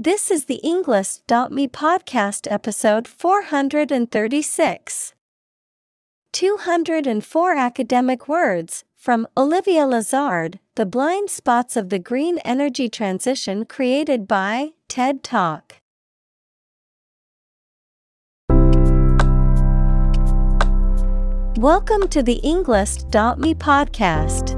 This is the Englist.me podcast episode 436. 204 academic words from Olivia Lazard The Blind Spots of the Green Energy Transition created by TED Talk. Welcome to the Englist.me podcast.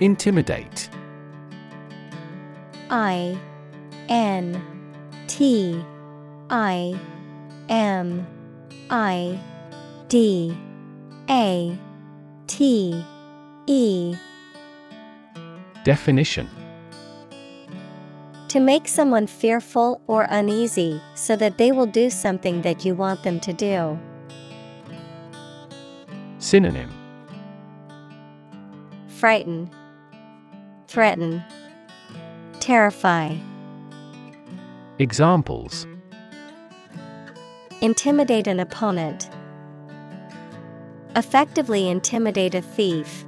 Intimidate. I N T I M I D A T E Definition To make someone fearful or uneasy so that they will do something that you want them to do. Synonym Frighten, Threaten, mm-hmm. Terrify. Examples Intimidate an opponent. Effectively intimidate a thief.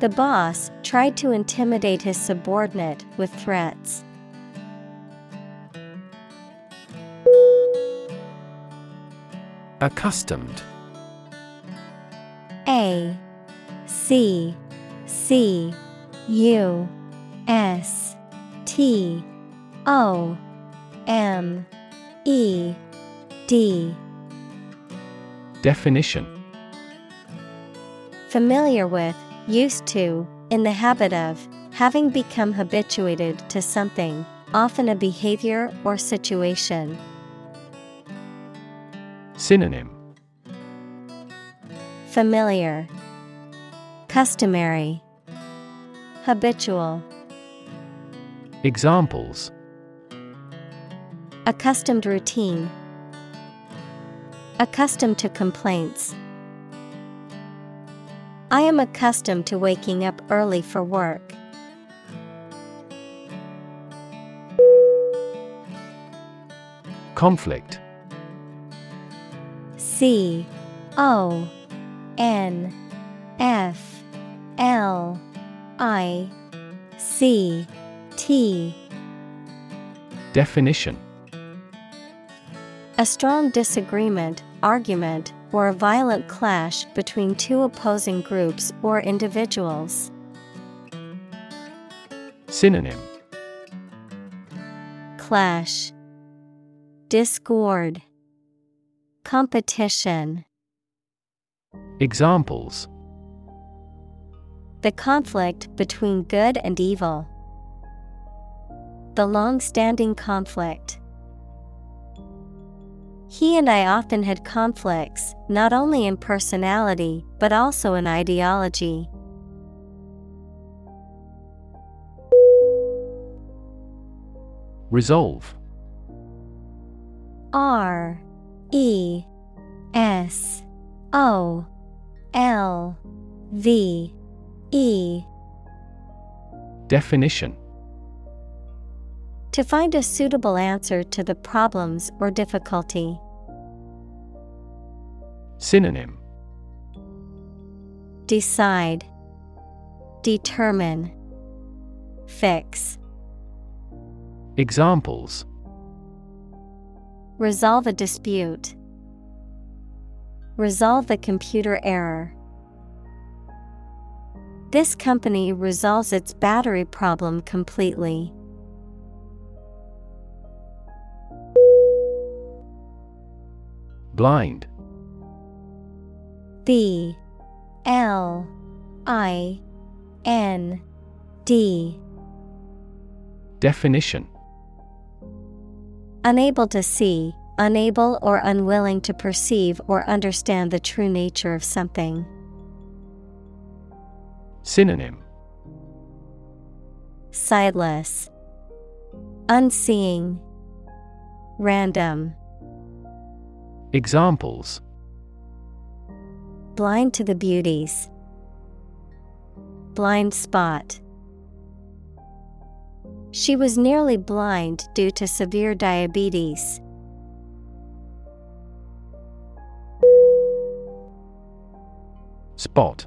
The boss tried to intimidate his subordinate with threats. Accustomed. A C C U S T O M E D. Definition. Familiar with, used to, in the habit of, having become habituated to something, often a behavior or situation. Synonym. Familiar, Customary, Habitual. Examples Accustomed routine. Accustomed to complaints. I am accustomed to waking up early for work. Conflict. C O N F L I C T. Definition. A strong disagreement, argument, or a violent clash between two opposing groups or individuals. Synonym. Clash, Discord, Competition. Examples The conflict between good and evil. The long standing conflict. He and I often had conflicts, not only in personality, but also in ideology. Resolve. R E S O L V E Definition To find a suitable answer to the problems or difficulty. Synonym Decide, Determine, Fix. Examples Resolve a dispute. Resolve the computer error. This company resolves its battery problem completely. Blind. B. L. I. N. D. Definition. Unable to see, unable or unwilling to perceive or understand the true nature of something. Synonym Sightless, Unseeing, Random. Examples Blind to the beauties. Blind spot. She was nearly blind due to severe diabetes. Spot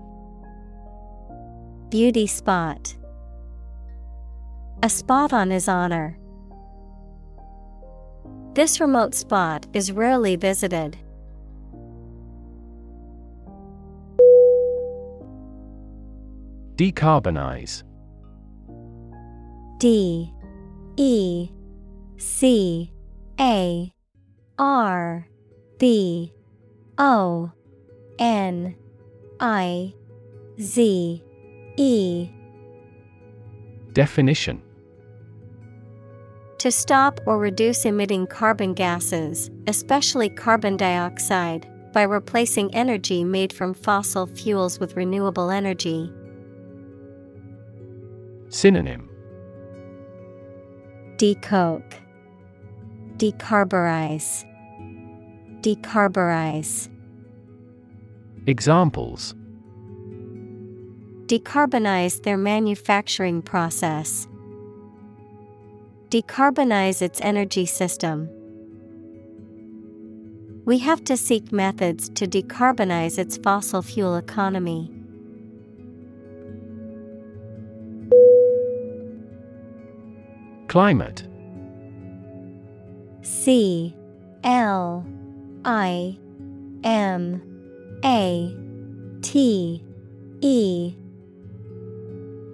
Beauty spot. A spot on his honor. This remote spot is rarely visited. Decarbonize. D. E. C. A. R. B. O. N. I. Z E. Definition. To stop or reduce emitting carbon gases, especially carbon dioxide, by replacing energy made from fossil fuels with renewable energy. Synonym. Decoke, Decarburize, Decarburize. Examples Decarbonize their manufacturing process. Decarbonize its energy system. We have to seek methods to decarbonize its fossil fuel economy. Climate. C. L. I. M. A. T. E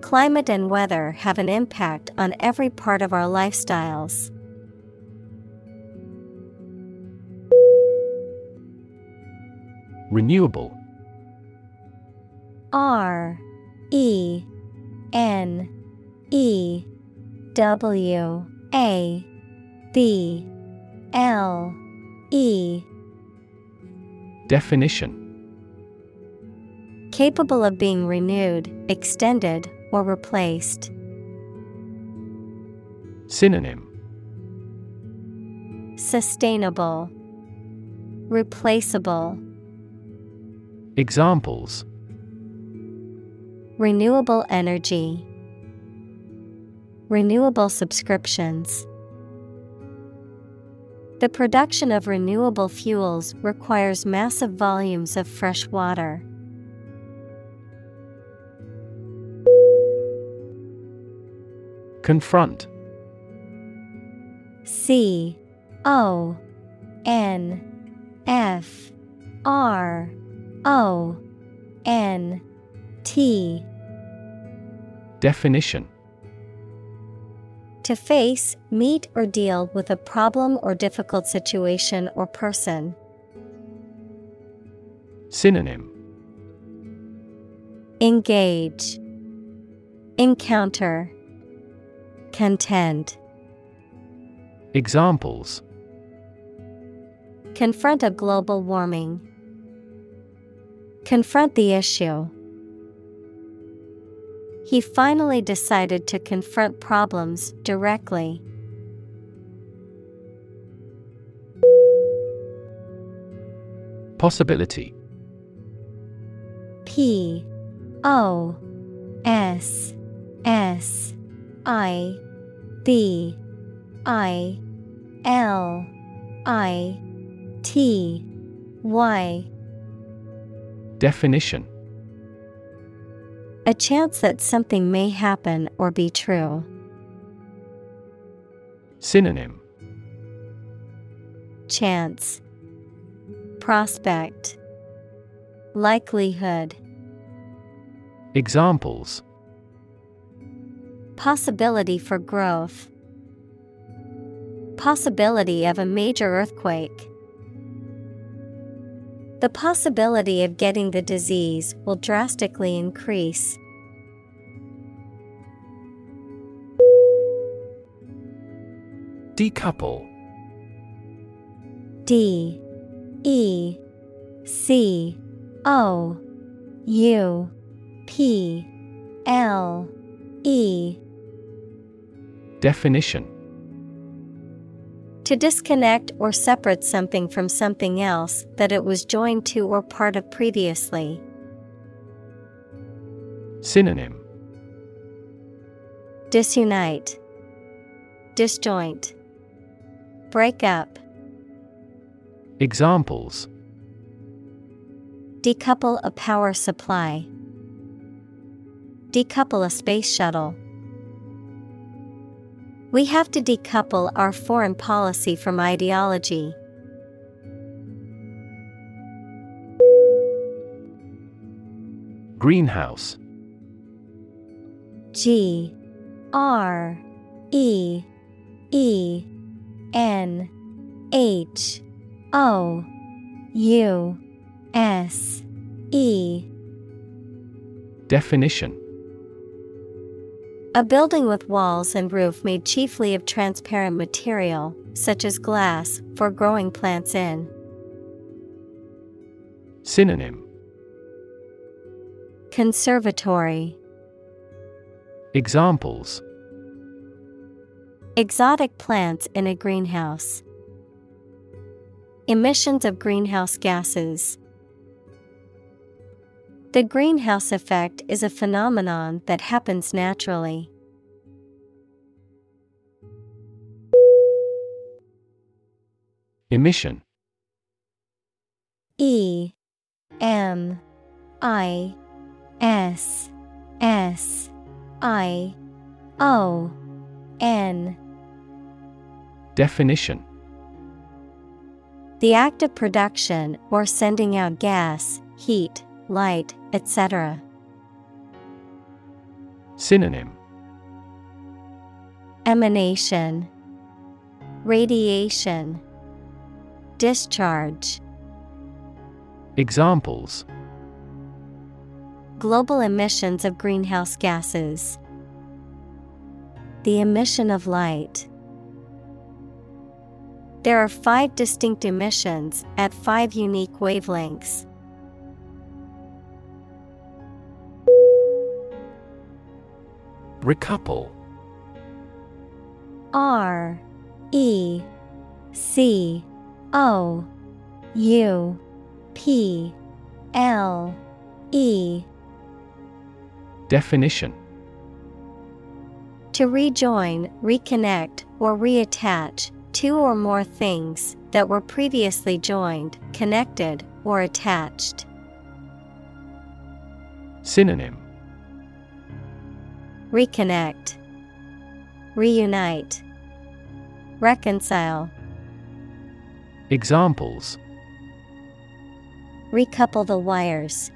Climate and weather have an impact on every part of our lifestyles. Renewable. R E N E W A B L E. Definition. Capable of being renewed, extended, or replaced. Synonym Sustainable, Replaceable, Examples Renewable energy, Renewable subscriptions. The production of renewable fuels requires massive volumes of fresh water. Confront. C O N F R O N T. Definition. To face, meet, or deal with a problem or difficult situation or person. Synonym. Engage, Encounter, Contend. Examples Confront a global warming. Confront the issue. He finally decided to confront problems directly. Possibility P O S S I B I L I T Y. Definition. A chance that something may happen or be true. Synonym. Chance. Prospect. Likelihood. Examples Possibility for growth. Possibility of a major earthquake. The possibility of getting the disease will drastically increase. Decouple D E C O U P L E Definition To disconnect or separate something from something else that it was joined to or part of previously. Synonym Disunite, Disjoint, Break up, Examples Decouple a power supply. Decouple a space shuttle. We have to decouple our foreign policy from ideology. Greenhouse. G R E E N H O U S E. Definition A building with walls and roof made chiefly of transparent material, such as glass, for growing plants in. Synonym Conservatory Examples Exotic plants in a greenhouse. Emissions of greenhouse gases. The greenhouse effect is a phenomenon that happens naturally. Emission. E M I S S I O N. Definition. The act of production or sending out gas, heat, light, etc. Synonym Emanation, Radiation, Discharge. Examples Global emissions of greenhouse gases. The emission of light. There are five distinct emissions at five unique wavelengths. Recouple. R E C O U P L E. Definition. To rejoin, reconnect, or reattach two or more things that were previously joined, connected, or attached. Synonym Reconnect, Reunite, Reconcile, Examples. Recouple the wires,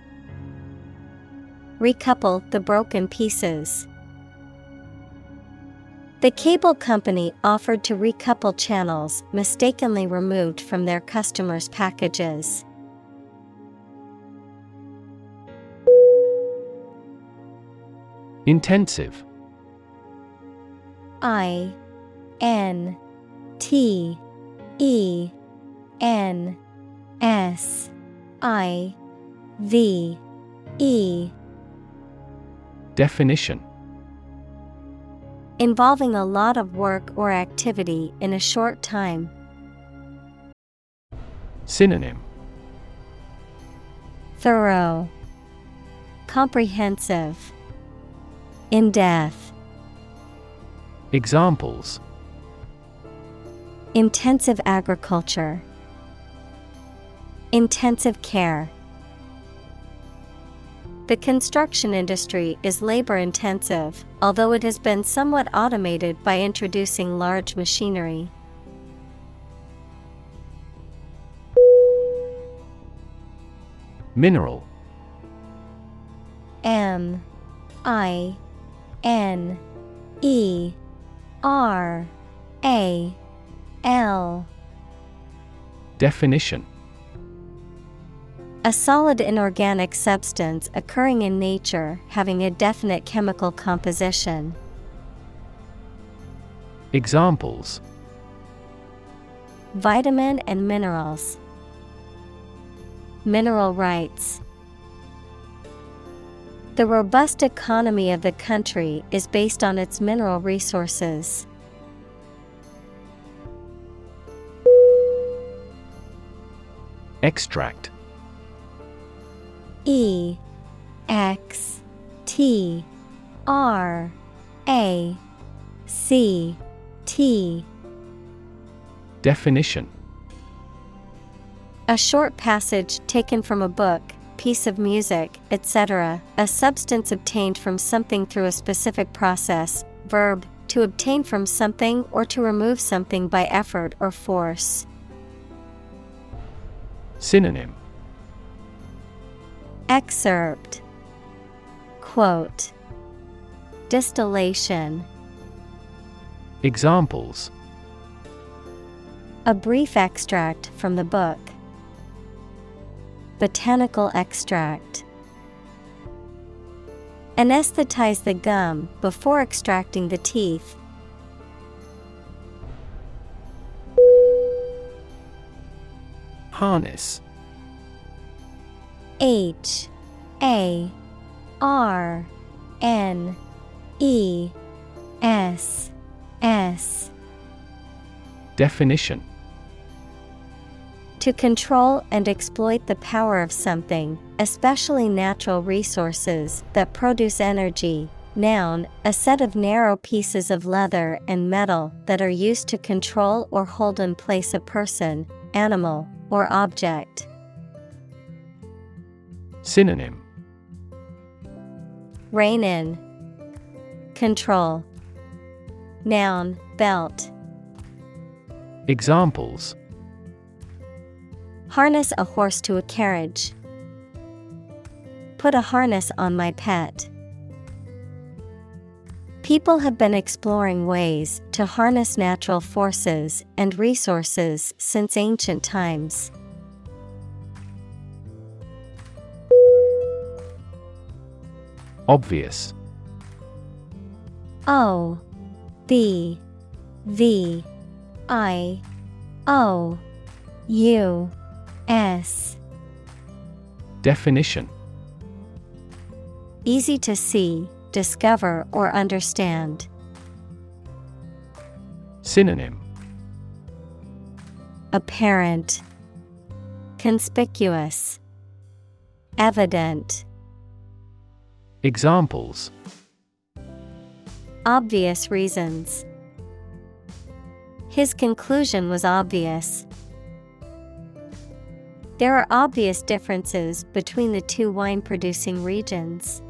Recouple the broken pieces. The cable company offered to recouple channels mistakenly removed from their customers' packages. Intensive. I N T E N S I V E. Definition. Involving a lot of work or activity in a short time. Synonym. Thorough, Comprehensive, In death. Examples Intensive agriculture, Intensive care. The construction industry is labor intensive, although it has been somewhat automated by introducing large machinery. Mineral M I N E R A L Definition A solid inorganic substance occurring in nature having a definite chemical composition. Examples Vitamin and minerals. Mineral rights. The robust economy of the country is based on its mineral resources. Extract. E X T R A C T. Definition. A short passage taken from a book, piece of music, etc., a substance obtained from something through a specific process, verb, to obtain from something or to remove something by effort or force. Synonym Excerpt Quote Distillation Examples A brief extract from the book. Botanical extract. Anesthetize the gum before extracting the teeth. Harness H A R N E S S Definition To control and exploit the power of something, especially natural resources that produce energy. Noun, a set of narrow pieces of leather and metal that are used to control or hold in place a person, animal, or object. Synonym Rein in. Control. Noun, belt. Examples Harness a horse to a carriage. Put a harness on my pet. People have been exploring ways to harness natural forces and resources since ancient times. Obvious O B V I O U S Definition Easy to see, discover, or understand. Synonym Apparent, Conspicuous, Evident. Examples Obvious reasons. His conclusion was obvious. There are obvious differences between the two wine producing regions.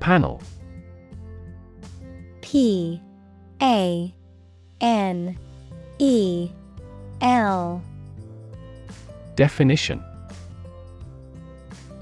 Panel. P. A. N. E. L. Definition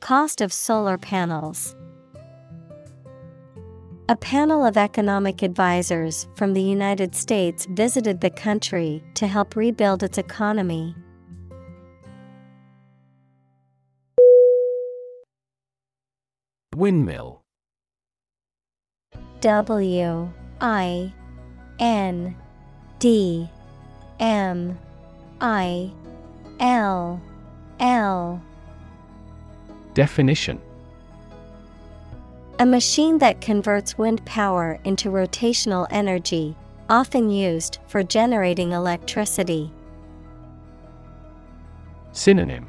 Cost of solar panels. A panel of economic advisors from the United States visited the country to help rebuild its economy. Windmill W I N D M I L L Definition A machine that converts wind power into rotational energy, often used for generating electricity. Synonym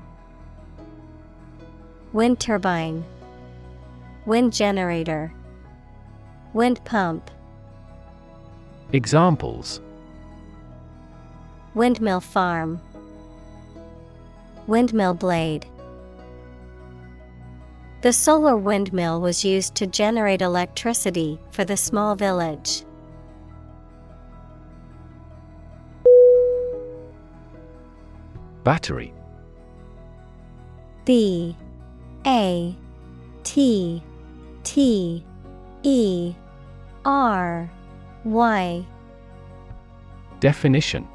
Wind turbine, Wind generator, Wind pump. Examples Windmill farm, Windmill blade. The solar windmill was used to generate electricity for the small village. Battery. B. A. T. T. E. R. Y. Definition.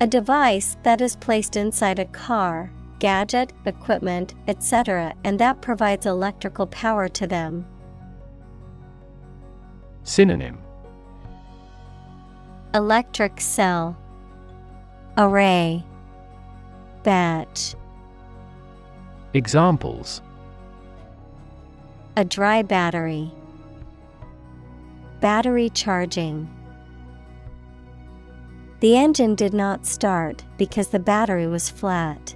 A device that is placed inside a car, gadget, equipment, etc., and that provides electrical power to them. Synonym Electric cell, Array, Batch. Examples A dry battery. Battery charging. The engine did not start because the battery was flat.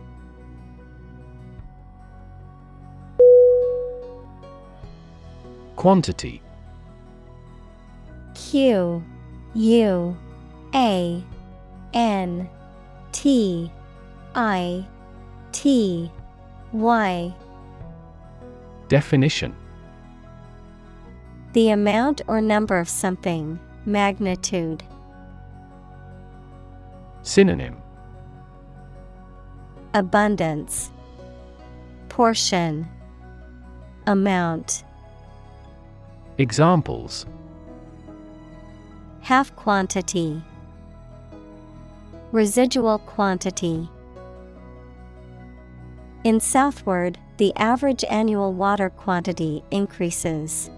Quantity. Q U A N T I T Y. Definition The amount or number of something, magnitude. Synonym Abundance, Portion, Amount. Examples. Half quantity, Residual quantity. In southward, the average annual water quantity increases.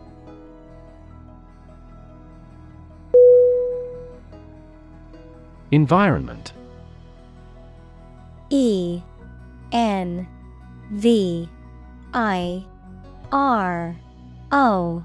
Environment. E. N. V. I. R. O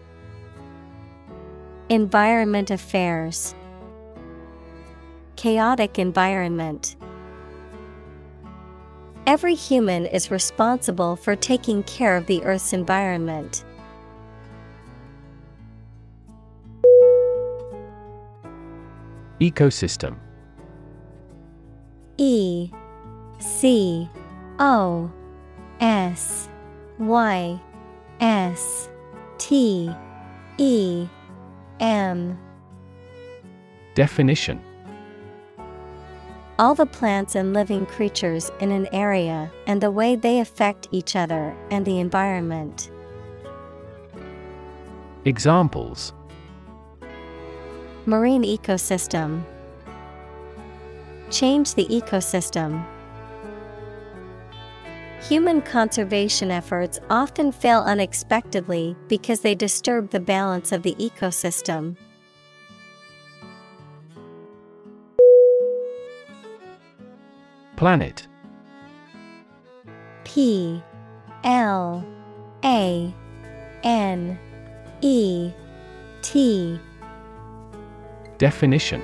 Environment affairs. Chaotic environment. Every human is responsible for taking care of the Earth's environment. Ecosystem E C O S Y S T E M Definition All the plants and living creatures in an area and the way they affect each other and the environment. Examples Marine ecosystem. Change the ecosystem. Human conservation efforts often fail unexpectedly because they disturb the balance of the ecosystem. Planet. P L A N E T. Definition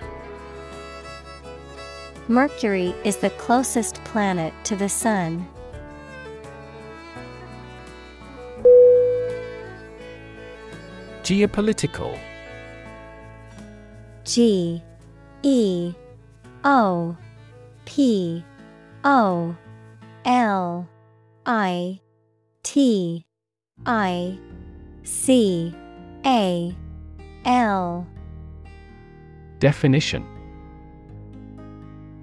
Mercury is the closest planet to the Sun. Geopolitical. G E O P O L I T I C A L. Definition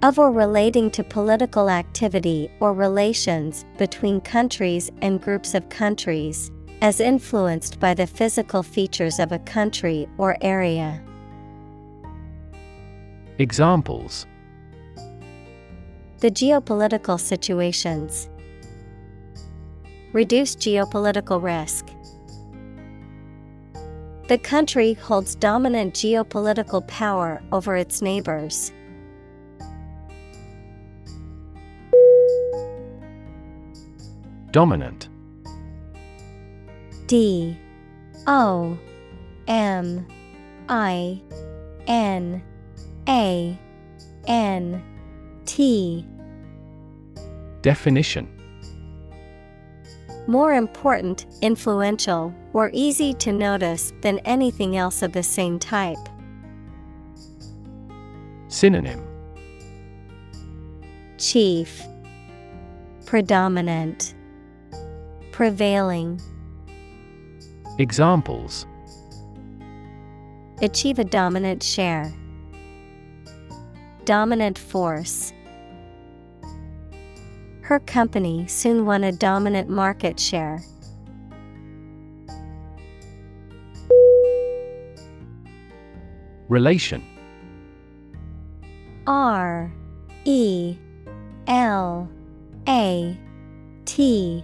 of or relating to political activity or relations between countries and groups of countries, as influenced by the physical features of a country or area. Examples The geopolitical situations. Reduce geopolitical risk. The country holds dominant geopolitical power over its neighbors. Dominant. D. O. M. I. N. A. N. T. Definition. More important, influential, or easy to notice than anything else of the same type. Synonym. Chief. Predominant Prevailing Examples Achieve a dominant share. Dominant force. Her company soon won a dominant market share. Relation R E L A T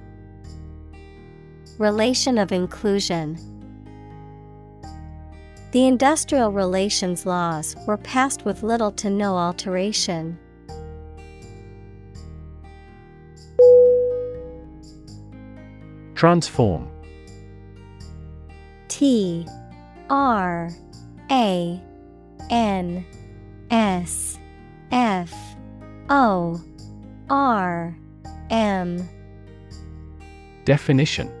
Relation of inclusion. The industrial relations laws were passed with little to no alteration. Transform T R A N S F O R M Definition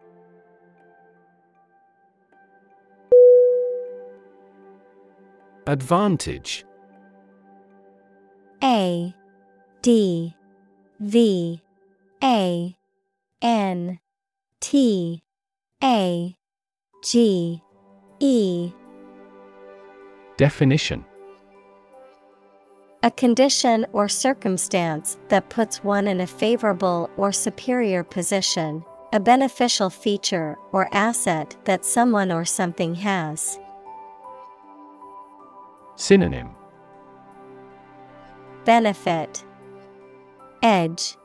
Advantage. A D V A N T A G E. Definition. A condition or circumstance that puts one in a favorable or superior position, a beneficial feature or asset that someone or something has. Synonym Benefit Edge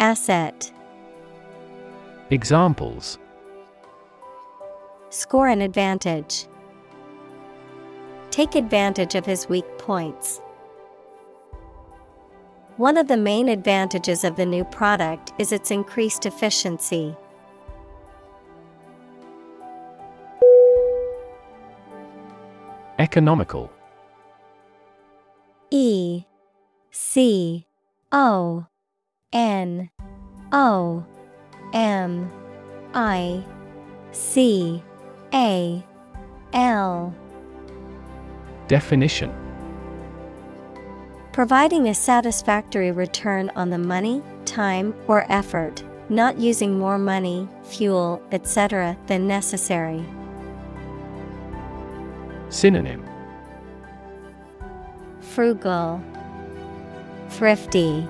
Asset Examples Score an advantage. Take advantage of his weak points. One of the main advantages of the new product is its increased efficiency. Economical E C O N O M I C A L Definition Providing a satisfactory return on the money, time, or effort, not using more money, fuel, etc. than necessary. Synonym Frugal, Thrifty,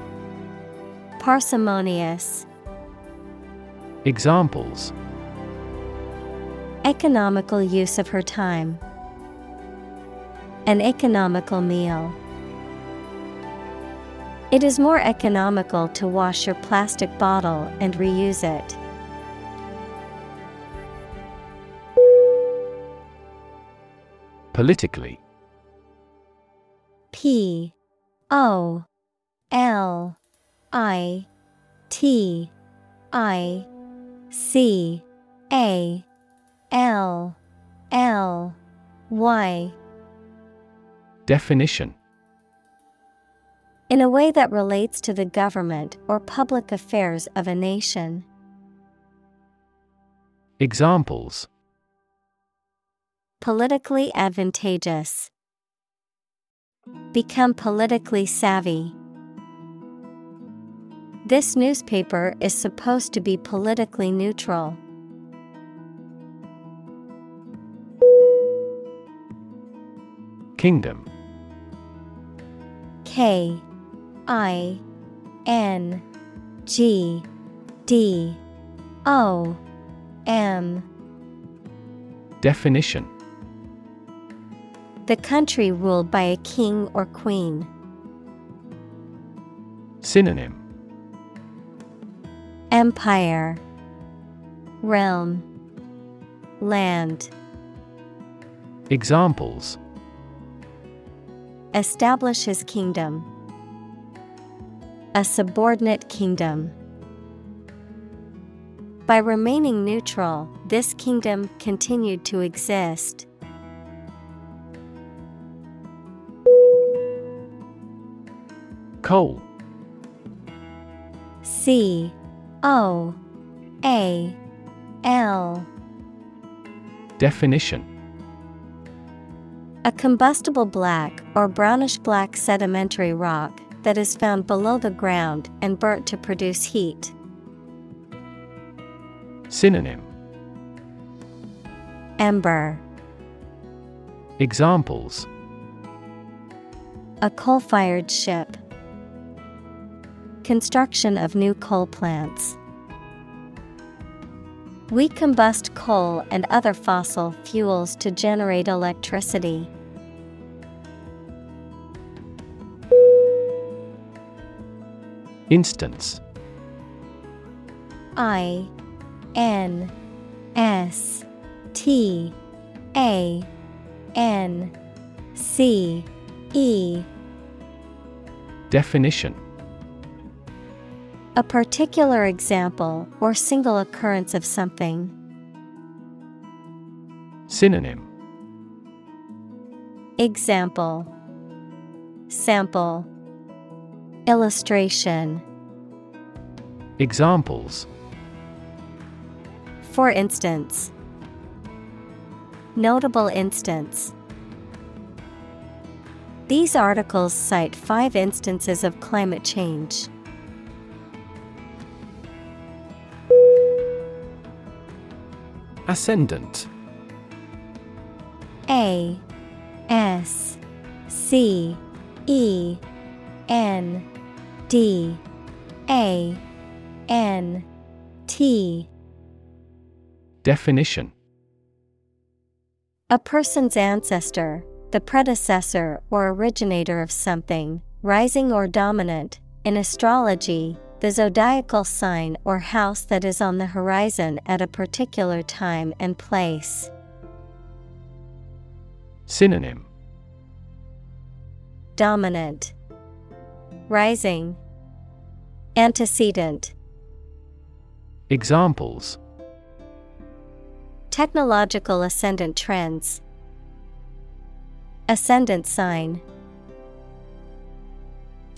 Parsimonious. Examples Economical use of her time. An economical meal. It is more economical to wash your plastic bottle and reuse it. Politically. P O L I T I C A L L Y. Definition. In a way that relates to the government or public affairs of a nation. Examples Politically advantageous. Become politically savvy. This newspaper is supposed to be politically neutral. Kingdom K I N G D O M Definition The country ruled by a king or queen. Synonym Empire Realm Land Examples Establish his kingdom. A subordinate kingdom. By remaining neutral, this kingdom continued to exist. Coal. C O A L. Definition. A combustible black or brownish black sedimentary rock that is found below the ground and burnt to produce heat. Synonym. Ember Examples. A coal fired ship. Construction of new coal plants. We combust coal and other fossil fuels to generate electricity. Instance I N S T A N C E Definition A particular example or single occurrence of something. Synonym Example Sample Illustration Examples For instance, Notable instance. These articles cite five instances of climate change. Ascendant A S C E N D A N T Definition A person's ancestor, the predecessor or originator of something, rising or dominant. In astrology, the zodiacal sign or house that is on the horizon at a particular time and place. Synonym dominant, rising, antecedent. Examples Technological ascendant trends, Ascendant sign.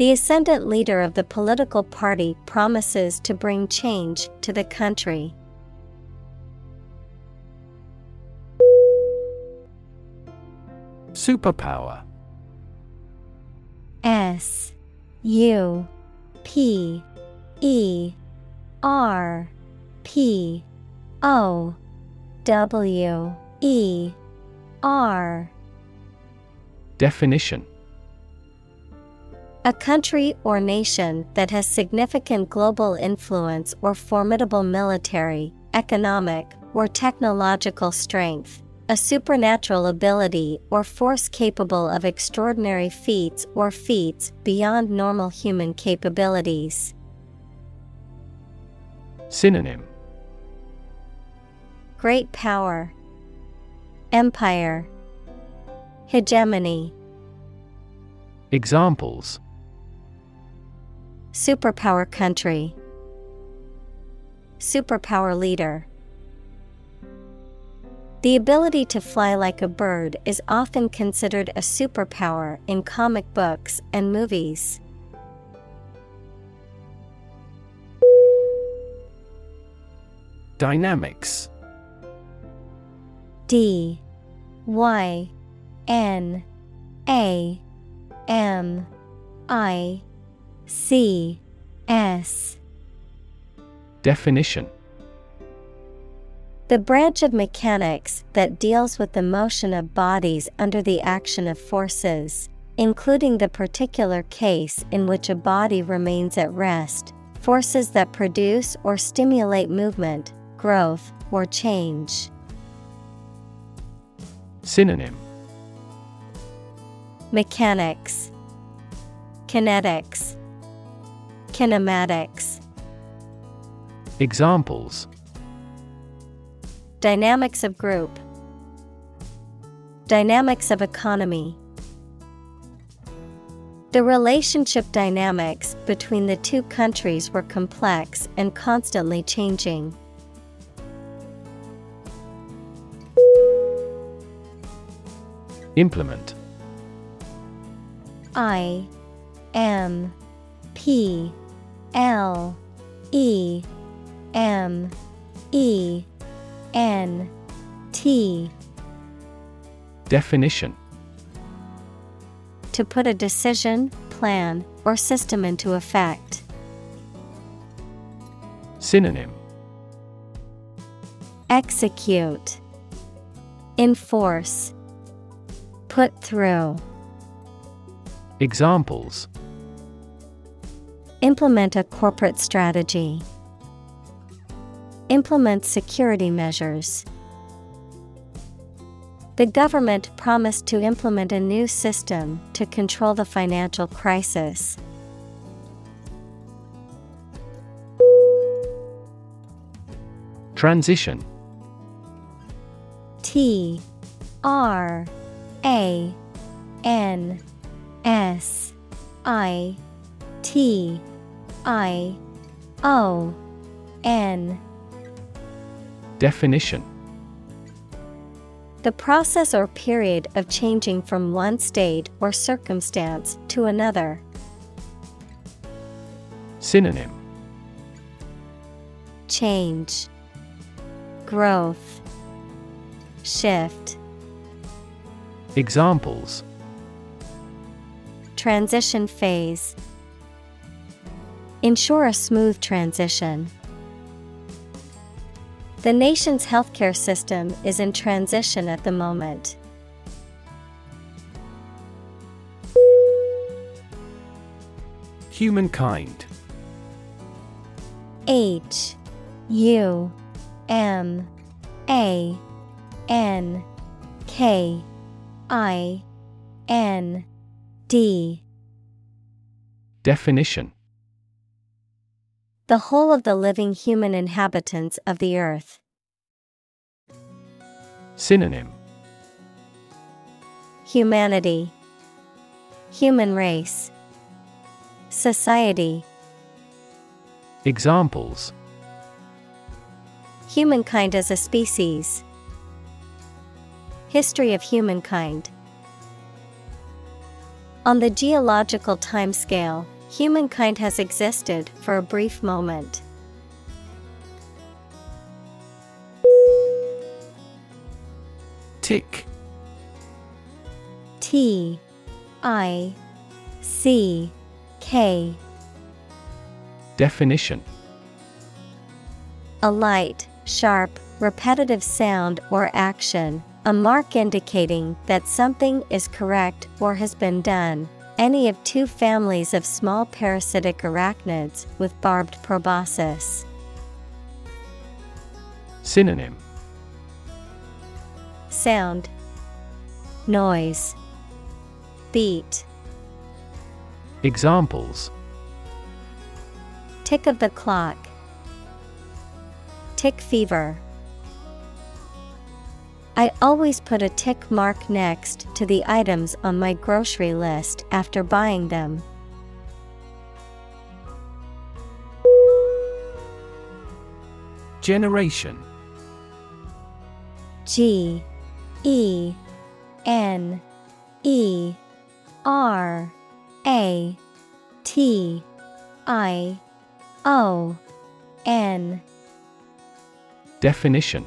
The ascendant leader of the political party promises to bring change to the country. Superpower. S U P E R P O W E R. Definition A country or nation that has significant global influence or formidable military, economic, or technological strength. A supernatural ability or force capable of extraordinary feats or feats beyond normal human capabilities. Synonym Great power, Empire, Hegemony. Examples Superpower country, Superpower leader. The ability to fly like a bird is often considered a superpower in comic books and movies. Dynamics. D. Y. N. A. M. I C S. Definition. The branch of mechanics that deals with the motion of bodies under the action of forces, including the particular case in which a body remains at rest, forces that produce or stimulate movement, growth, or change. Synonym. Mechanics, Kinetics, Kinematics. Examples Dynamics of group, Dynamics of economy. The relationship dynamics between the two countries were complex and constantly changing. Implement I M P L E M E N T. Definition. To put a decision, plan, or system into effect. Synonym. Execute. Enforce. Put through. Examples Implement a corporate strategy. Implement security measures. The government promised to implement a new system to control the financial crisis. Transition T R A N S I T I O N Definition The process or period of changing from one state or circumstance to another. Synonym Change, Growth, Shift. Examples Transition phase. Ensure a smooth transition. The nation's healthcare system is in transition at the moment. Humankind H U M A N K I N D Definition The whole of the living human inhabitants of the earth. Synonym Humanity, Human race, Society. Examples Humankind as a species. History of humankind. On the geological timescale, humankind has existed for a brief moment. Tick T I C K Definition A light, sharp, repetitive sound or action, a mark indicating that something is correct or has been done. Any of two families of small parasitic arachnids with barbed proboscis. Synonym Sound, Noise, Beat. Examples Tick of the clock. Tick fever. I always put a tick mark next to the items on my grocery list after buying them. Generation. G E N E R A T I O N. Definition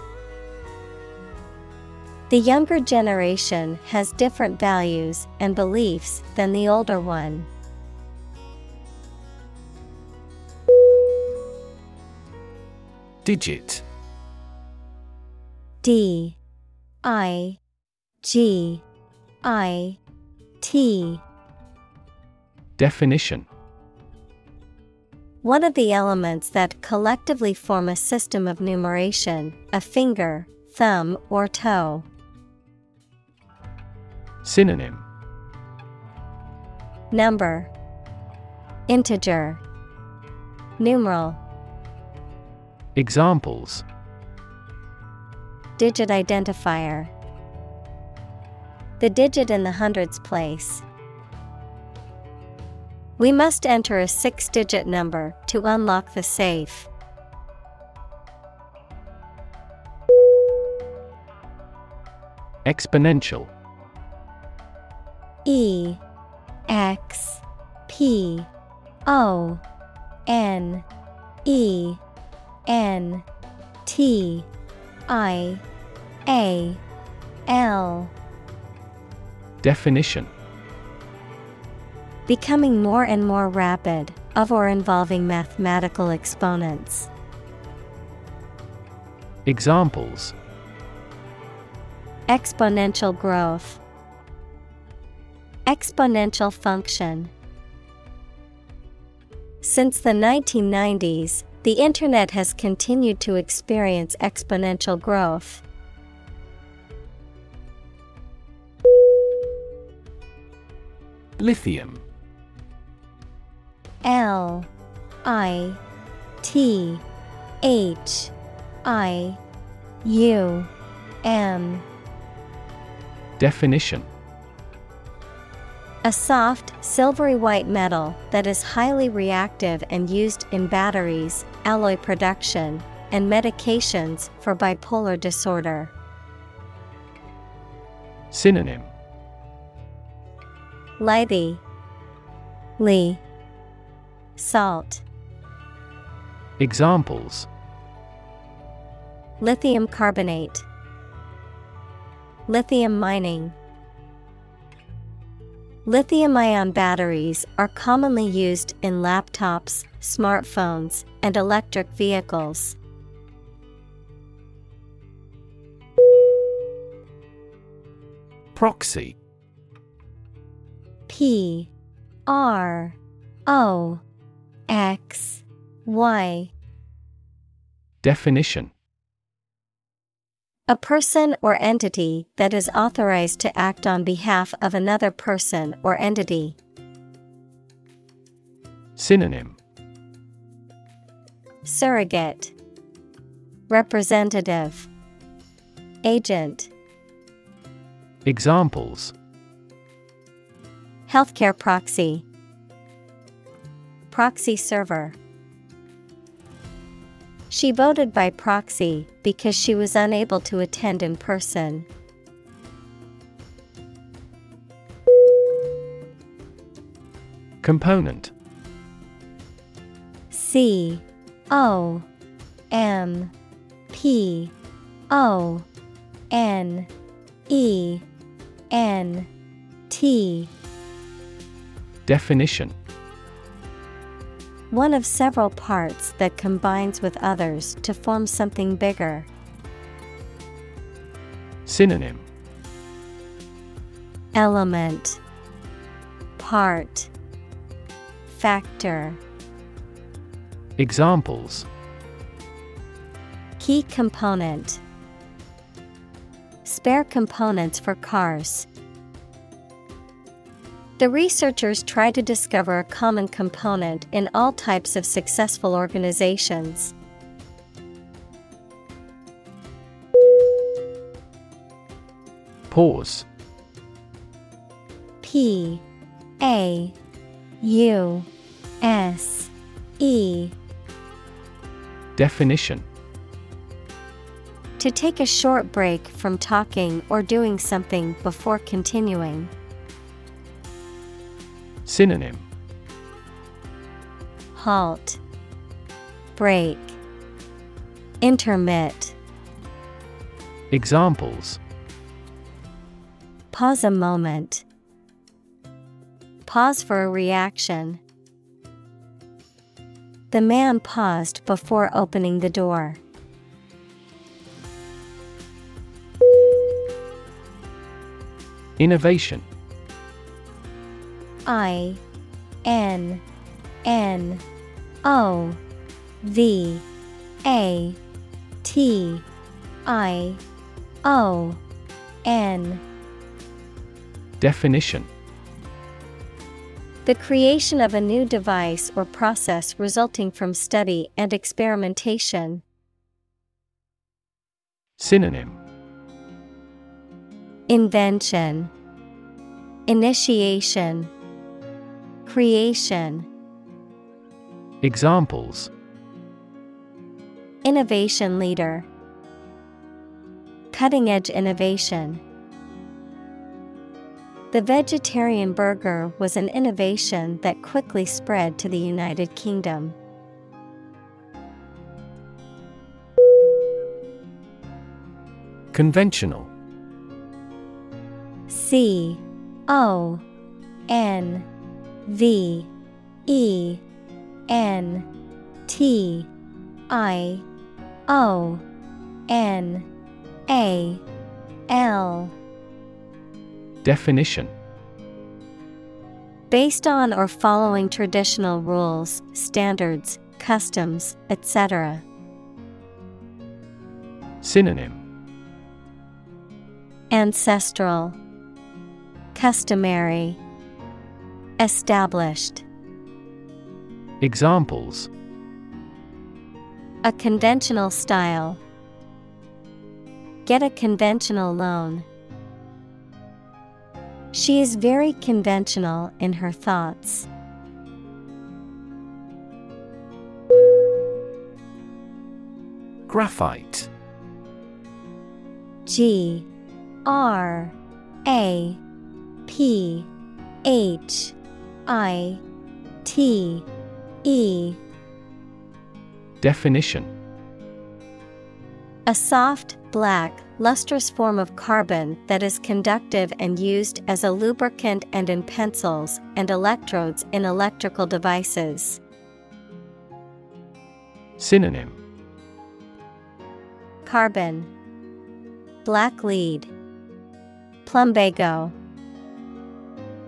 The younger generation has different values and beliefs than the older one. Digit D I G I T Definition One of the elements that collectively form a system of numeration, a finger, thumb, or toe. Synonym. Number. Integer. Numeral. Examples. Digit identifier. The digit in the hundreds place. We must enter a six digit number to unlock the safe. Exponential E X P O N E N T I A L Definition Becoming more and more rapid, of or involving mathematical exponents. Examples Exponential growth. Exponential function. Since the 1990s, the Internet has continued to experience exponential growth. Lithium L I T H I U M Definition A soft, silvery white metal that is highly reactive and used in batteries, alloy production, and medications for bipolar disorder. Synonym. Lithy, Lee, Salt, Examples. Lithium carbonate, Lithium mining. Lithium ion batteries are commonly used in laptops, smartphones, and electric vehicles. Proxy P R O X Y. Definition A person or entity that is authorized to act on behalf of another person or entity. Synonym. Surrogate. Representative. Agent. Examples. Healthcare proxy. Proxy server She voted by proxy because she was unable to attend in person. Component. C O M P O N E N T. Definition One of several parts that combines with others to form something bigger. Synonym. Element. Part. Factor. Examples. Key component. Spare components for cars. The researchers try to discover a common component in all types of successful organizations. Pause P A U S E Definition To take a short break from talking or doing something before continuing. Synonym Halt. Break. Intermit. Examples Pause a moment. Pause for a reaction. The man paused before opening the door. Innovation I N N O V A T I O N. Definition. The creation of a new device or process resulting from study and experimentation. Synonym. Invention, Initiation, Creation. Examples Innovation leader, Cutting edge innovation. The vegetarian burger was an innovation that quickly spread to the United Kingdom. Conventional C O N V E N T I O N A L. Definition. Based on or following traditional rules, standards, customs, etc. Synonym. Ancestral, Customary, Established. Examples A conventional style. Get a conventional loan. She is very conventional in her thoughts. Graphite G R A P H I T E. Definition. A soft, black, lustrous form of carbon that is conductive and used as a lubricant and in pencils and electrodes in electrical devices. Synonym. Carbon. Black lead. Plumbago.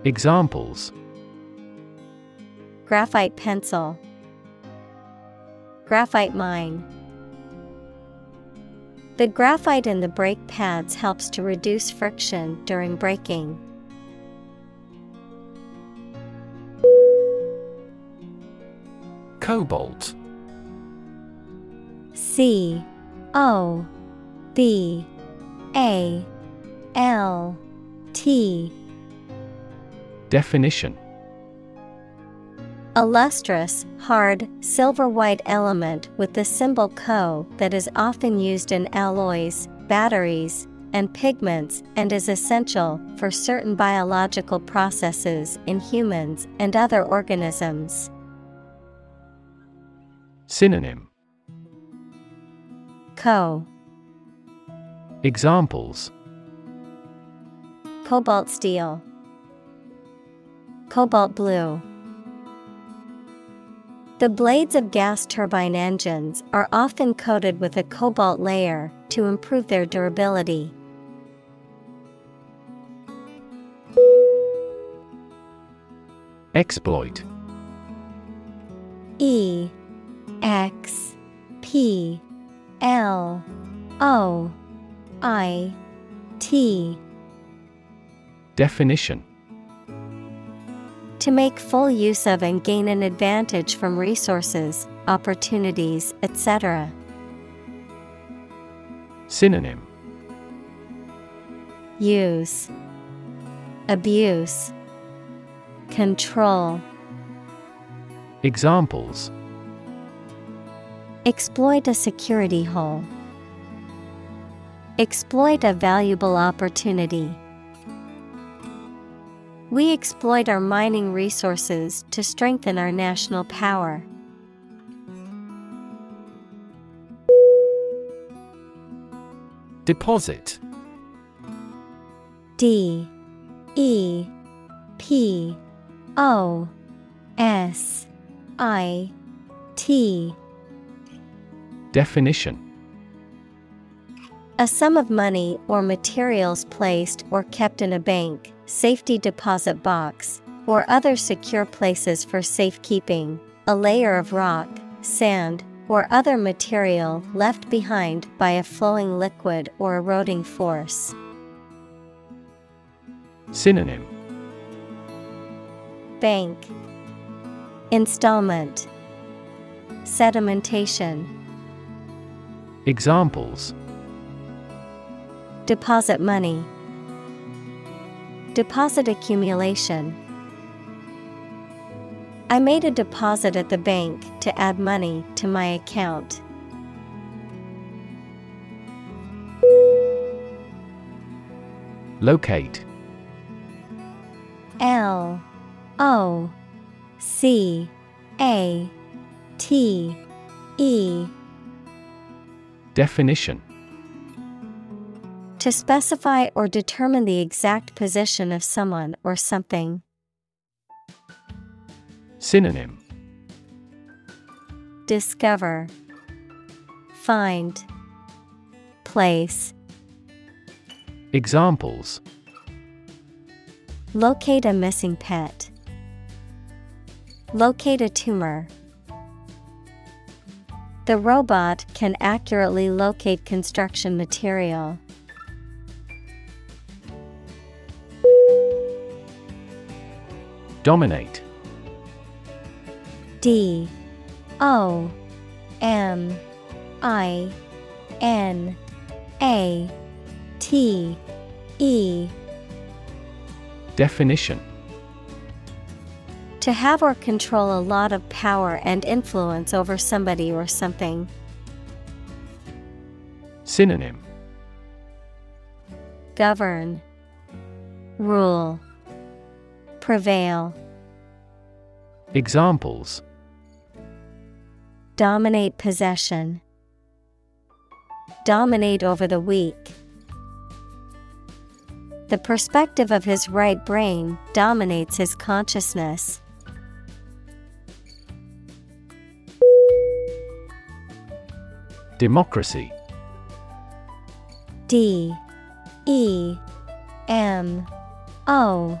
Examples Graphite pencil. Graphite mine. The graphite in the brake pads helps to reduce friction during braking. Cobalt. C O B A L T. Definition A lustrous, hard, silver white element with the symbol Co that is often used in alloys, batteries, and pigments and is essential for certain biological processes in humans and other organisms. Synonym Co. Examples Cobalt steel. Cobalt blue. The blades of gas turbine engines are often coated with a cobalt layer to improve their durability. Exploit. E X P L O I T. Definition To make full use of and gain an advantage from resources, opportunities, etc. Synonym Use Abuse Control Examples Exploit a security hole. Exploit a valuable opportunity. We exploit our mining resources to strengthen our national power. Deposit. D. E. P. O. S. I. T. Definition. A sum of money or materials placed or kept in a bank, safety deposit box, or other secure places for safekeeping, a layer of rock, sand, or other material left behind by a flowing liquid or eroding force. Synonym. Bank. Installment. Sedimentation. Examples. Deposit money Deposit accumulation. I made a deposit at the bank to add money to my account. Locate. L O C A T E. Definition To specify or determine the exact position of someone or something. Synonym Discover Find Place Examples Locate a missing pet. Locate a tumor. The robot can accurately locate construction material. Dominate. D. O. M. I. N. A. T. E. Definition. To have or control a lot of power and influence over somebody or something. Synonym. Govern, Rule, Prevail, Examples. Dominate possession, Dominate over the weak. The perspective of his right brain dominates his consciousness. Democracy. D E M O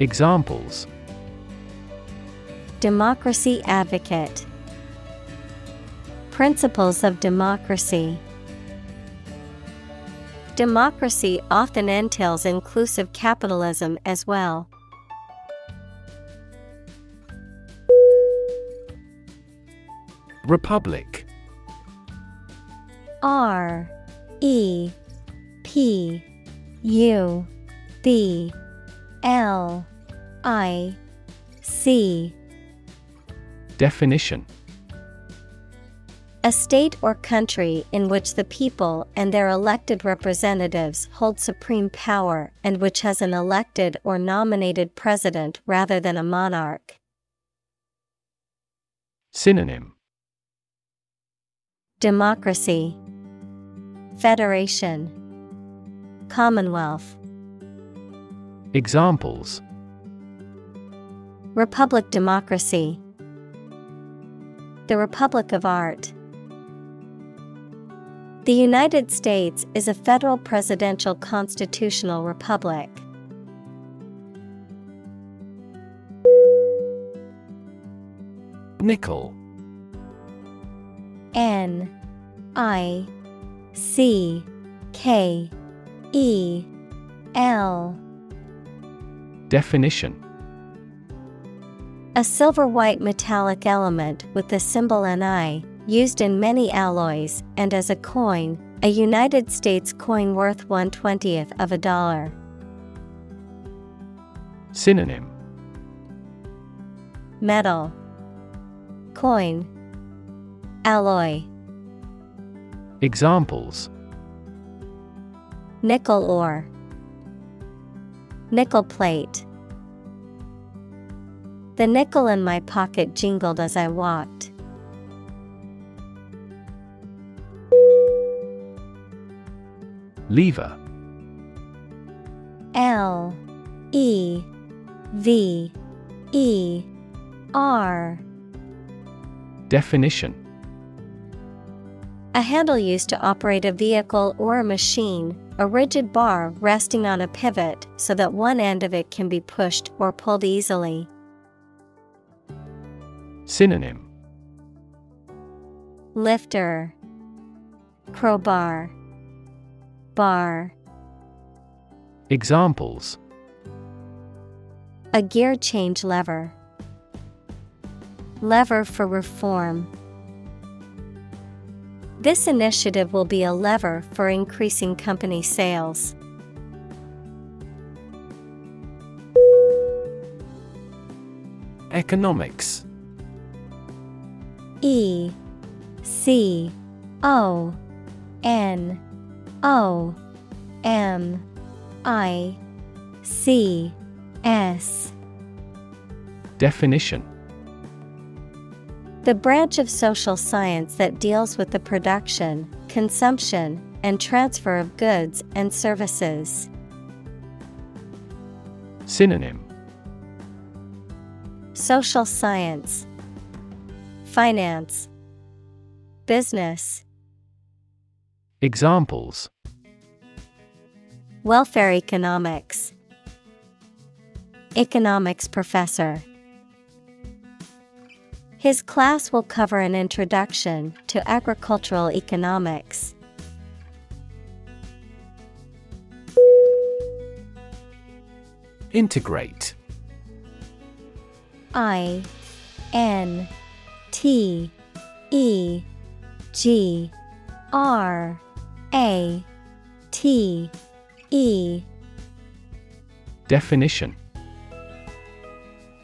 Examples Democracy advocate, Principles of democracy. Democracy often entails inclusive capitalism as well. Republic R E P U B L I C. Definition. A state or country in which the people and their elected representatives hold supreme power and which has an elected or nominated president rather than a monarch. Synonym. Democracy. Federation. Commonwealth Examples. Republic Democracy. The Republic of Art. The United States is a federal presidential constitutional republic. Nickel. N I C K E L Definition. A silver white metallic element with the symbol Ni, used in many alloys and as a coin, a United States coin worth 1/20th of a dollar. Synonym. Metal. Coin. Alloy. Examples. Nickel ore Nickel plate. The nickel in my pocket jingled as I walked. Lever. L E V E R. Definition. A handle used to operate a vehicle or a machine, a rigid bar resting on a pivot so that one end of it can be pushed or pulled easily. Synonym Lifter Crowbar Bar Examples A gear change lever. Lever for reform. This initiative will be a lever for increasing company sales. Economics. E C O N O M I C S. Definition The branch of social science that deals with the production, consumption, and transfer of goods and services. Synonym. Social science, Finance, Business, Examples. Welfare economics, Economics professor. His class will cover an introduction to agricultural economics. Integrate. I N T E G R A T E. Definition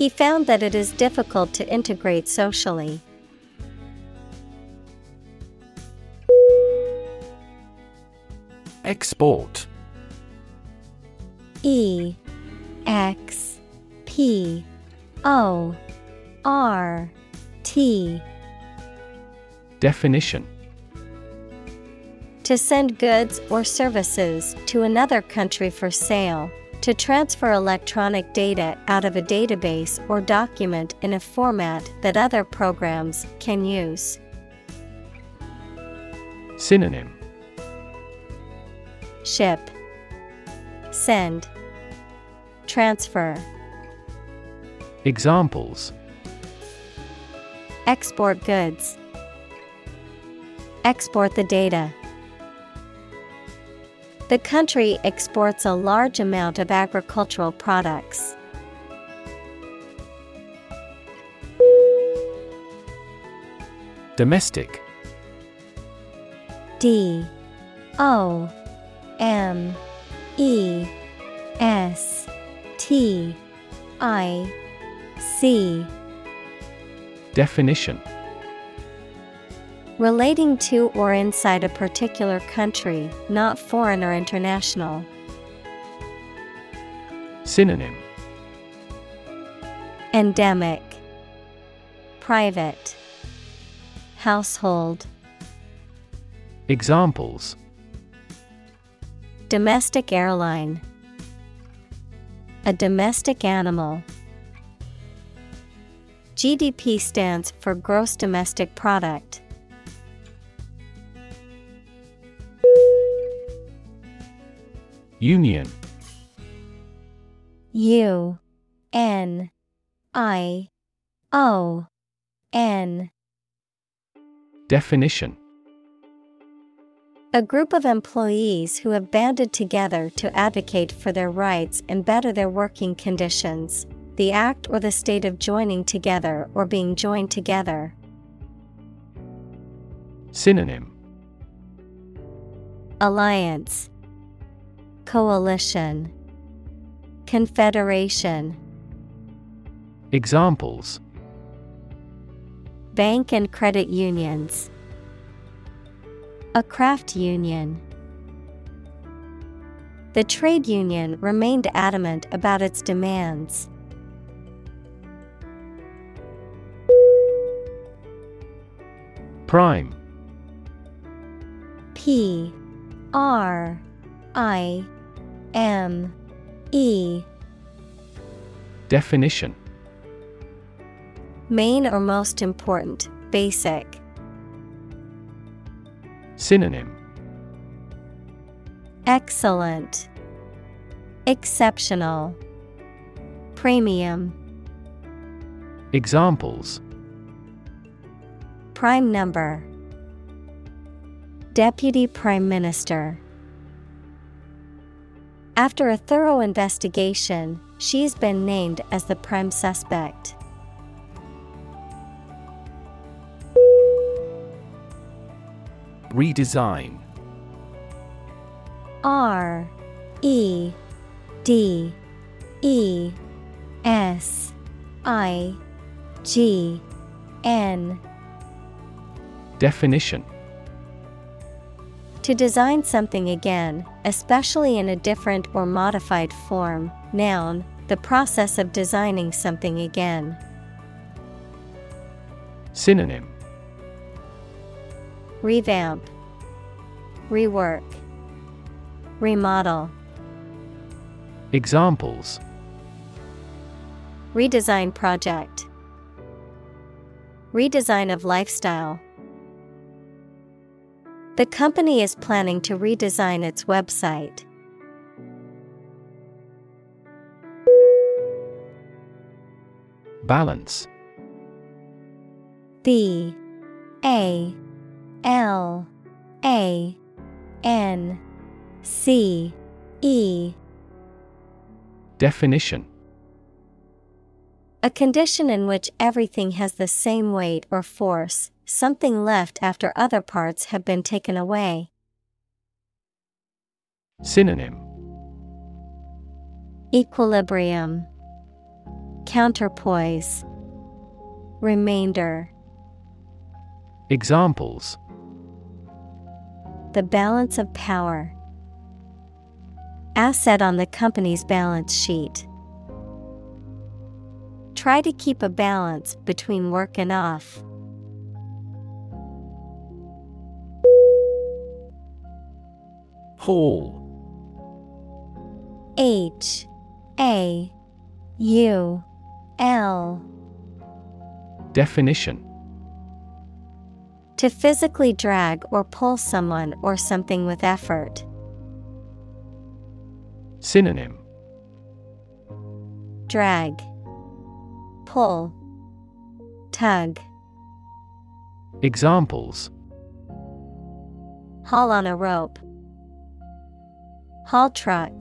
He found that it is difficult to integrate socially. Export. E X P O R T. Definition. To send goods or services to another country for sale, to transfer electronic data out of a database or document in a format that other programs can use. Synonym Ship, Send, Transfer. Examples Export goods. Export the data. The country exports a large amount of agricultural products. Domestic. D. O. M. E. S. T. I. C. Definition Relating to or inside a particular country, not foreign or international. Synonym Endemic Private Household Examples Domestic airline A domestic animal. GDP stands for Gross Domestic Product. Union U N I O N Definition A group of employees who have banded together to advocate for their rights and better their working conditions. The act or the state of joining together or being joined together. Synonym Alliance Coalition Confederation Examples Bank and credit unions. A craft union. The trade union remained adamant about its demands. Prime P R I M E Definition Main or most important, basic. Synonym Excellent. Exceptional. Premium. Examples Prime number. Deputy Prime Minister. After a thorough investigation, she's been named as the prime suspect. Redesign. R E D E S I G N. Definition To design something again, especially in a different or modified form. Noun, the process of designing something again. Synonym Revamp, Rework, Remodel. Examples Redesign project. Redesign of lifestyle. The company is planning to redesign its website. Balance. B A L A N C E. Definition. A condition in which everything has the same weight or force, something left after other parts have been taken away. Synonym Equilibrium, Counterpoise, Remainder. Examples The balance of power. Asset on the company's balance sheet. Try to keep a balance between work and off. Haul H A U L. Definition. To physically drag or pull someone or something with effort. Synonym. Drag, Pull, Tug. Examples. Haul on a rope. Haul truck.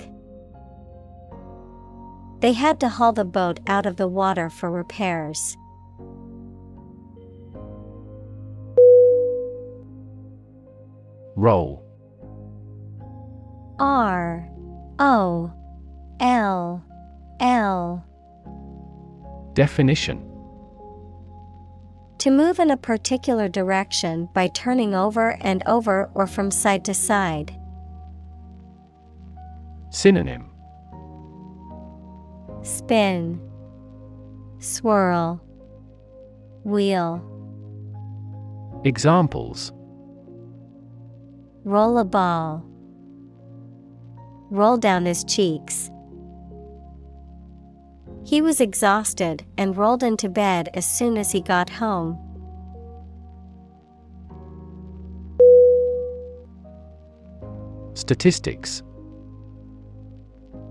They had to haul the boat out of the water for repairs. Roll R O L L Definition To move in a particular direction by turning over and over or from side to side. Synonym Spin, Swirl, Wheel. Examples Roll a ball. Roll down his cheeks. He was exhausted and rolled into bed as soon as he got home. Statistics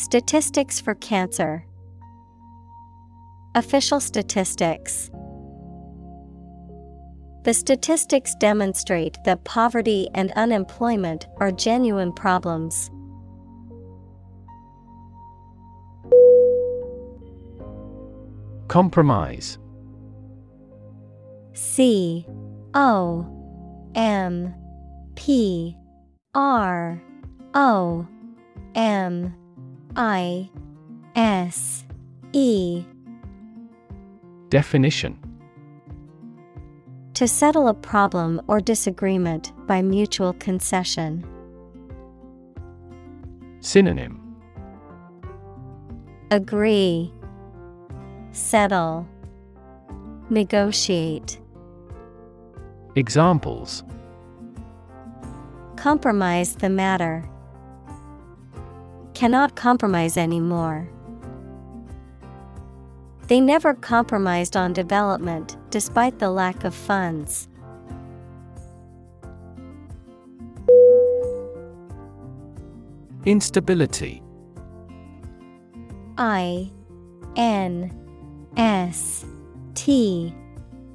Statistics for cancer. Official statistics. The statistics demonstrate that poverty and unemployment are genuine problems. Compromise C O M P R O M I S E Definition To settle a problem or disagreement by mutual concession. Synonym Agree, Settle, Negotiate. Examples Compromise the matter. Cannot compromise anymore. They never compromised on development despite the lack of funds. Instability I N S T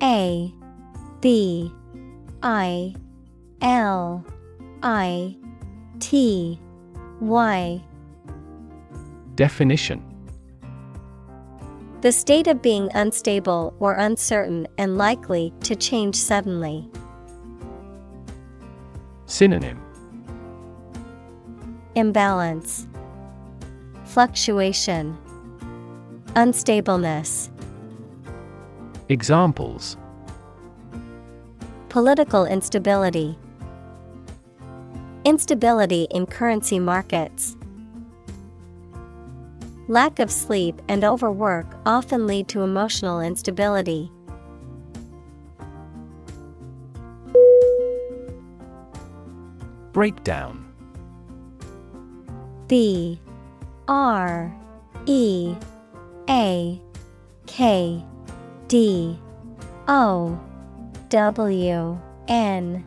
A B I L I T Y Definition The state of being unstable or uncertain and likely to change suddenly. Synonym Imbalance, Fluctuation, Unstableness. Examples Political instability, Instability in currency markets. Lack of sleep and overwork often lead to emotional instability. Breakdown. B R E A K D O W N.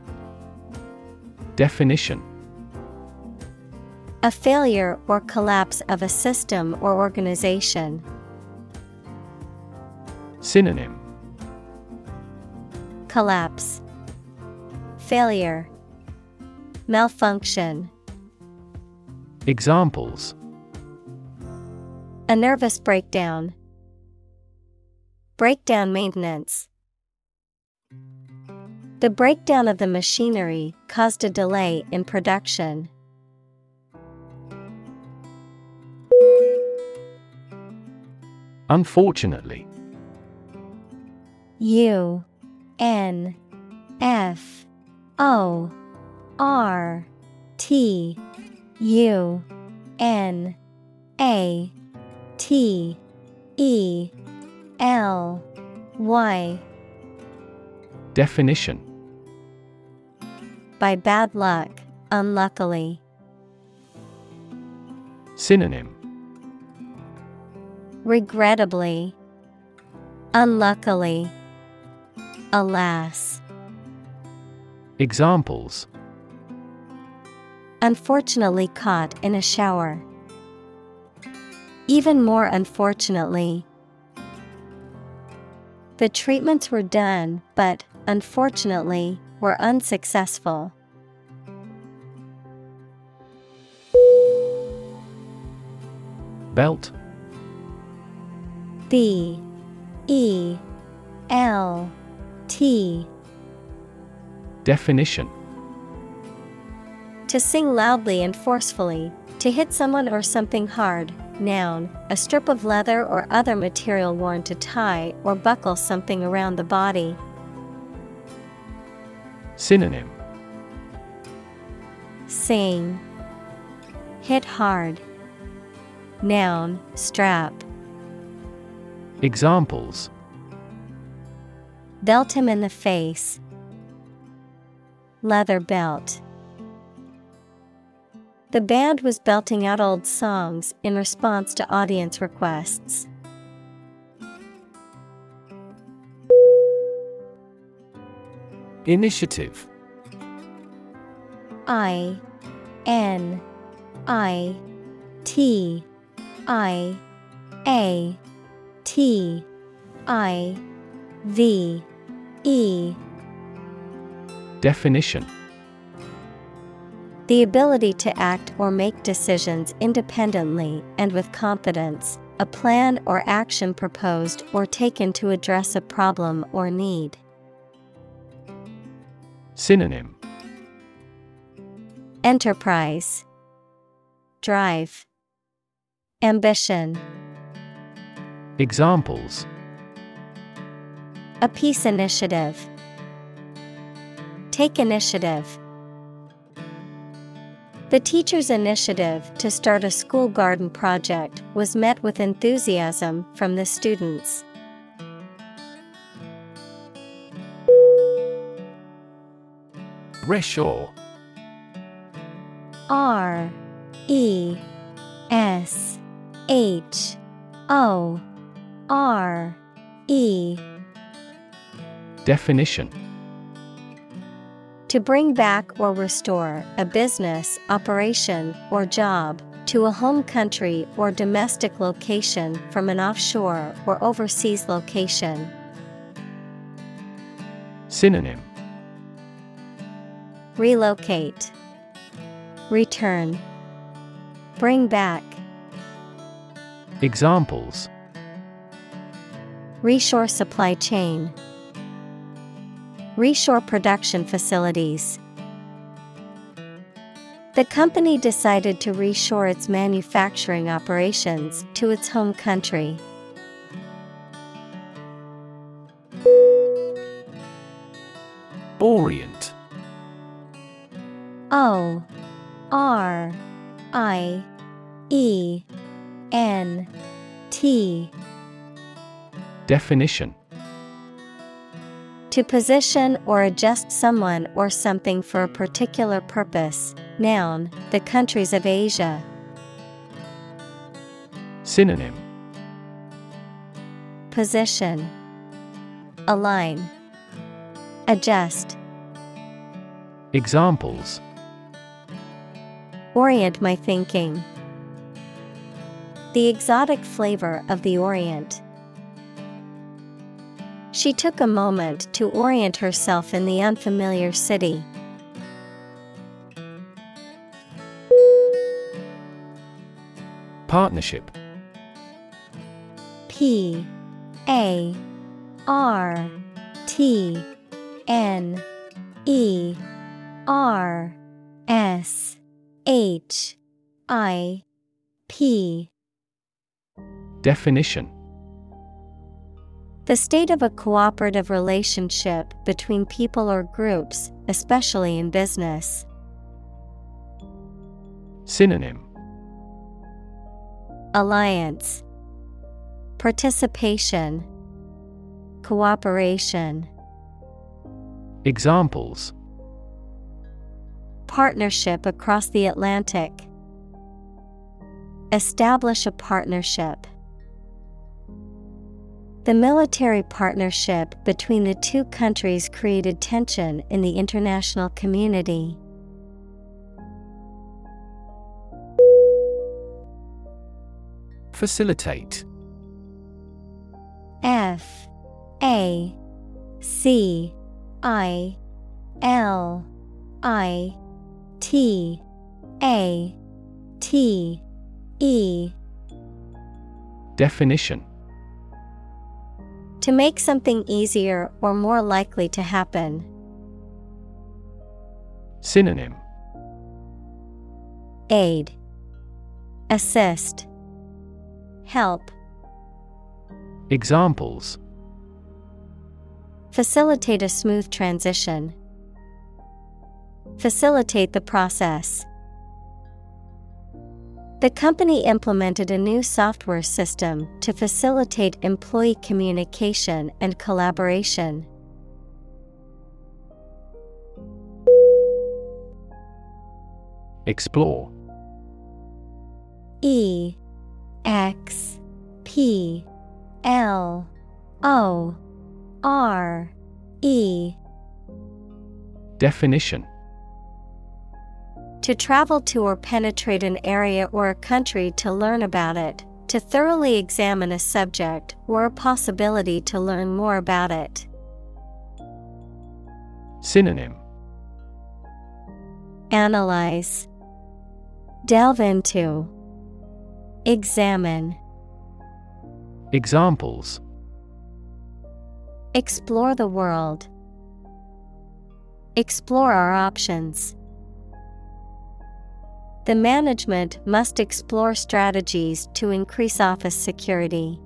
Definition A failure or collapse of a system or organization. Synonym Collapse Failure Malfunction Examples A nervous breakdown. Breakdown maintenance. The breakdown of the machinery caused a delay in production. Unfortunately. U N F O R T U N A T E L Y. Definition. By bad luck, unluckily. Synonym Regrettably. Unluckily. Alas. Examples Unfortunately caught in a shower. Even more unfortunately. The treatments were done, but, unfortunately, were unsuccessful. Belt B E L T Definition To sing loudly and forcefully, to hit someone or something hard. Noun, a strip of leather or other material worn to tie or buckle something around the body. Synonym Sing. Hit hard. Noun, strap. Examples Belt him in the face. Leather belt. The band was belting out old songs in response to audience requests. Initiative I N I T I A T I V E. Definition. The ability to act or make decisions independently and with confidence, a plan or action proposed or taken to address a problem or need. Synonym. Enterprise, Drive, Ambition. Examples A peace initiative. Take initiative. The teacher's initiative to start a school garden project was met with enthusiasm from the students. Reshore R E S H O R E. Definition. To bring back or restore a business, operation, or job to a home country or domestic location from an offshore or overseas location. Synonym. Relocate, Return, Bring back, Examples Reshore supply chain, Reshore production facilities. The company decided to reshore its manufacturing operations to its home country. Orient O R I E N T Definition To position or adjust someone or something for a particular purpose. Noun, the countries of Asia. Synonym Position, Align, Adjust, Examples Orient my thinking. The exotic flavor of the Orient. She took a moment to orient herself in the unfamiliar city. Partnership. P A R T N E R S H I P. Definition The state of a cooperative relationship between people or groups, especially in business. Synonym Alliance Participation Cooperation Examples Partnership across the Atlantic. Establish a partnership. The military partnership between the two countries created tension in the international community. Facilitate. F. A. C. I. L. I. T. A. T. E. Definition To make something easier or more likely to happen. Synonym Aid Assist Help Examples Facilitate a smooth transition. Facilitate the process. The company implemented a new software system to facilitate employee communication and collaboration. Explore. E X P L O R E. Definition To travel to or penetrate an area or a country to learn about it, to thoroughly examine a subject or a possibility to learn more about it. Synonym Analyze, Delve into, Examine, Examples Explore the world. Explore our options. The management must explore strategies to increase office security.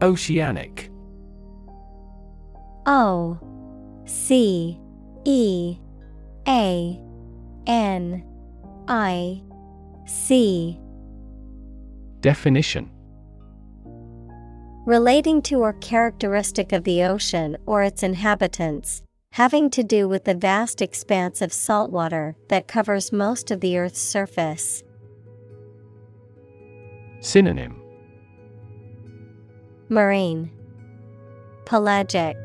Oceanic. O C E A N I C. Definition. Relating to or characteristic of the ocean or its inhabitants, having to do with the vast expanse of salt water that covers most of the Earth's surface. Synonym. Marine, Pelagic,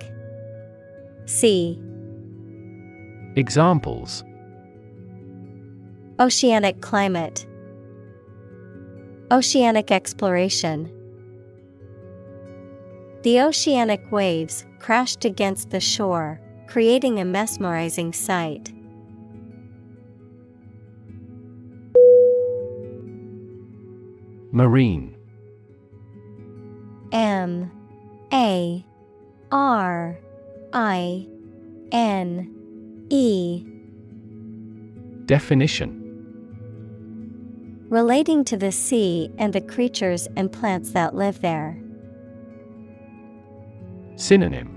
Sea, Examples. Oceanic climate, Oceanic exploration. The oceanic waves crashed against the shore, creating a mesmerizing sight. Marine. M. A. R. I. N. E. Definition. Relating to the sea and the creatures and plants that live there. Synonym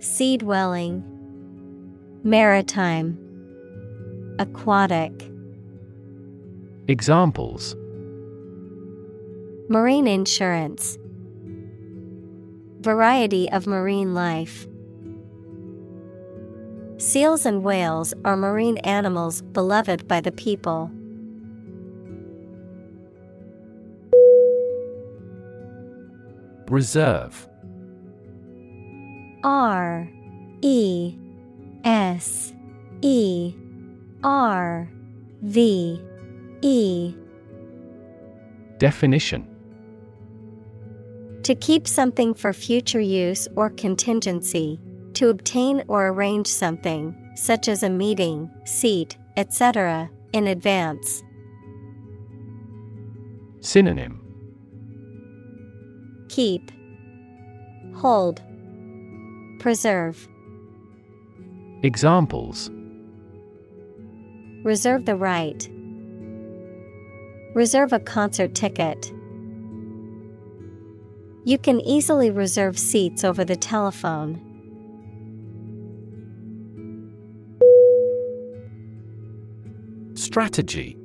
Sea-dwelling Maritime Aquatic. Examples. Marine insurance. Variety of marine life. Seals and whales are marine animals beloved by the people. Reserve. R E S E R V E Definition To keep something for future use or contingency, to obtain or arrange something, such as a meeting, seat, etc., in advance. Synonym Keep, Hold, Preserve. Examples Reserve the right. Reserve a concert ticket. You can easily reserve seats over the telephone. Strategy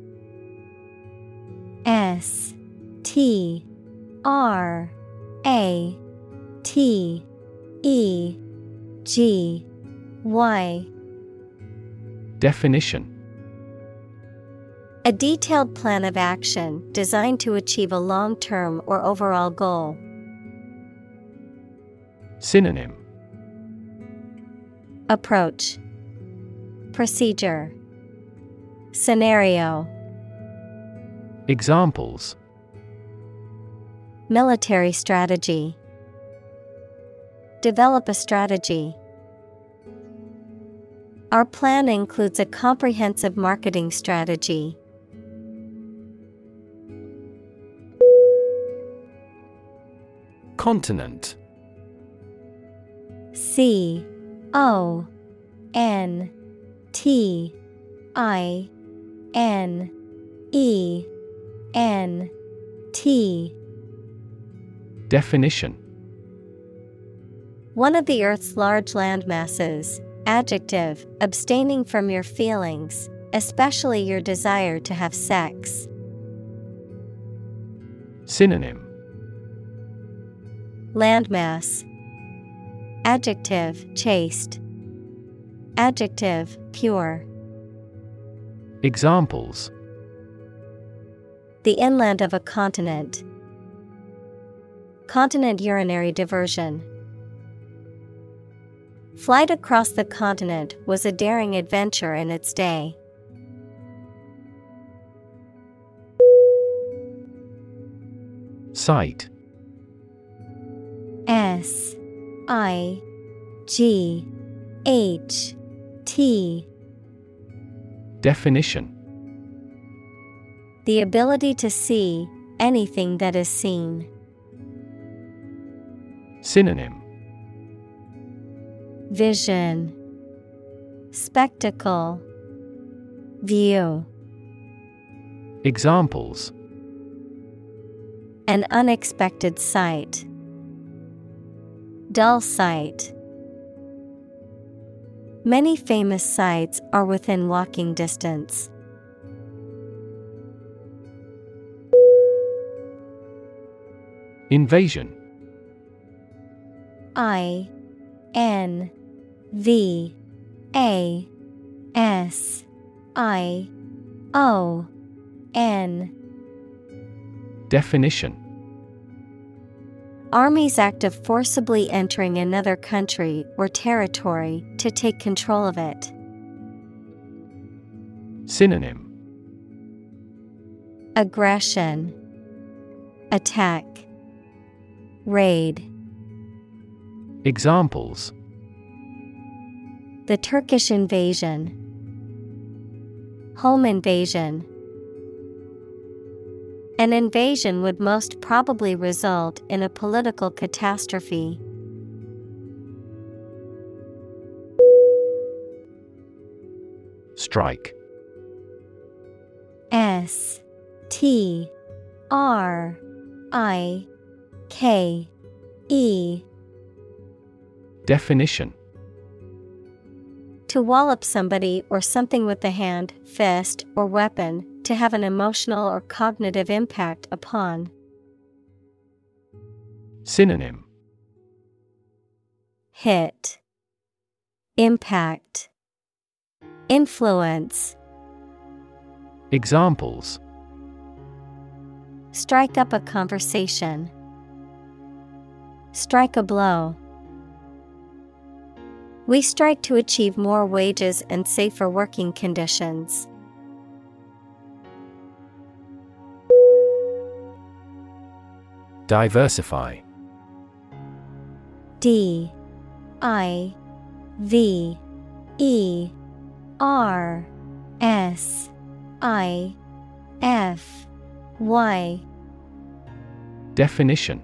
S T R A T E G Y. Definition. A detailed plan of action designed to achieve a long term or overall goal. Synonym. Approach. Procedure. Scenario. Examples. Military strategy Develop a strategy. Our plan includes a comprehensive marketing strategy. Continent C O N T I N E N T Definition One of the Earth's large landmasses. Adjective, abstaining from your feelings, especially your desire to have sex. Synonym Landmass. Adjective, chaste. Adjective, pure. Examples The inland of a continent. Continent urinary diversion. Flight across the continent was a daring adventure in its day. Sight S I G H T Definition The ability to see anything that is seen. Synonym Vision Spectacle View Examples An unexpected sight. Dull sight. Many famous sites are within walking distance. Invasion I N V A S I O N. Definition. Armies act of forcibly entering another country or territory to take control of it. Synonym. Aggression. Attack. Raid. Examples The Turkish invasion. Home invasion. An invasion would most probably result in a political catastrophe. Strike. S T R I K E. Definition To wallop somebody or something with the hand, fist, or weapon, to have an emotional or cognitive impact upon. Synonym Hit Impact Influence Examples Strike up a conversation. Strike a blow. We strike to achieve more wages and safer working conditions. Diversify. D. I. V. E. R. S. I. F. Y. Definition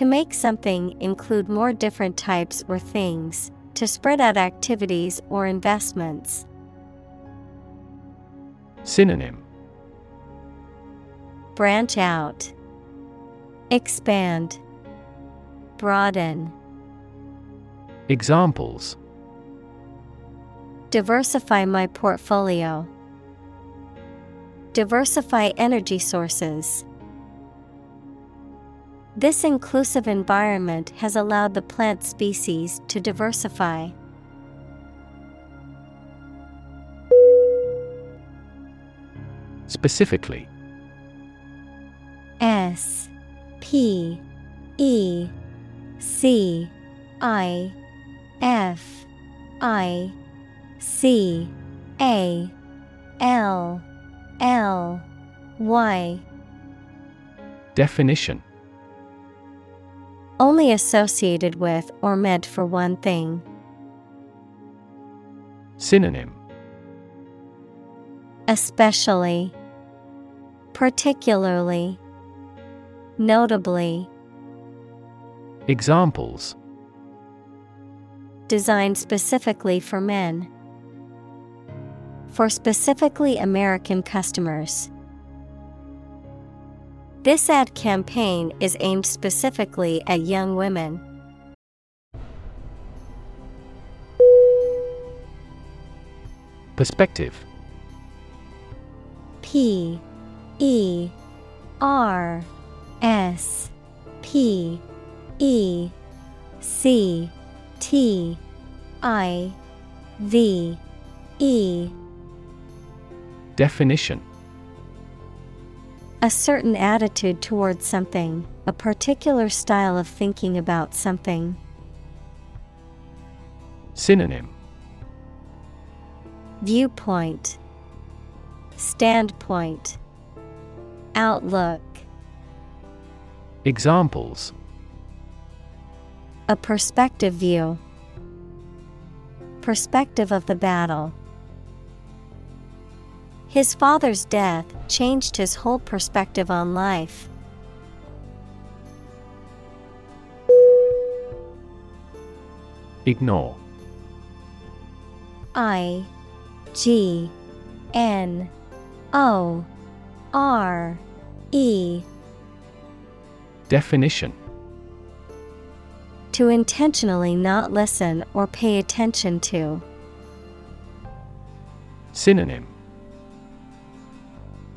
To make something include more different types or things, to spread out activities or investments. Synonym Branch out, Expand, Broaden. Examples Diversify my portfolio. Diversify energy sources. This inclusive environment has allowed the plant species to diversify. Specifically S P E C I F I C A L L Y Definition Only associated with or meant for one thing. Synonym Especially, Particularly, Notably, Examples designed specifically for men. For specifically American customers. This ad campaign is aimed specifically at young women. Perspective. P E R S P E C T I V E. Definition A certain attitude towards something, a particular style of thinking about something. Synonym Viewpoint, Standpoint, Outlook. Examples A perspective view. Perspective of the battle. His father's death changed his whole perspective on life. Ignore I G N O R E Definition To intentionally not listen or pay attention to. Synonym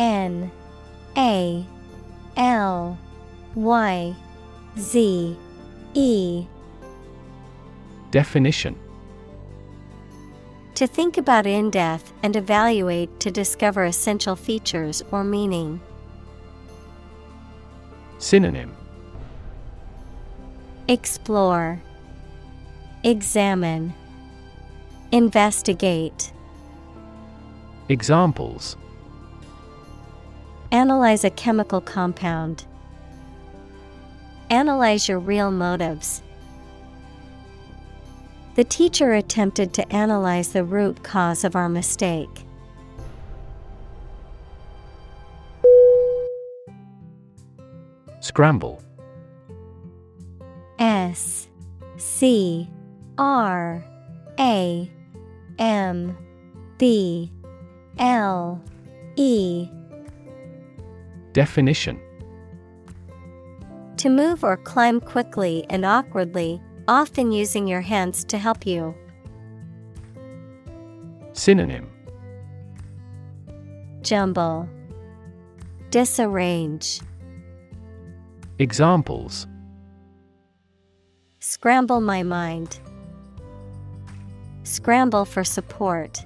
N A L Y Z E. Definition. To think about in depth and evaluate to discover essential features or meaning. Synonym. Explore, Examine, Investigate. Examples Analyze a chemical compound. Analyze your real motives. The teacher attempted to analyze the root cause of our mistake. Scramble S C R A M B L E Definition To move or climb quickly and awkwardly, often using your hands to help you. Synonym Jumble, Disarrange, Examples Scramble my mind. Scramble for support.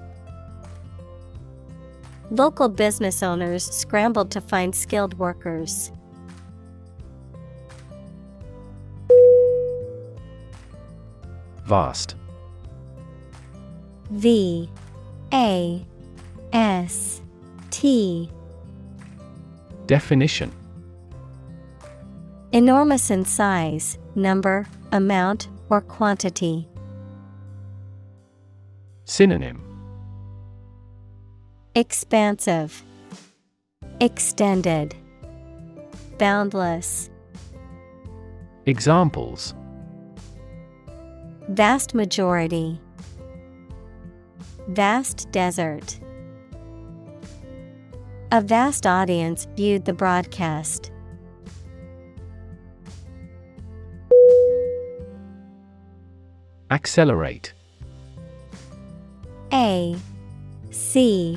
Local business owners scrambled to find skilled workers. Vast. V. A. S. T. Definition. Enormous in size, number, amount, or quantity. Synonym Expansive, Extended, Boundless. Examples Vast majority. Vast desert. A vast audience viewed the broadcast. Accelerate A C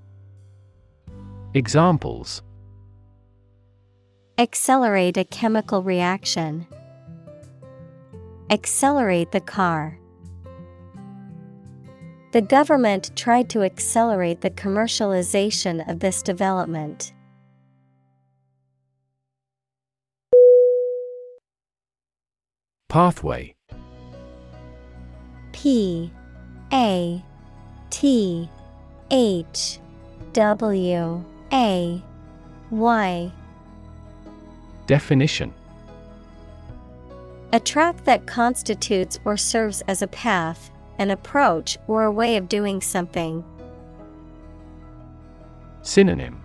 Examples Accelerate a chemical reaction. Accelerate the car. The government tried to accelerate the commercialization of this development. Pathway P A T H W A Y. Definition. A track that constitutes or serves as a path, an approach, or a way of doing something. Synonym.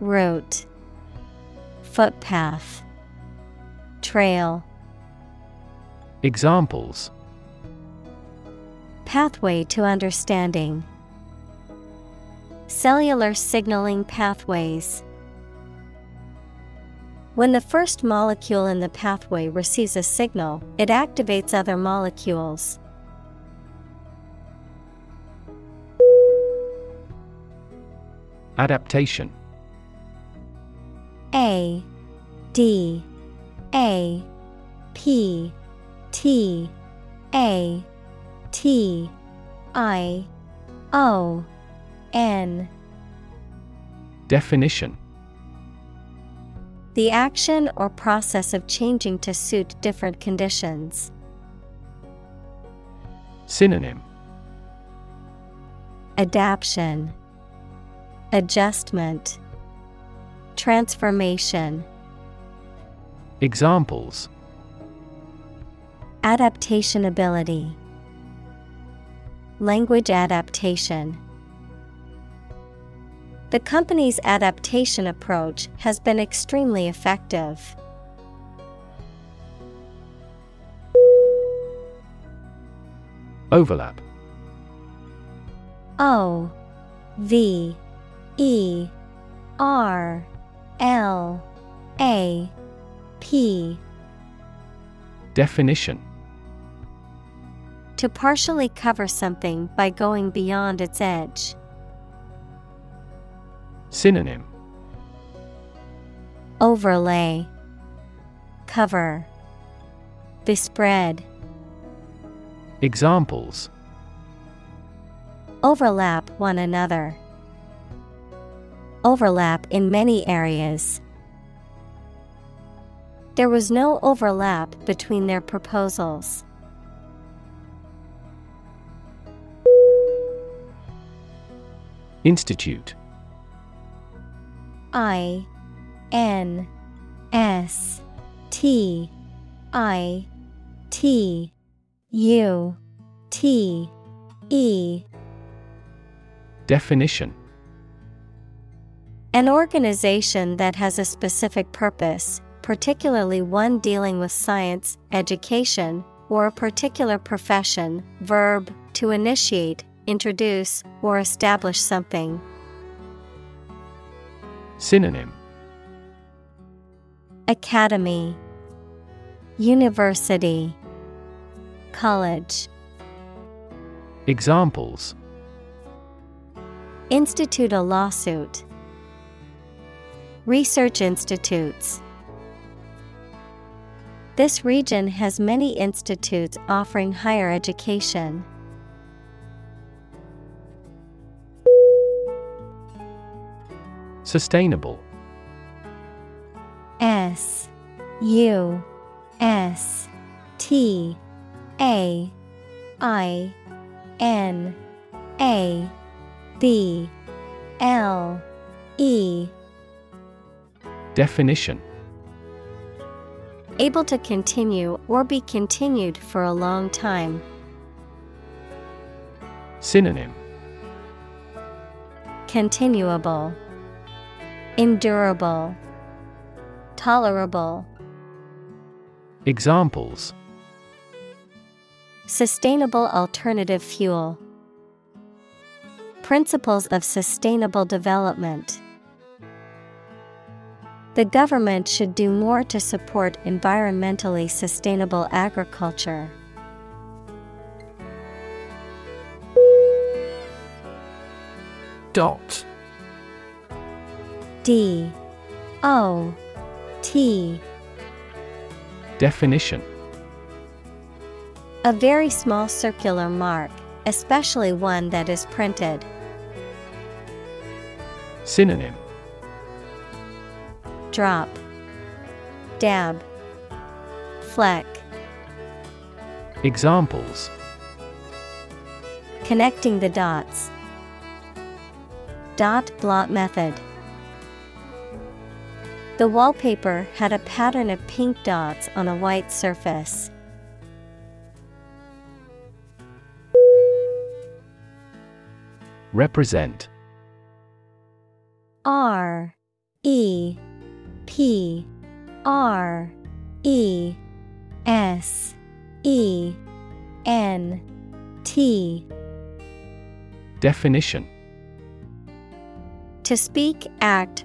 Route. Footpath. Trail. Examples. Pathway to understanding Cellular signaling pathways. When the first molecule in the pathway receives a signal, it activates other molecules. Adaptation A D A P T A T I O N. Definition. The action or process of changing to suit different conditions. Synonym. Adaption. Adjustment. Transformation. Examples. Adaptation ability. Language adaptation The company's adaptation approach has been extremely effective. Overlap O V E R L A P Definition To partially cover something by going beyond its edge. Synonym Overlay Cover Bespread Examples Overlap one another. Overlap in many areas. There was no overlap between their proposals. Institute I N S T I T U T E Definition An organization that has a specific purpose, particularly one dealing with science, education, or a particular profession. Verb to initiate, introduce, or establish something. Synonym Academy University College Examples Institute a lawsuit. Research institutes. This region has many institutes offering higher education. Sustainable. S U S T A I N A B L E. Definition. Able to continue or be continued for a long time. Synonym. Continuable, Endurable, Tolerable. Examples Sustainable alternative fuel. Principles of sustainable development. The government should do more to support environmentally sustainable agriculture. Dot D O T Definition A very small circular mark, especially one that is printed. Synonym Drop, Dab, Fleck. Examples Connecting the dots. Dot blot method. The wallpaper had a pattern of pink dots on a white surface. Represent. R E P R E S E N T. Definition. To speak, act,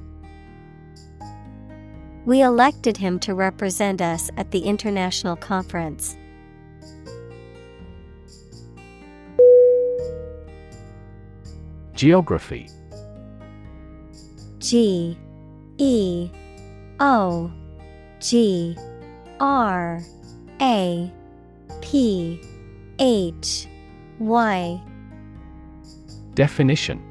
We elected him to represent us at the international conference. Geography. G E O G R A P H Y. Definition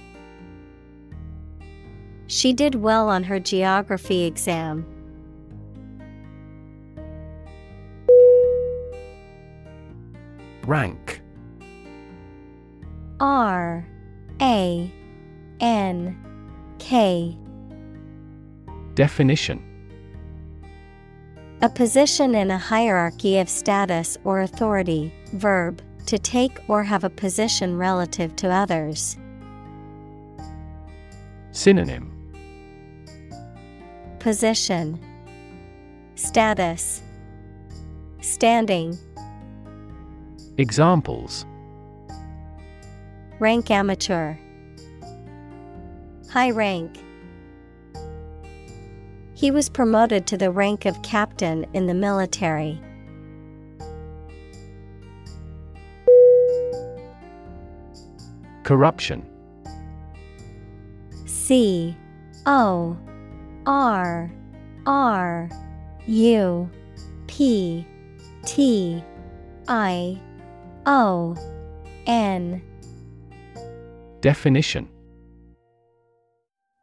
She did well on her geography exam. Rank. R. A. N. K. Definition. A position in a hierarchy of status or authority, verb, to take or have a position relative to others. Synonym Position, Status, Standing. Examples Rank amateur. High rank. He was promoted to the rank of captain in the military. Corruption C O R R U P T I O N. Definition.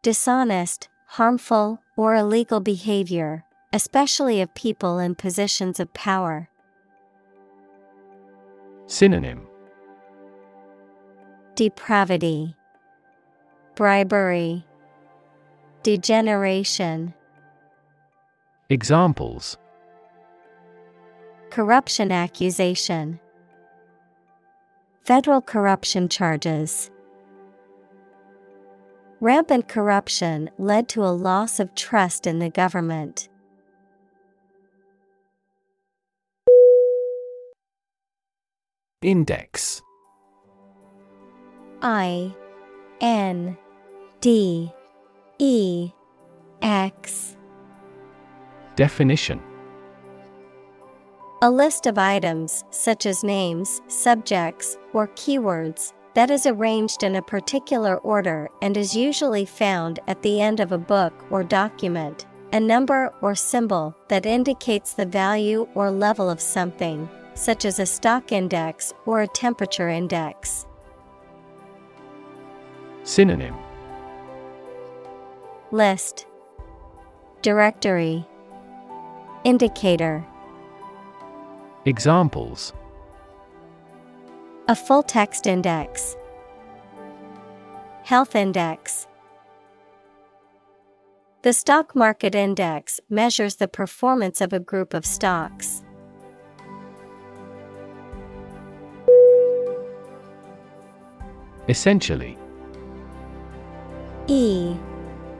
Dishonest, harmful, or illegal behavior, especially of people in positions of power. Synonym. Depravity, Bribery, Degeneration, Examples. Corruption accusation, Federal corruption charges. Rampant corruption led to a loss of trust in the government. Index. I N D E X Definition A list of items, such as names, subjects, or keywords, that is arranged in a particular order and is usually found at the end of a book or document. A number or symbol that indicates the value or level of something, such as a stock index or a temperature index. Synonym List. Directory. Indicator. Examples. A full text index. Health index. The stock market index measures the performance of a group of stocks. Essentially. E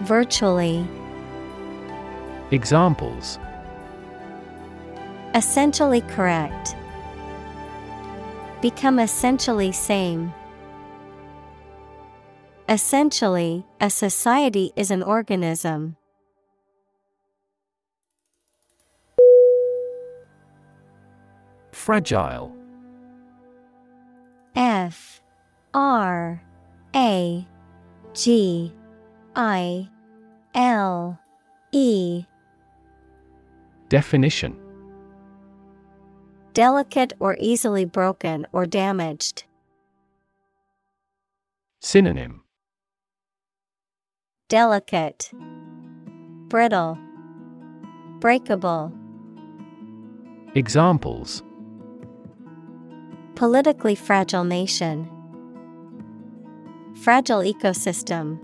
Virtually, Examples Essentially correct. Become essentially same. Essentially, a society is an organism. Fragile F R A G I L E Definition Delicate or easily broken or damaged. Synonym Delicate, Brittle, Breakable. Examples Politically fragile nation. Fragile ecosystem.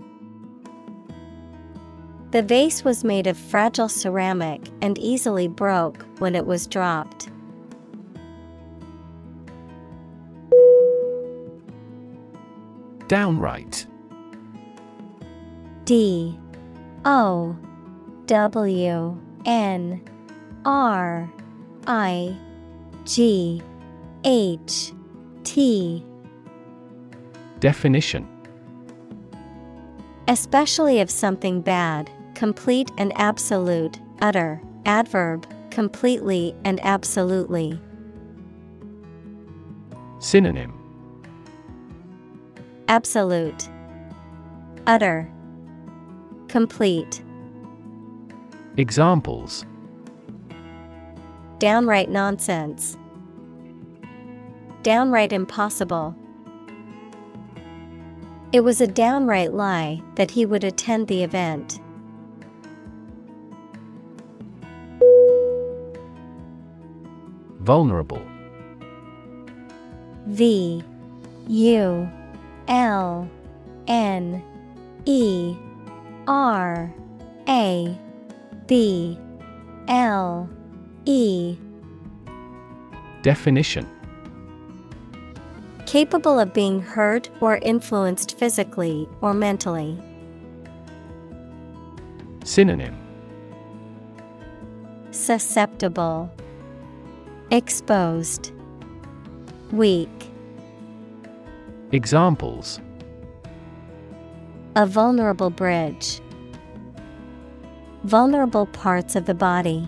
The vase was made of fragile ceramic and easily broke when it was dropped. Downright. D. O. W. N. R. I. G. H. T. Definition. Especially of something bad, complete and absolute, utter, adverb, completely and absolutely. Synonym Absolute, utter, complete. Examples Downright nonsense. Downright impossible. It was a downright lie that he would attend the event. Vulnerable. V U L N E R A B L E. Definition. Capable of being hurt or influenced physically or mentally. Synonym. Susceptible, Exposed, Weak. Examples A vulnerable bridge. Vulnerable parts of the body.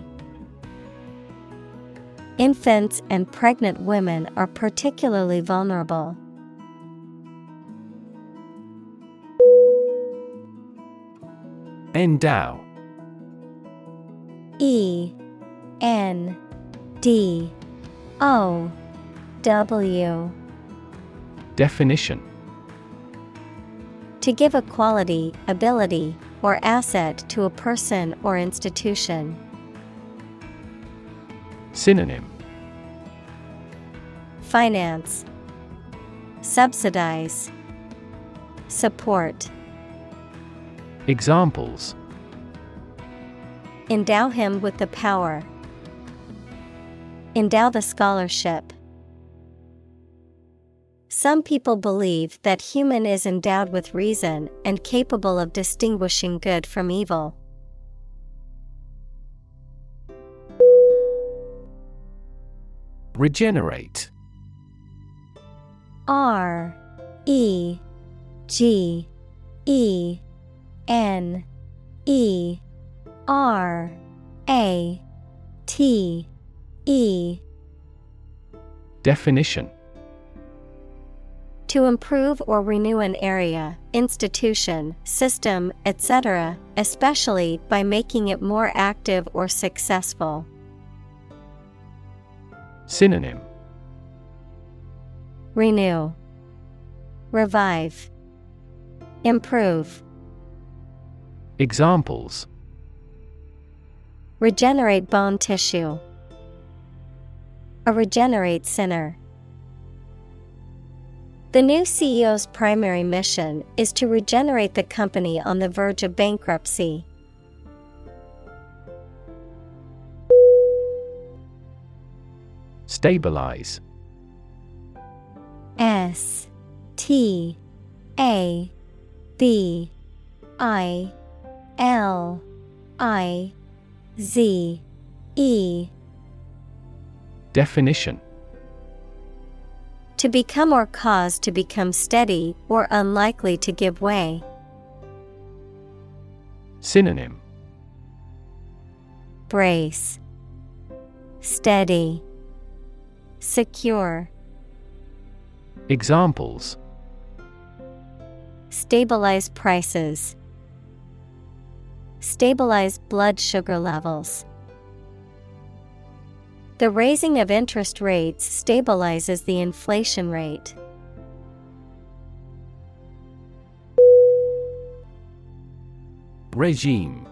Infants and pregnant women are particularly vulnerable. Endow E N D. O. W. Definition. To give a quality, ability, or asset to a person or institution. Synonym. Finance. Subsidize. Support. Examples. Endow him with the power. Endow the scholarship. Some people believe that human is endowed with reason and capable of distinguishing good from evil. Regenerate R E G E N E R A T E Definition To improve or renew an area, institution, system, etc., especially by making it more active or successful. Synonym Renew, Revive, Improve. Examples Regenerate bone tissue. A regenerate sinner. The new CEO's primary mission is to regenerate the company on the verge of bankruptcy. Stabilize S T A B I L I Z E Definition To become or cause to become steady or unlikely to give way. Synonym Brace, Steady, Secure. Examples Stabilize prices. Stabilize blood sugar levels. The raising of interest rates stabilizes the inflation rate. Regime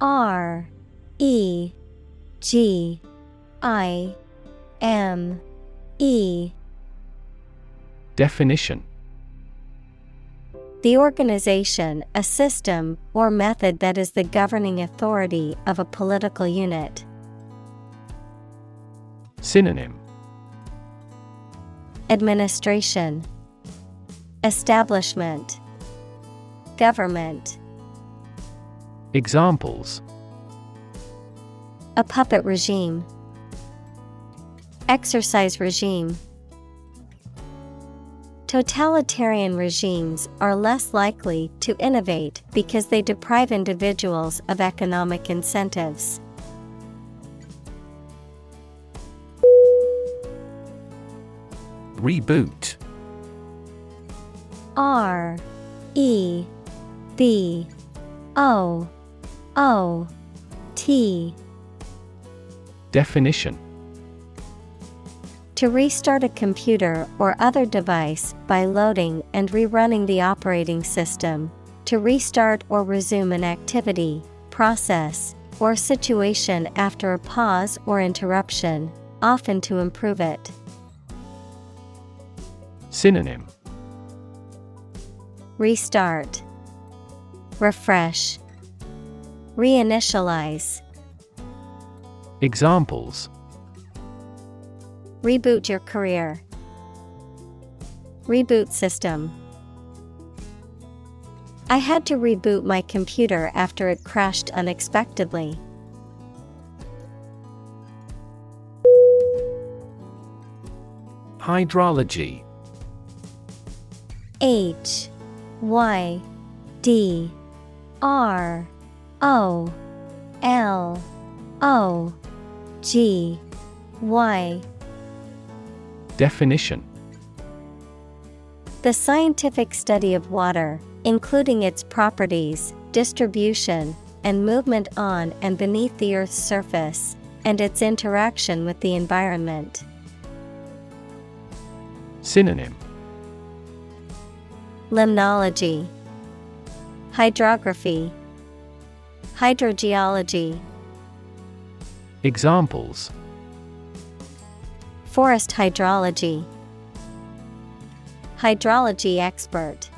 R E G I M E Definition The organization, a system, or method that is the governing authority of a political unit. Synonym. Administration. Establishment. Government. Examples. A puppet regime. Exercise regime. Totalitarian regimes are less likely to innovate because they deprive individuals of economic incentives. Reboot. R E B O O T. Definition. To restart a computer or other device by loading and rerunning the operating system, to restart or resume an activity, process, or situation after a pause or interruption, often to improve it. Synonym Restart, Refresh, Reinitialize. Examples Reboot your career. Reboot system. I had to reboot my computer after it crashed unexpectedly. Hydrology H Y D R O L O G Y. Definition. The scientific study of water, including its properties, distribution, and movement on and beneath the Earth's surface, and its interaction with the environment. Synonym Limnology, Hydrography, Hydrogeology, Examples Forest hydrology, Hydrology expert.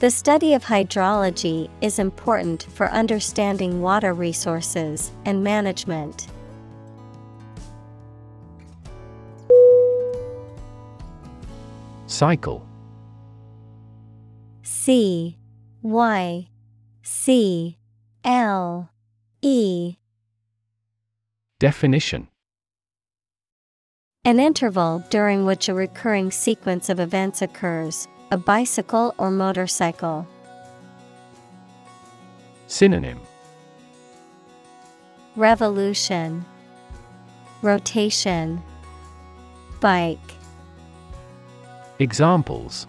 The study of hydrology is important for understanding water resources and management. Cycle. C Y C L E. Definition. An interval during which a recurring sequence of events occurs, a bicycle or motorcycle. Synonym. Revolution, Rotation, Bike. Examples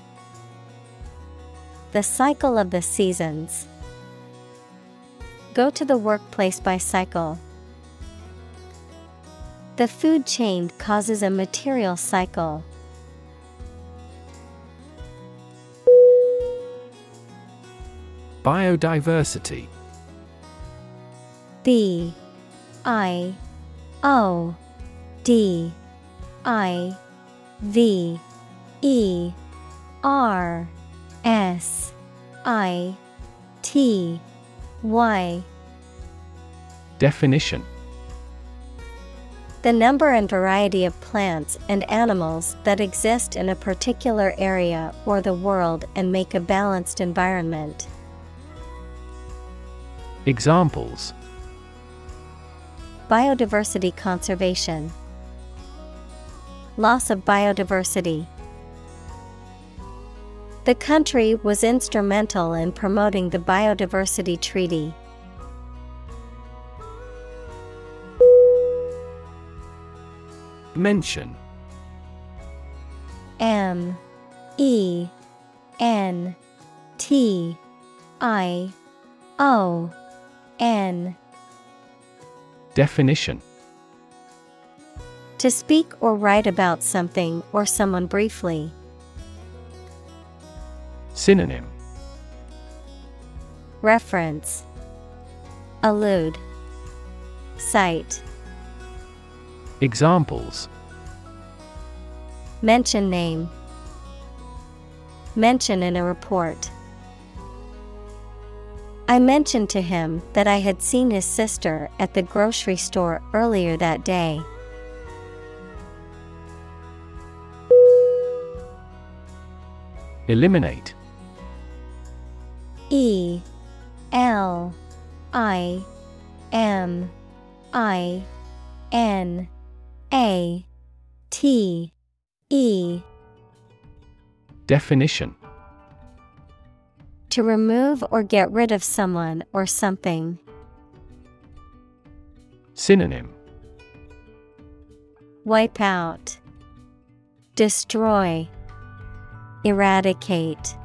The cycle of the seasons. Go to the workplace by cycle. The food chain causes a material cycle. Biodiversity B I O D I V E R S I T Y Definition The number and variety of plants and animals that exist in a particular area or the world and make a balanced environment. Examples Biodiversity conservation, Loss of biodiversity. The country was instrumental in promoting the Biodiversity Treaty. Mention. M. E. N. T. I. O. N. Definition. To speak or write about something or someone briefly. Synonym. Reference. Allude. Cite. Examples. Mention name. Mention in a report. I mentioned to him that I had seen his sister at the grocery store earlier that day. Eliminate E L I M I N A T E Definition To remove or get rid of someone or something. Synonym Wipe out. Destroy. Eradicate.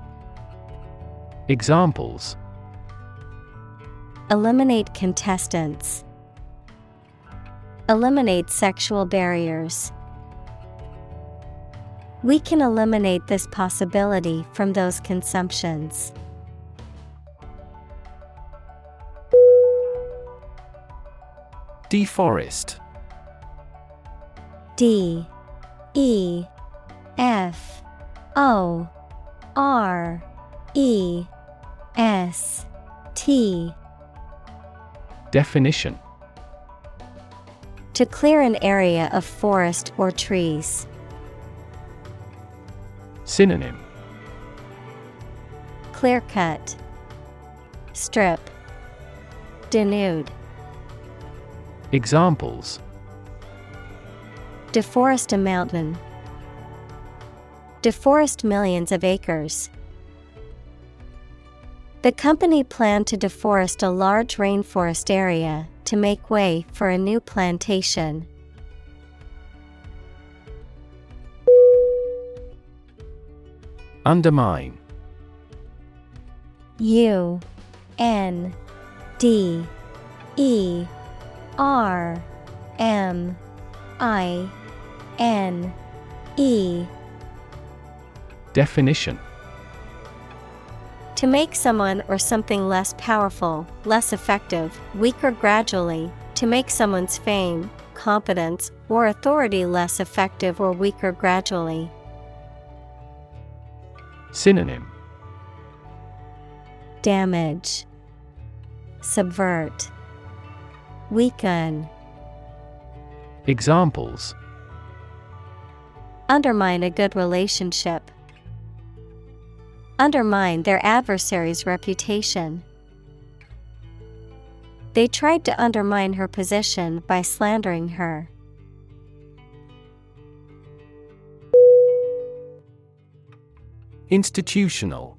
Examples. Eliminate contestants. Eliminate sexual barriers. We can eliminate this possibility from those consumptions. Deforest. D. E. F. O. R. E S T Definition To clear an area of forest or trees. Synonym Clear cut, Strip, Denude. Examples Deforest a mountain. Deforest millions of acres. The company planned to deforest a large rainforest area to make way for a new plantation. Undermine. U N D E R M I N E. Definition To make someone or something less powerful, less effective, weaker gradually, to make someone's fame, competence, or authority less effective or weaker gradually. Synonym. Damage, Subvert, Weaken, Examples. Undermine a good relationship. Undermine their adversary's reputation. They tried to undermine her position by slandering her. Institutional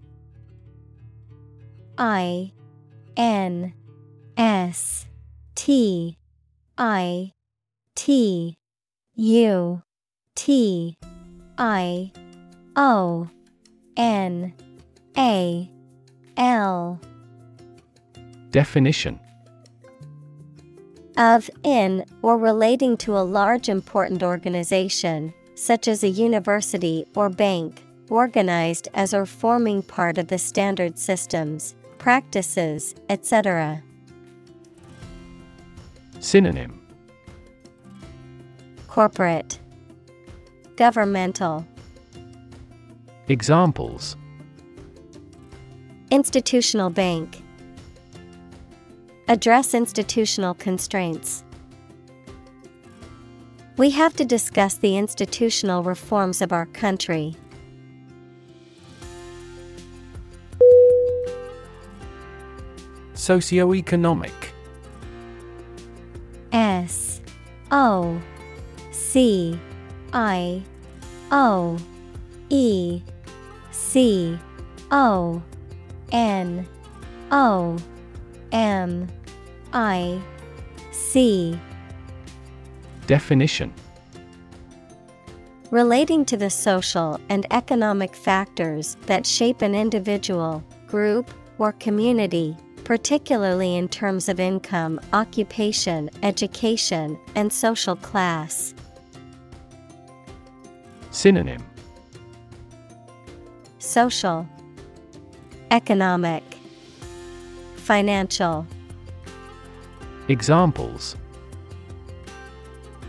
I N S T I T U T I O N A L. Definition. Of, in, or relating to a large important organization, such as a university or bank, organized as or forming part of the standard systems, practices, etc. Synonym. Corporate, Governmental, Examples Institutional bank. Address institutional constraints. We have to discuss the institutional reforms of our country. Socioeconomic S O C I O E C O N O M I C. Definition. Relating to the social and economic factors that shape an individual, group, or community, particularly in terms of income, occupation, education, and social class. Synonym Social, Economic, Financial, Examples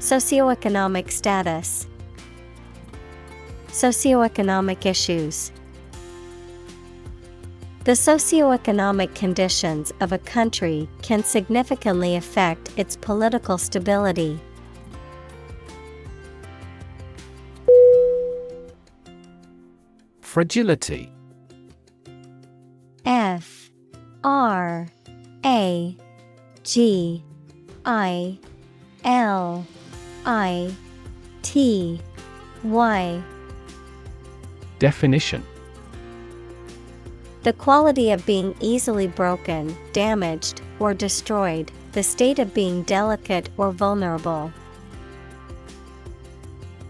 Socioeconomic status, Socioeconomic issues. The socioeconomic conditions of a country can significantly affect its political stability. Fragility. F R A G I L I T Y. Definition. The quality of being easily broken, damaged, or destroyed, the state of being delicate or vulnerable.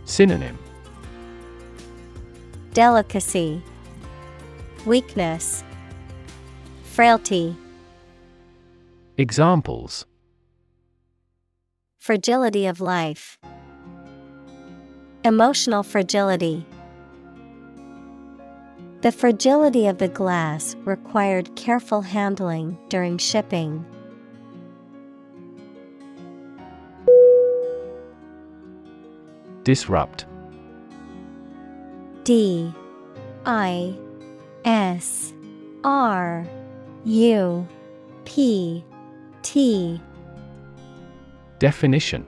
Synonym Delicacy, Weakness, Frailty, Examples Fragility of life, Emotional fragility. The fragility of the glass required careful handling during shipping. Disrupt D I S R U P T. Definition.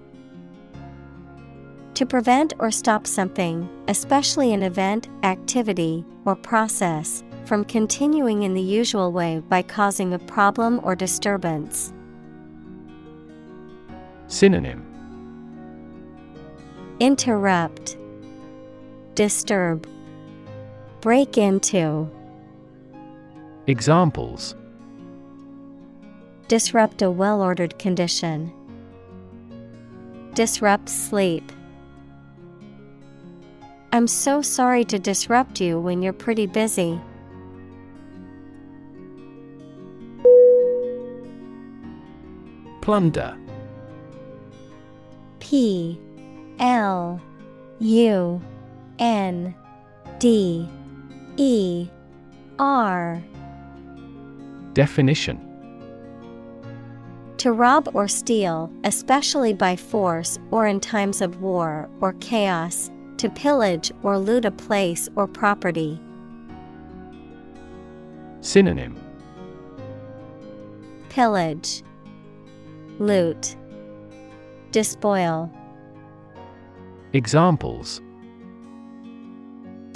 To prevent or stop something, especially an event, activity, or process, from continuing in the usual way by causing a problem or disturbance. Synonym. Interrupt, Disturb, Break into, Examples Disrupt a well ordered condition. Disrupt sleep. I'm so sorry to disrupt you when you're pretty busy. Plunder P L U N D E R. Definition. To rob or steal, especially by force or in times of war or chaos, to pillage or loot a place or property. Synonym. Pillage, Loot, Despoil. Examples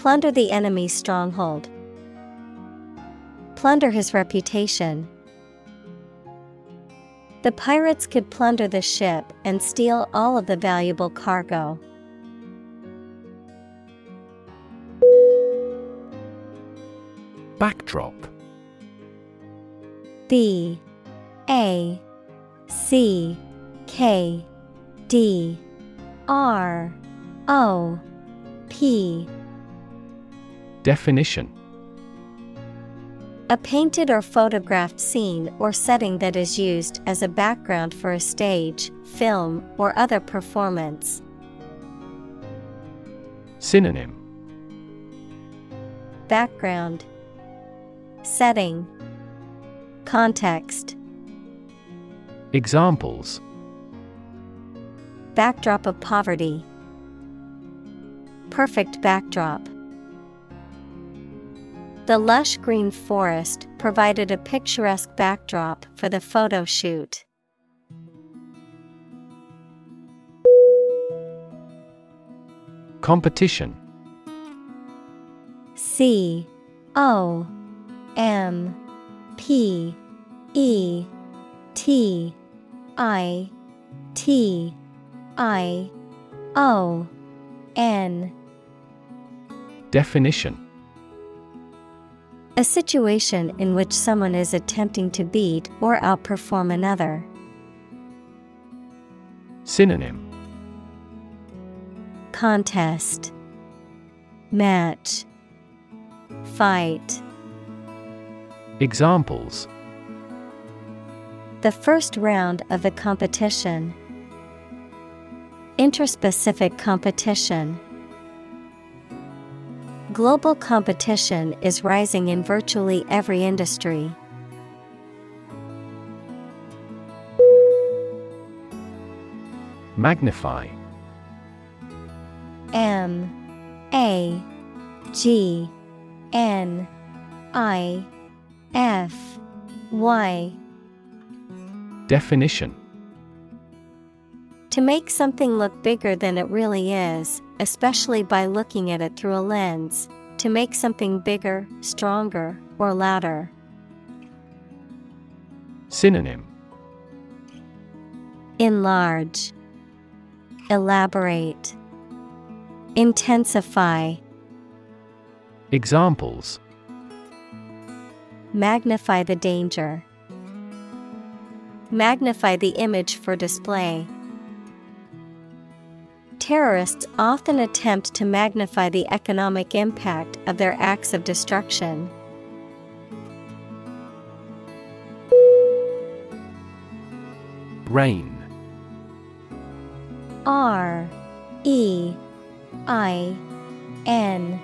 Plunder the enemy's stronghold. Plunder his reputation. The pirates could plunder the ship and steal all of the valuable cargo. Backdrop B A C K D R O P Definition A painted or photographed scene or setting that is used as a background for a stage, film, or other performance. Synonym Background Setting Context Examples Backdrop of poverty. Perfect backdrop. The lush green forest provided a picturesque backdrop for the photo shoot. Competition. C O M P E T I T I O N. Definition A situation in which someone is attempting to beat or outperform another. Synonym Contest Match Fight Examples The first round of the competition. Interspecific competition. Global competition is rising in virtually every industry. Magnify. M. A. G. N. I. F. Y. Definition. To make something look bigger than it really is, especially by looking at it through a lens, to make something bigger, stronger, or louder. Synonym Enlarge, Elaborate, Intensify, Examples Magnify the danger. Magnify the image for display. Terrorists often attempt to magnify the economic impact of their acts of destruction. Rein. R E I N.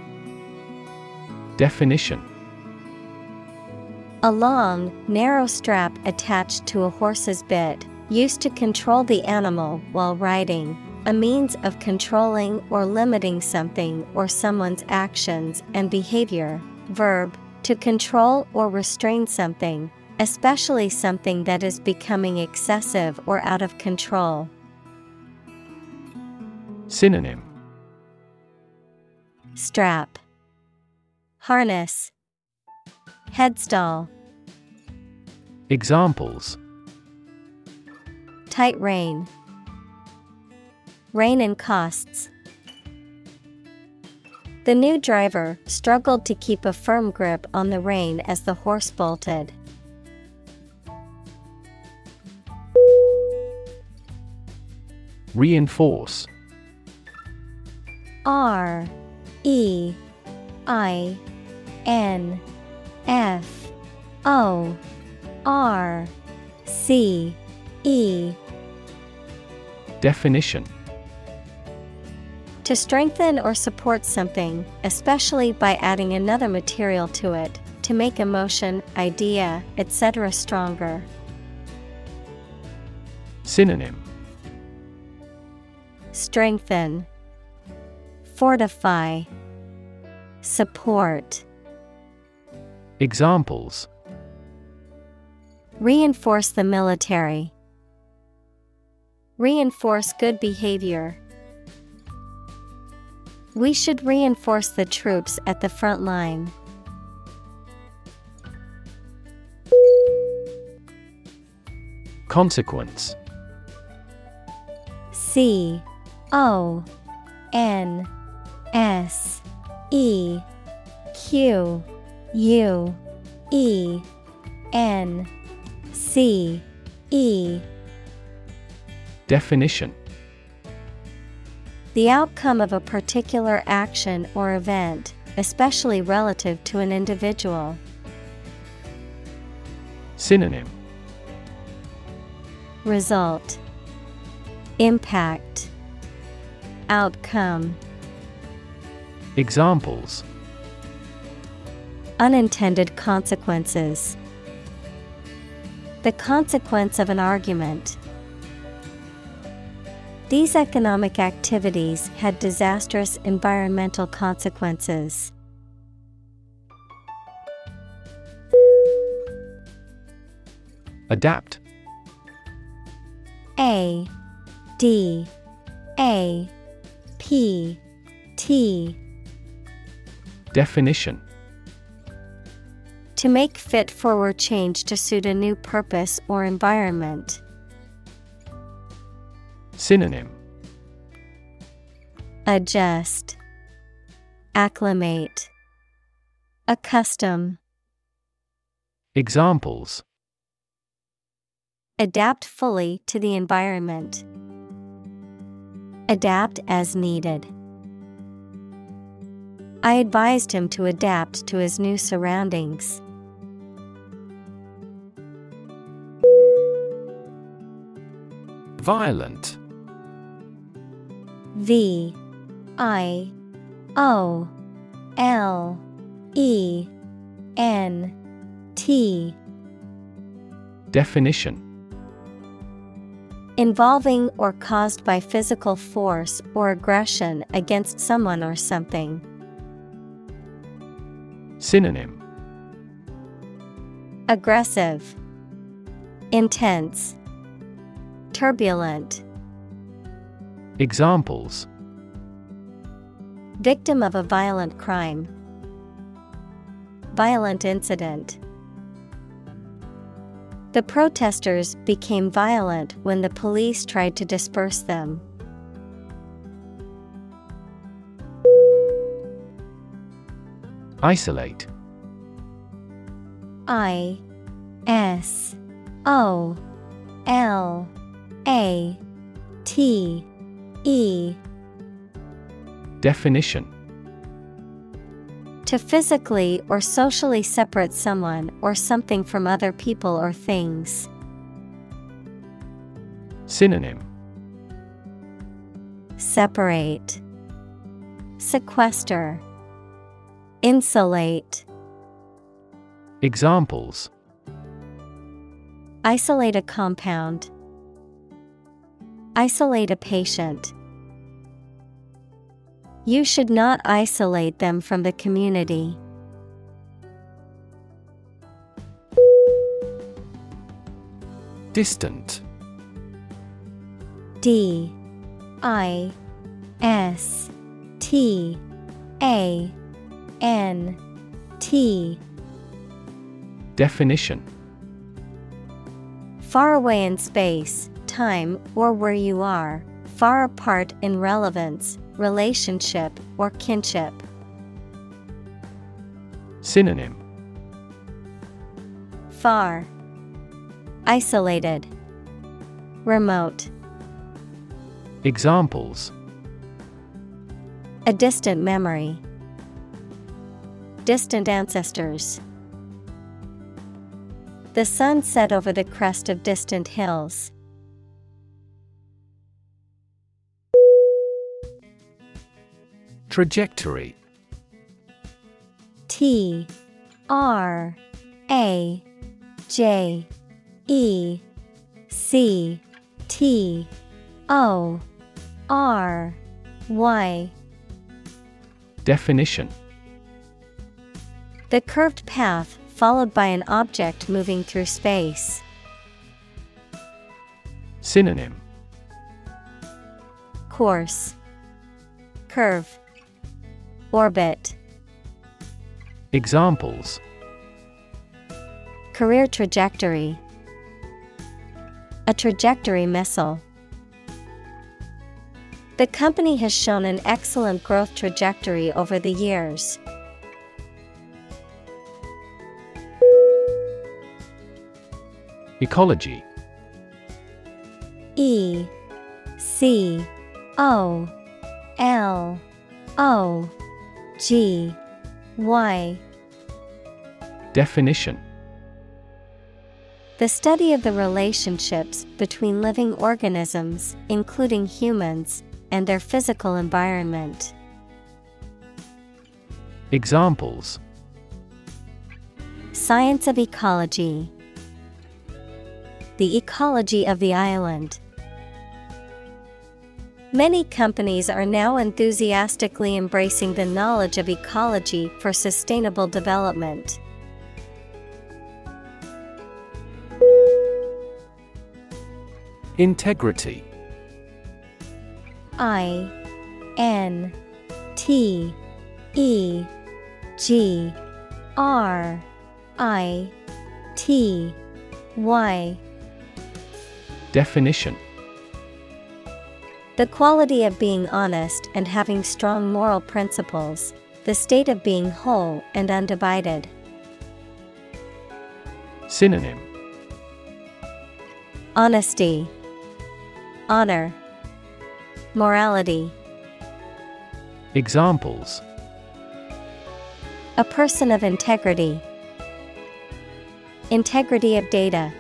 Definition. A long, narrow strap attached to a horse's bit, used to control the animal while riding, a means of controlling or limiting something or someone's actions and behavior. Verb, to control or restrain something, especially something that is becoming excessive or out of control. Synonym Strap, Harness, Headstall. Examples Tight rein, Rein and costs. The new driver struggled to keep a firm grip on the rein as the horse bolted. Reinforce R E I N F O R C E Definition To strengthen or support something, especially by adding another material to it, to make a motion, idea, etc. stronger. Synonym Strengthen, Fortify, Support. Examples Reinforce the military. Reinforce good behavior. We should reinforce the troops at the front line. Consequence. C O N S E Q U E N C E. Definition The outcome of a particular action or event, especially relative to an individual. Synonym Result Impact Outcome Examples Unintended consequences. The consequence of an argument. These economic activities had disastrous environmental consequences. Adapt A D A P T Definition To make fit forward change to suit a new purpose or environment. Synonym Adjust, Acclimate, Accustom. Examples Adapt fully to the environment. Adapt as needed. I advised him to adapt to his new surroundings. Violent V I O L E N T. Definition. Involving or caused by physical force or aggression against someone or something. Synonym. Aggressive, Intense, Turbulent. Examples Victim of a violent crime. Violent incident. The protesters became violent when the police tried to disperse them. Isolate I S O L A T E Definition To physically or socially separate someone or something from other people or things. Synonym Separate, Sequester, Insulate. Examples Isolate a compound. Isolate a patient. You should not isolate them from the community. Distant. D I S T A N T Definition Far away in space, time, or where you are, far apart in relevance, relationship, or kinship. Synonym Far, Isolated, Remote. Examples A distant memory, Distant ancestors. The sun set over the crest of distant hills. Trajectory. T R A J E C T O R Y. Definition. The curved path followed by an object moving through space. Synonym. Course. Curve Orbit. Examples. Career trajectory. A trajectory missile. The company has shown an excellent growth trajectory over the years. Ecology. E C O L O G Y Definition The study of the relationships between living organisms, including humans, and their physical environment. Examples Science of ecology. The ecology of the island. Many companies are now enthusiastically embracing the knowledge of ecology for sustainable development. Integrity. I N T E G R I T Y. Definition The quality of being honest and having strong moral principles, the state of being whole and undivided. Synonym Honesty, Honor, Morality. Examples A person of integrity. Integrity of data.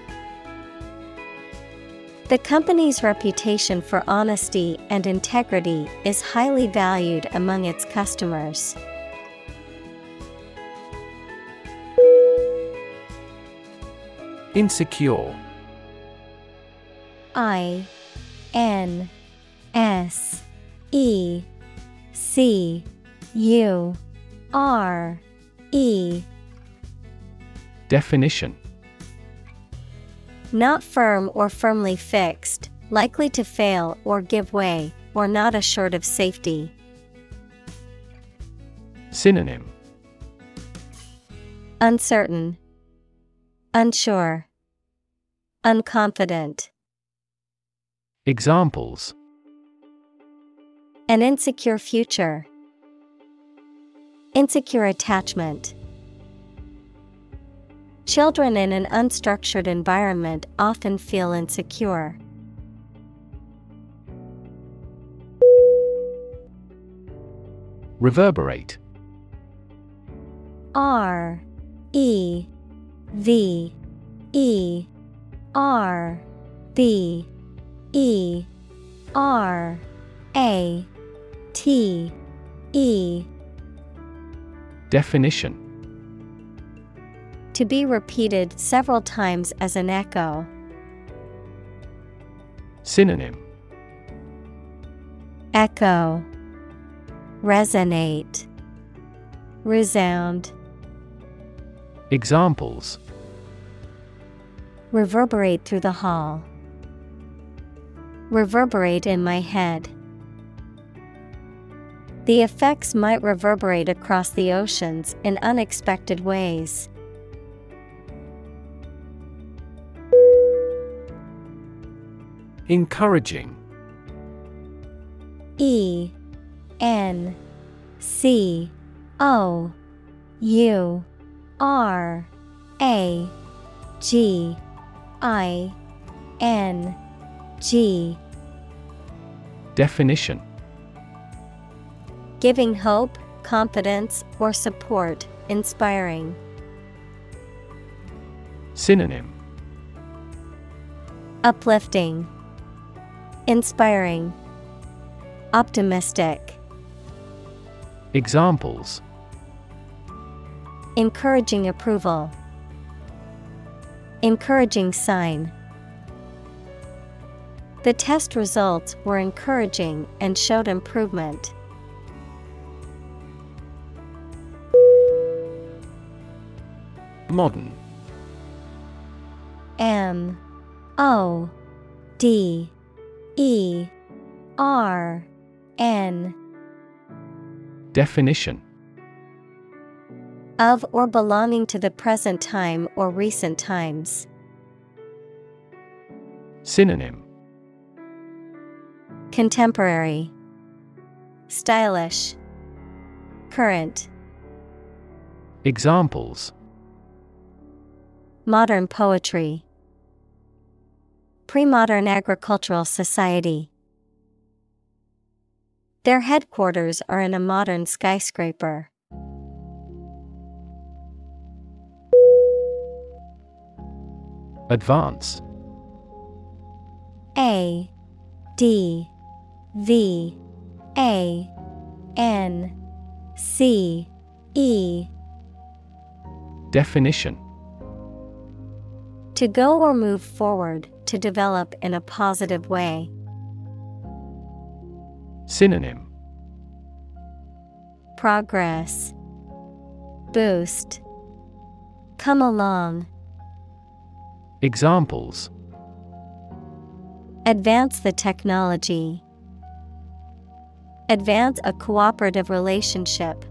The company's reputation for honesty and integrity is highly valued among its customers. Insecure. I N S E C U R E. Definition Not firm or firmly fixed, likely to fail or give way, or not assured of safety. Synonym Uncertain, Unsure, Unconfident. Examples An insecure future, Insecure attachment. Children in an unstructured environment often feel insecure. Reverberate. R E V E R B E R A T E. Definition To be repeated several times as an echo. Synonym Echo Resonate, Resound. Examples Reverberate through the hall. Reverberate in my head. The effects might reverberate across the oceans in unexpected ways. Encouraging. E N C O U R A G I N G. Definition. Giving hope, confidence, or support, inspiring. Synonym. Uplifting, Inspiring, Optimistic. Examples Encouraging approval, Encouraging sign. The test results were encouraging and showed improvement. Modern M O D E R N Definition of or belonging to the present time or recent times. Synonym Contemporary, Stylish, Current. Examples Modern poetry. Pre-modern agricultural society. Their headquarters are in a modern skyscraper. Advance A D V A N C E Definition To go or move forward, to develop in a positive way. Synonym Progress Boost Come along. Examples Advance the technology. Advance a cooperative relationship.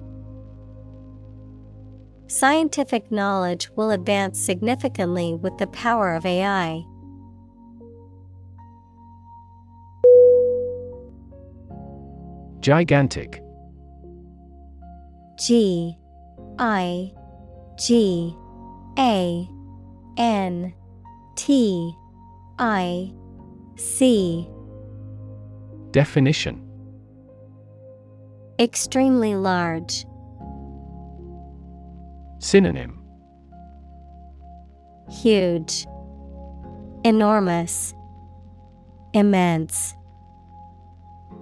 Scientific knowledge will advance significantly with the power of AI. Gigantic G I G A N T I C Definition Extremely large. Synonym Huge. Enormous. Immense.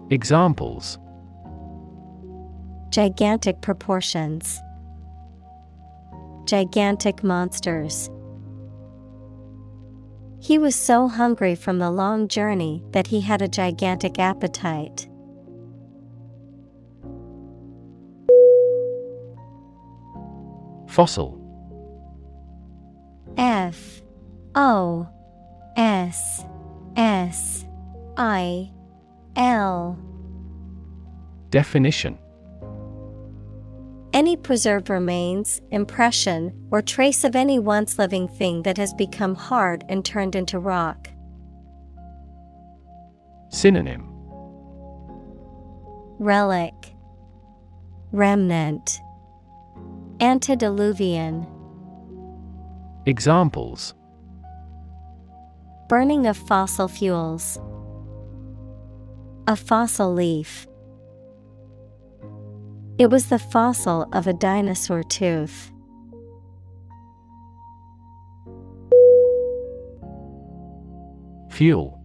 Examples Gigantic proportions. Gigantic monsters. He was so hungry from the long journey that he had a gigantic appetite. Fossil. F O S S I L. Definition. Any preserved remains, impression, or trace of any once living thing that has become hard and turned into rock. Synonym. Relic. Remnant Antediluvian Examples Burning of fossil fuels. A fossil leaf. It was the fossil of a dinosaur tooth. Fuel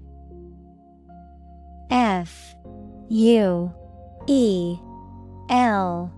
F U E L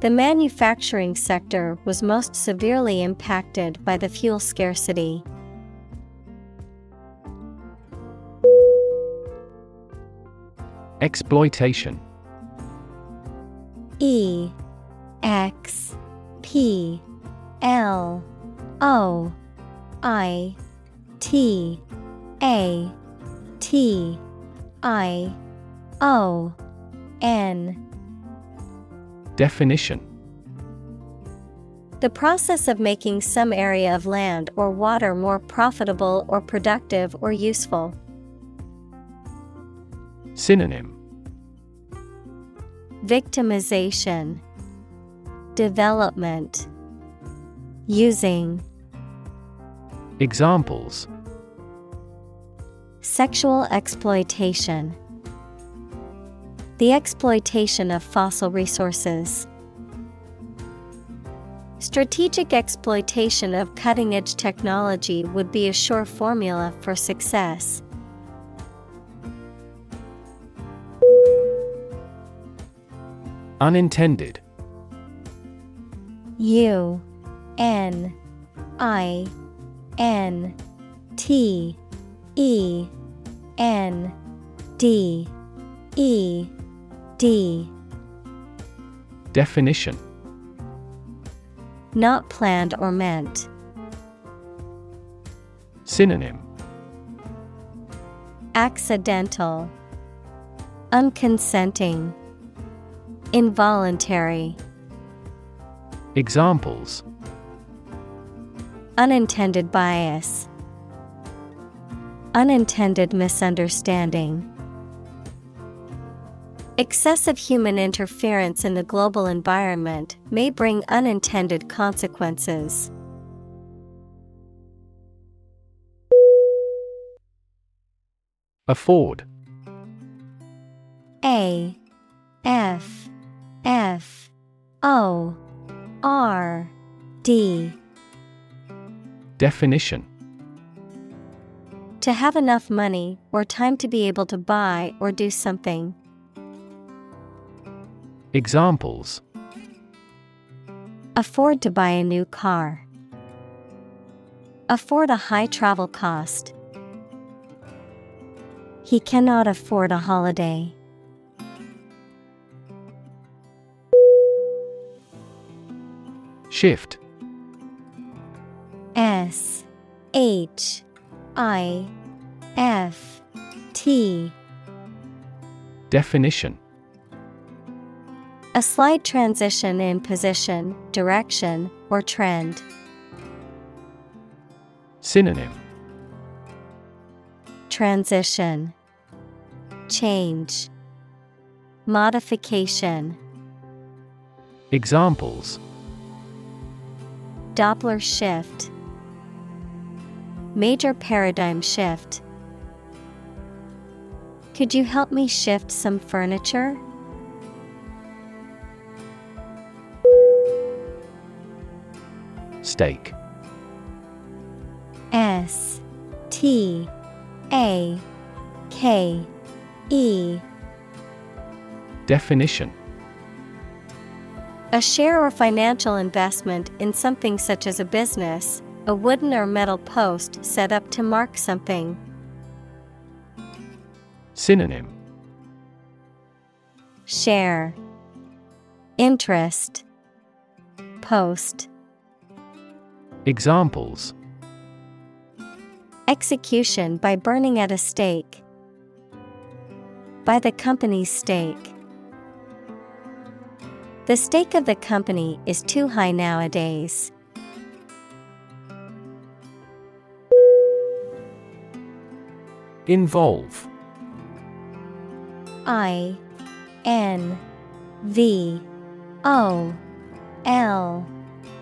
The manufacturing sector was most severely impacted by the fuel scarcity. Exploitation E X P L O I T A T I O N Definition. The process of making some area of land or water more profitable or productive or useful. Synonym. Victimization, Development, Using, Examples. Sexual exploitation, The exploitation of fossil resources. Strategic exploitation of cutting edge technology would be a sure formula for success. Unintended U N I N T E N D E D Definition Not planned or meant. Synonym Accidental, Unconsenting, Involuntary. Examples Unintended bias. Unintended misunderstanding. Excessive human interference in the global environment may bring unintended consequences. Afford A F F O R D Definition To have enough money or time to be able to buy or do something. Examples Afford to buy a new car. Afford a high travel cost. He cannot afford a holiday. Shift S H I F T Definition A slight transition in position, direction, or trend. Synonym Transition Change Modification Examples Doppler shift Major paradigm shift. Could you help me shift some furniture? Stake S T A K E. Definition. A share or financial investment in something such as a business, a wooden or metal post set up to mark something. Synonym. Share. Interest. Post Examples Execution by burning at a stake. Buy the company's stake. The stake of the company is too high nowadays. Involve I N V O L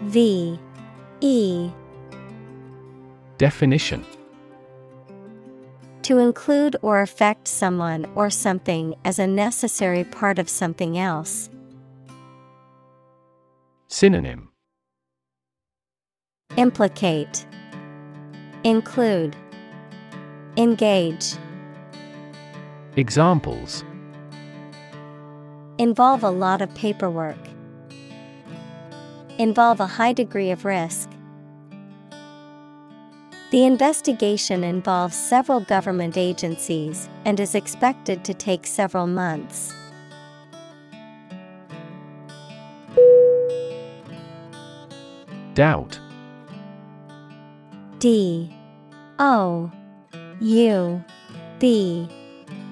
V E Definition To include or affect someone or something as a necessary part of something else. Synonym Implicate, Include, Engage. Examples Involve a lot of paperwork. Involve a high degree of risk. The investigation involves several government agencies and is expected to take several months. Doubt. D. O. U. B.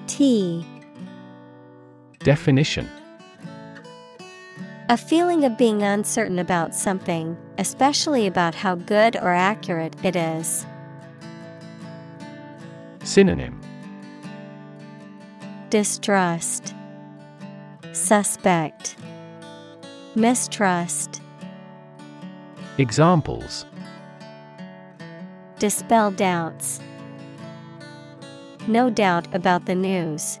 T. Definition A feeling of being uncertain about something, especially about how good or accurate it is. Synonym Distrust, Suspect, Mistrust. Examples Dispel doubts. No doubt about the news.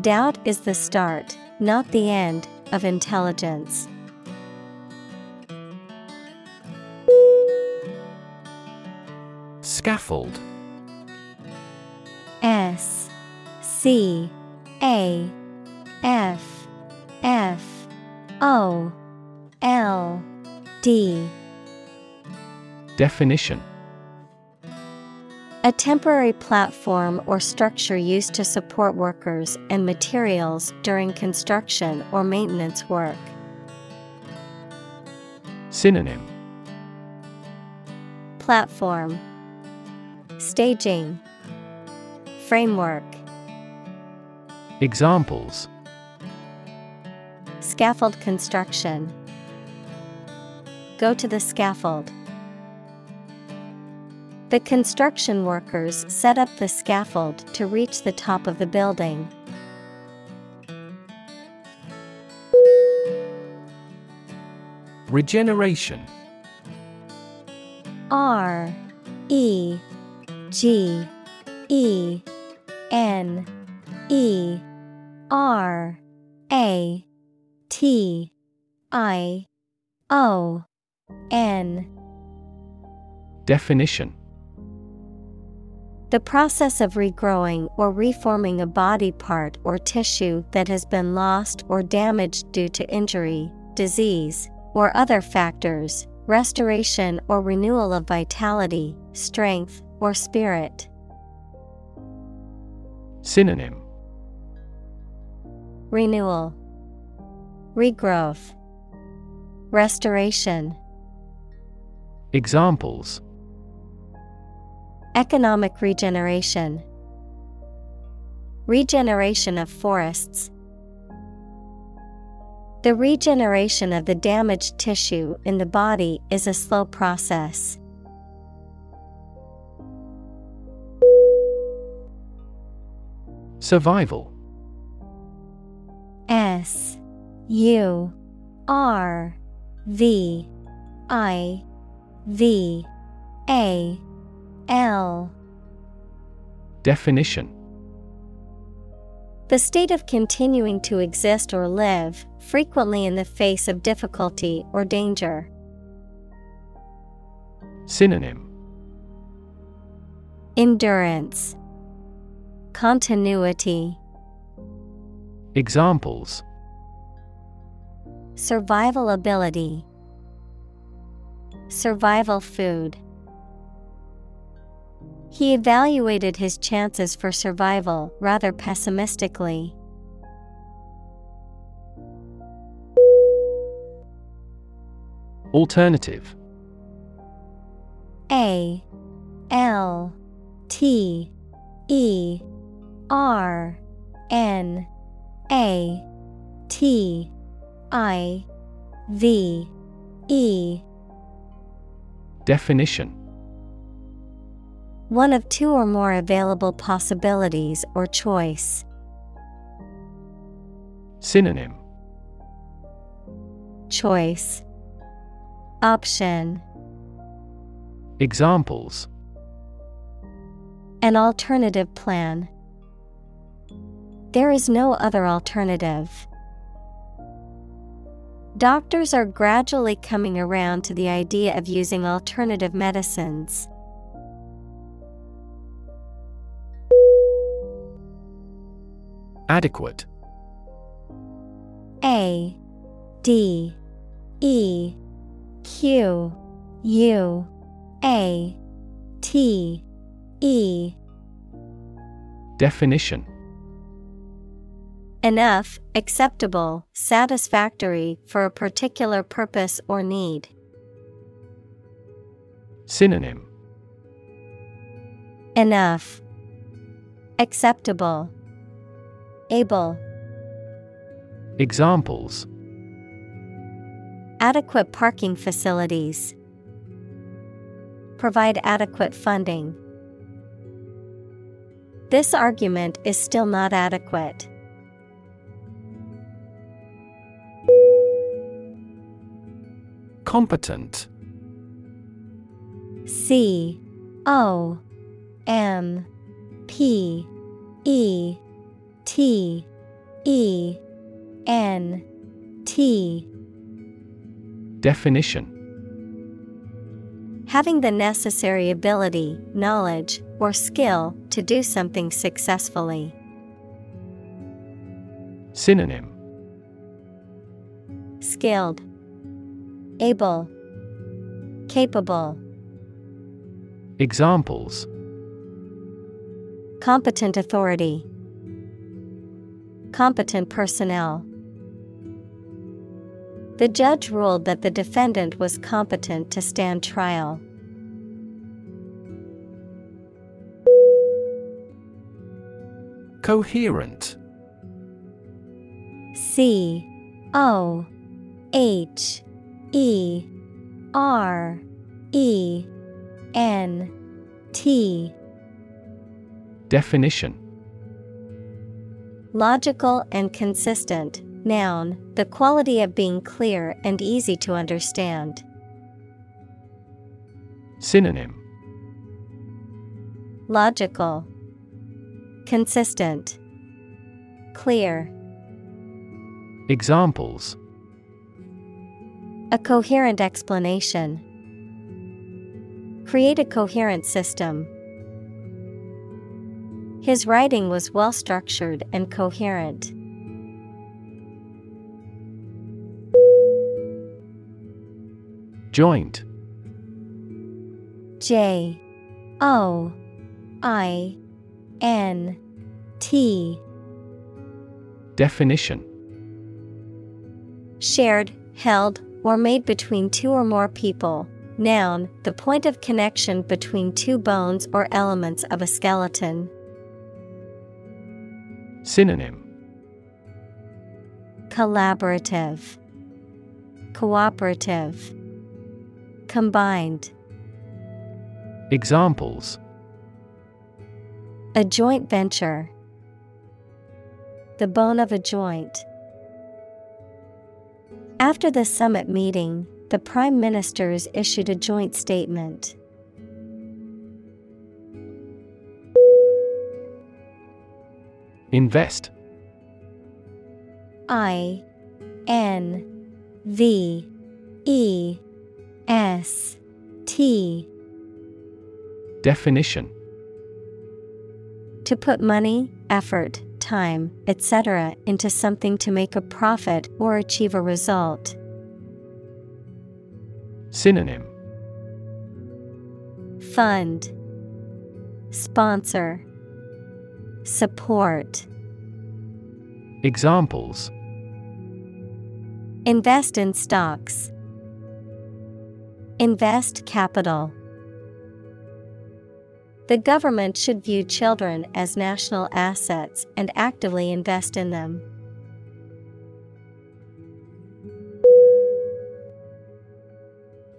Doubt is the start, not the end, of intelligence. Scaffold. S C A F F O L D. Definition A temporary platform or structure used to support workers and materials during construction or maintenance work. Synonym. Platform. Staging. Framework. Examples. Scaffold construction. Go to the scaffold. The construction workers set up the scaffold to reach the top of the building. Regeneration. R E G E N E R A T I O N. Definition The process of regrowing or reforming a body part or tissue that has been lost or damaged due to injury, disease, or other factors, restoration or renewal of vitality, strength, or spirit. Synonym Renewal, Regrowth, Restoration. Examples Economic regeneration, Regeneration of forests. The regeneration of the damaged tissue in the body is a slow process. Survival S U R V I V A L. Definition. The state of continuing to exist or live, frequently in the face of difficulty or danger. Synonym. Endurance, Continuity, Examples. Survival ability, Survival food. He evaluated his chances for survival rather pessimistically. Alternative. A L T E R N A T I V E. Definition One of two or more available possibilities or choice. Synonym Choice Option Examples An alternative plan. There is no other alternative. Doctors are gradually coming around to the idea of using alternative medicines. Adequate. A D E Q U A T E. Definition. Enough, acceptable, satisfactory for a particular purpose or need. Synonym. Enough, acceptable, able. Examples Adequate parking facilities. Provide adequate funding. This argument is still not adequate. Competent C O M P E T E N T. Definition. Having the necessary ability, knowledge, or skill to do something successfully. Synonym. Skilled, Able, Capable. Examples. Competent authority, Competent personnel. The judge ruled that the defendant was competent to stand trial. Coherent C O H E R E N T Definition Logical and consistent. Noun, the quality of being clear and easy to understand. Synonym Logical, Consistent, Clear. Examples A coherent explanation. Create a coherent system. His writing was well structured and coherent. Joint. J. O. I. N. T. Definition. Shared, held, or made between two or more people. Noun, the point of connection between two bones or elements of a skeleton. Synonym Collaborative, Cooperative, Combined. Examples A joint venture. The bone of a joint. After the summit meeting, the prime ministers issued a joint statement. Invest. I N V E S T. Definition. To put money, effort, time, etc. into something to make a profit or achieve a result. Synonym. Fund. Sponsor Support Examples Invest in stocks. Invest capital. The government should view children as national assets and actively invest in them.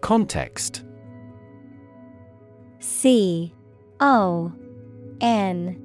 Context C O N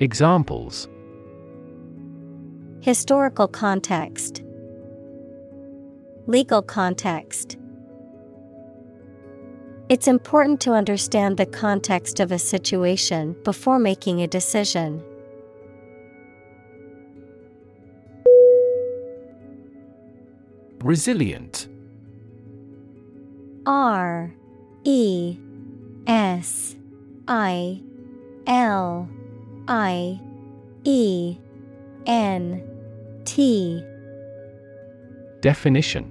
Examples. Historical context. Legal context. It's important to understand the context of a situation before making a decision. Resilient. R E S I L I E N T Definition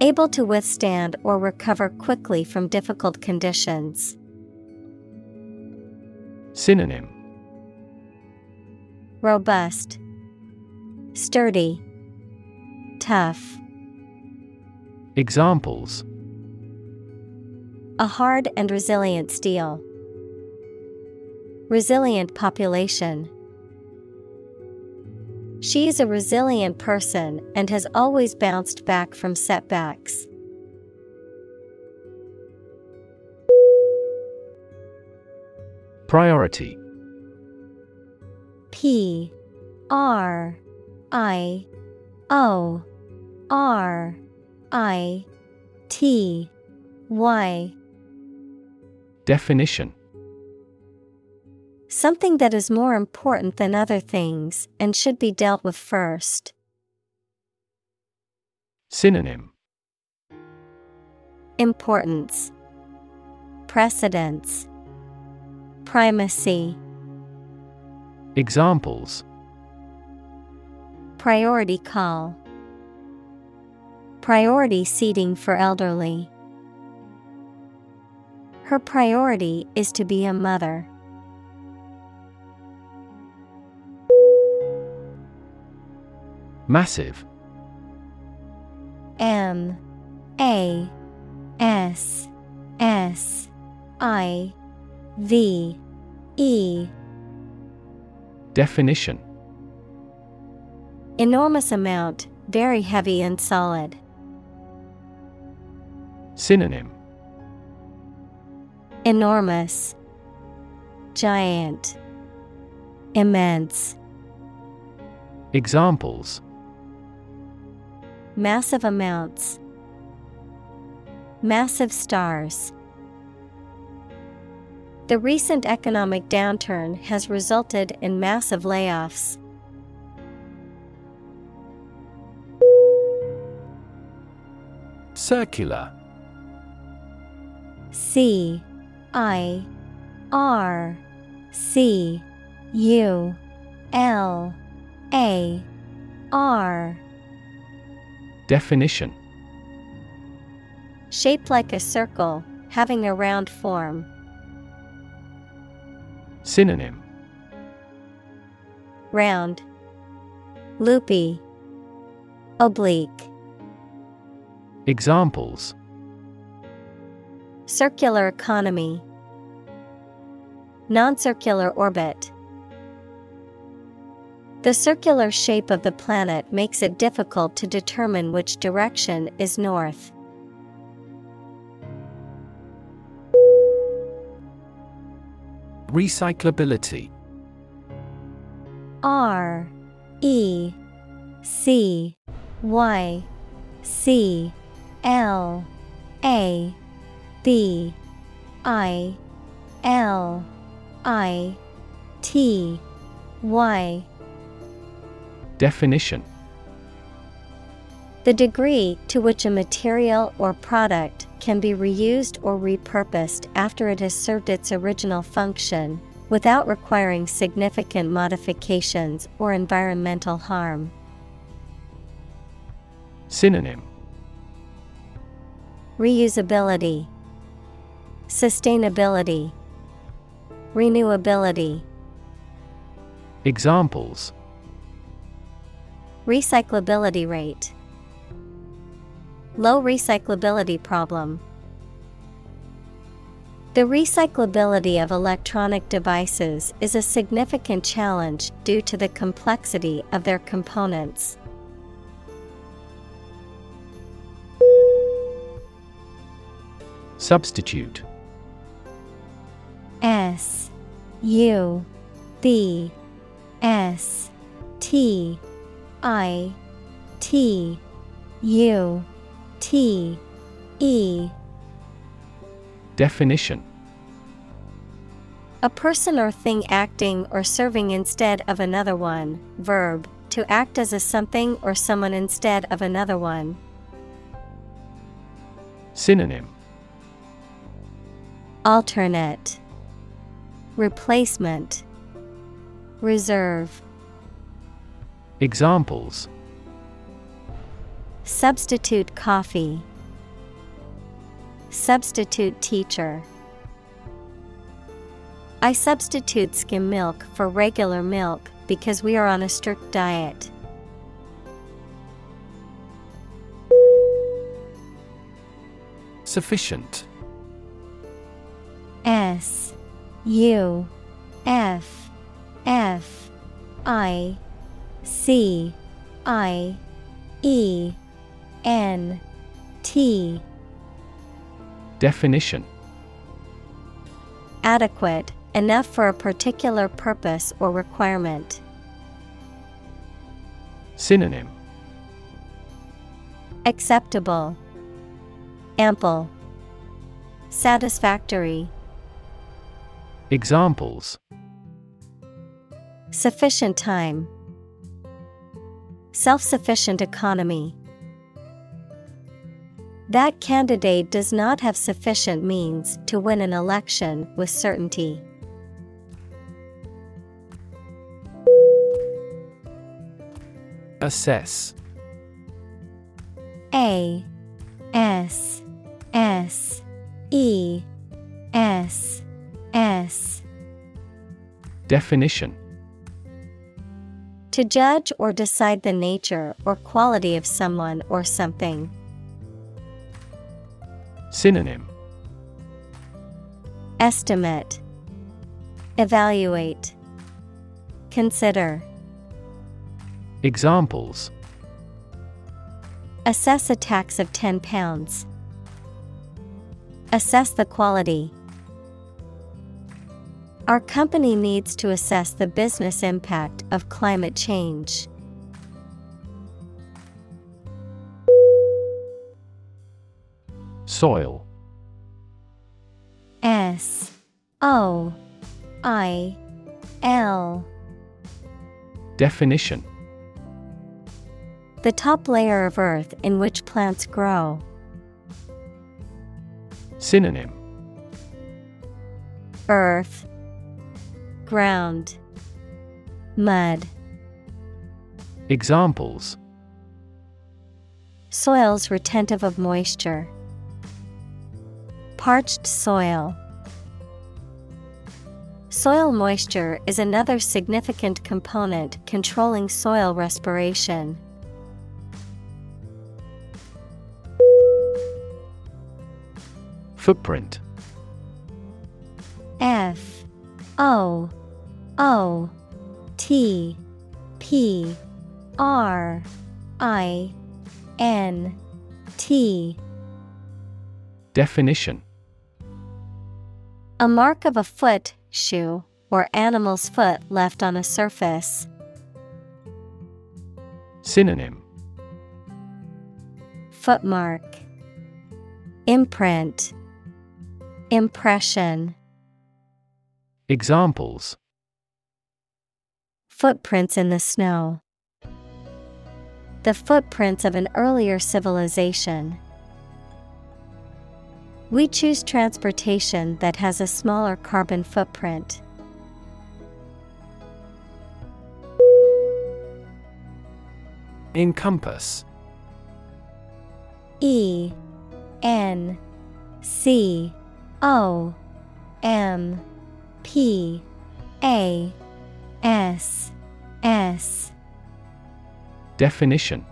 Able to withstand or recover quickly from difficult conditions. Synonym Robust, Sturdy, Tough. Examples A hard and resilient steel. Resilient population. She is a resilient person and has always bounced back from setbacks. Priority P R I O R I T Y Definition Something that is more important than other things and should be dealt with first. Synonym Importance Precedence Primacy Examples Priority call Priority seating for elderly. Her priority is to be a mother. Massive. M A S S I V E. Definition. Enormous amount, very heavy and solid. Synonym. Enormous, Giant, Immense. Examples Massive amounts. Massive stars. The recent economic downturn has resulted in massive layoffs. Circular C I R C U L A R Definition Shaped like a circle, having a round form. Synonym Round, Loopy, Oblique. Examples Circular economy. Non circular orbit. The circular shape of the planet makes it difficult to determine which direction is north. Recyclability R E C Y C L A B I L I T Y Definition. The degree to which a material or product can be reused or repurposed after it has served its original function, without requiring significant modifications or environmental harm. Synonym. Reusability, Sustainability, Renewability. Examples Recyclability rate. Low recyclability problem. The recyclability of electronic devices is a significant challenge due to the complexity of their components. Substitute S U B S T I T U T E. Definition. A person or thing acting or serving instead of another one. Verb. To act as a something or someone instead of another one. Synonym. Alternate. Replacement. Reserve Examples. Substitute coffee. Substitute teacher. I substitute skim milk for regular milk because we are on a strict diet. Sufficient. S U F F I C I E N T Definition Adequate, enough for a particular purpose or requirement. Synonym Acceptable, Ample, Satisfactory. Examples Sufficient time. Self sufficient economy. That candidate does not have sufficient means to win an election with certainty. Assess A S S E S S Definition To judge or decide the nature or quality of someone or something. Synonym Estimate Evaluate Consider Examples Assess a tax of 10 pounds. Assess the quality. Our company needs to assess the business impact of climate change. Soil S O I L Definition The top layer of earth in which plants grow. Synonym Earth, Ground, Mud. Examples Soils retentive of moisture. Parched soil. Soil moisture is another significant component controlling soil respiration. Footprint F O O T P R I N T Definition. A mark of a foot, shoe, or animal's foot left on a surface. Synonym. Footmark. Imprint. Impression Examples Footprints in the snow. The footprints of an earlier civilization. We choose transportation that has a smaller carbon footprint. Encompass E N C O M P A S S. Definition.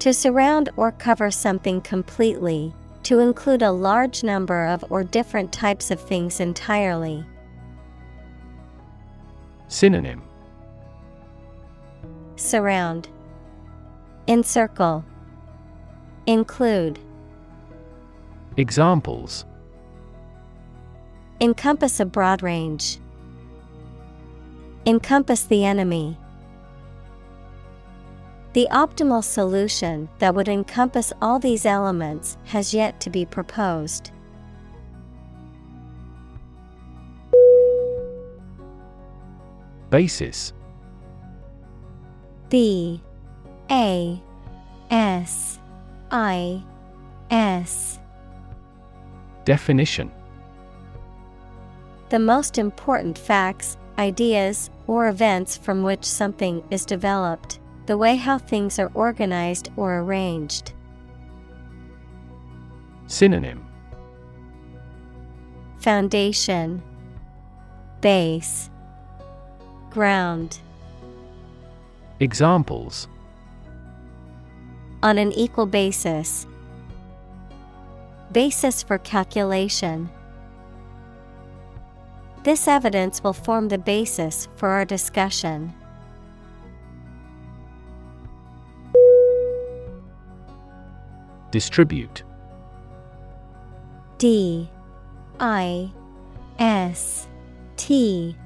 To surround or cover something completely, to include a large number of or different types of things entirely. Synonym. Surround, Encircle, Include. Examples Encompass a broad range. Encompass the enemy. The optimal solution that would encompass all these elements has yet to be proposed. Basis B A S I S Definition The most important facts, ideas, or events from which something is developed, the way how things are organized or arranged. Synonym Foundation Base Ground Examples On an equal basis. Basis for calculation. This evidence will form the basis for our discussion. Distribute. D. I. S. T.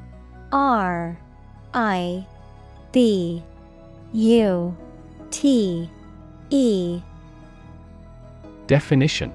R. I. B. U. T. E. Definition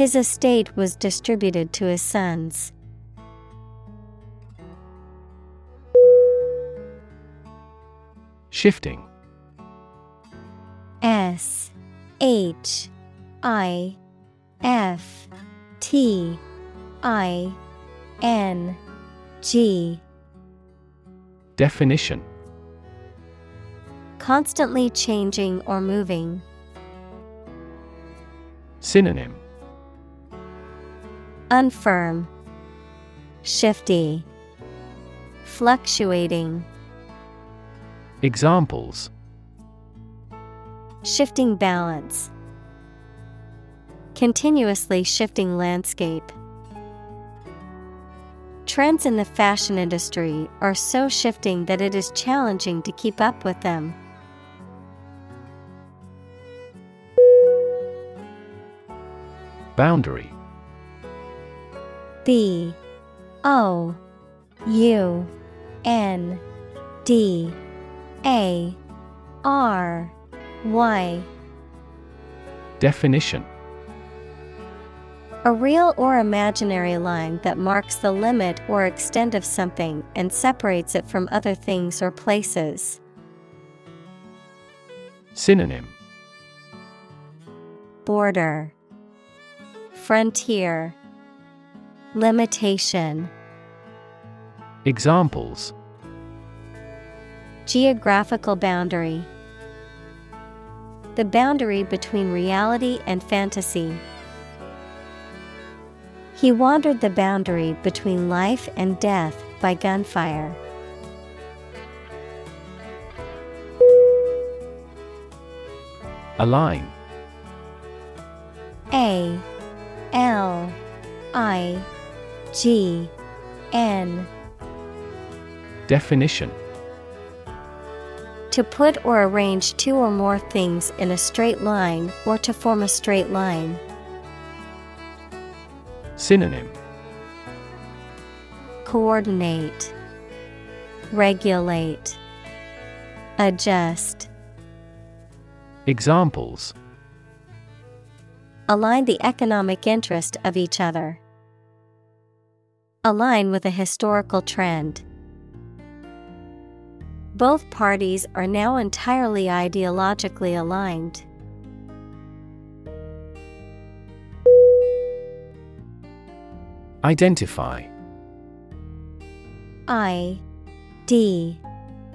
His estate was distributed to his sons. Shifting S H I F T I N G Definition Constantly changing or moving. Synonym Unfirm, Shifty, Fluctuating. Examples Shifting balance. Continuously shifting landscape. Trends in the fashion industry are so shifting that it is challenging to keep up with them. Boundary B O U N D A R Y. Definition. A real or imaginary line that marks the limit or extent of something and separates it from other things or places. Synonym. Border. Frontier Limitation Examples Geographical boundary The boundary between reality and fantasy. He wandered the boundary between life and death by gunfire. Align A L I G N Definition To put or arrange two or more things in a straight line or to form a straight line. Synonym Coordinate, Regulate, Adjust. Examples Align the economic interest of each other. Align with a historical trend. Both parties are now entirely ideologically aligned. Identify I D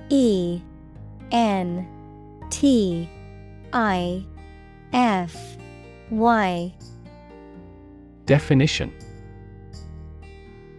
E N T I F Y Definition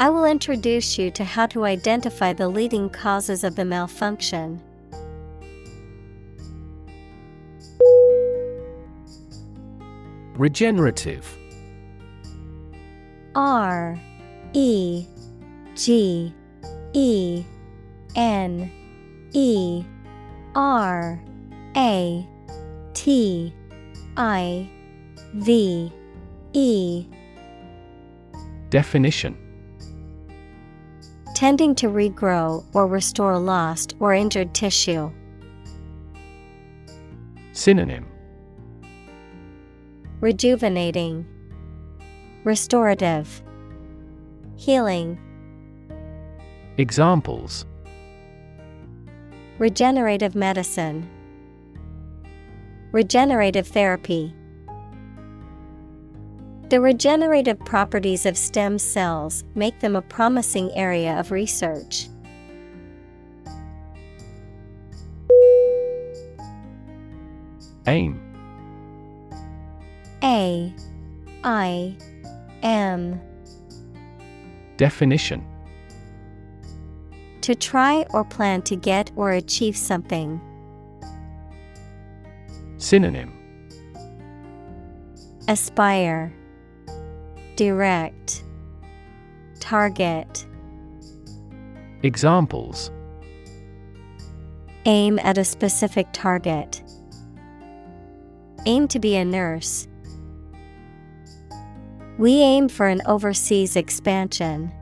I will introduce you to how to identify the leading causes of the malfunction. Regenerative. R E G E N E R A T I V E. Definition Tending to regrow or restore lost or injured tissue. Synonym Rejuvenating, Restorative, Healing. Examples Regenerative medicine, Regenerative therapy. The regenerative properties of stem cells make them a promising area of research. Aim. A. I. M. Definition. To try or plan to get or achieve something. Synonym. Aspire, Direct, Target. Examples Aim at a specific target. Aim to be a nurse. We aim for an overseas expansion.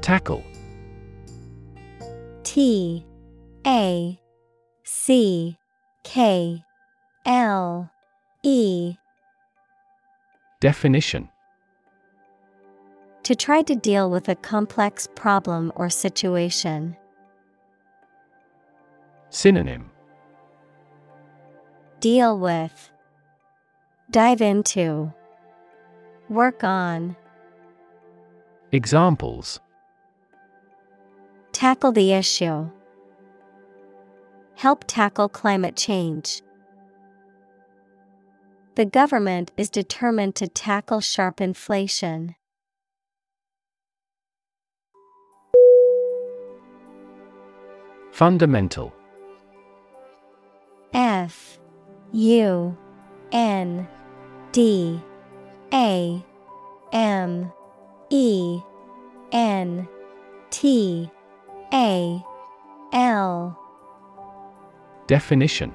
Tackle T A C K L E. Definition. To try to deal with a complex problem or situation. Synonym. Deal with, Dive into, Work on, Examples. Tackle the issue. Help tackle climate change. The government is determined to tackle sharp inflation. Fundamental. F U N D A M E N T A L. Definition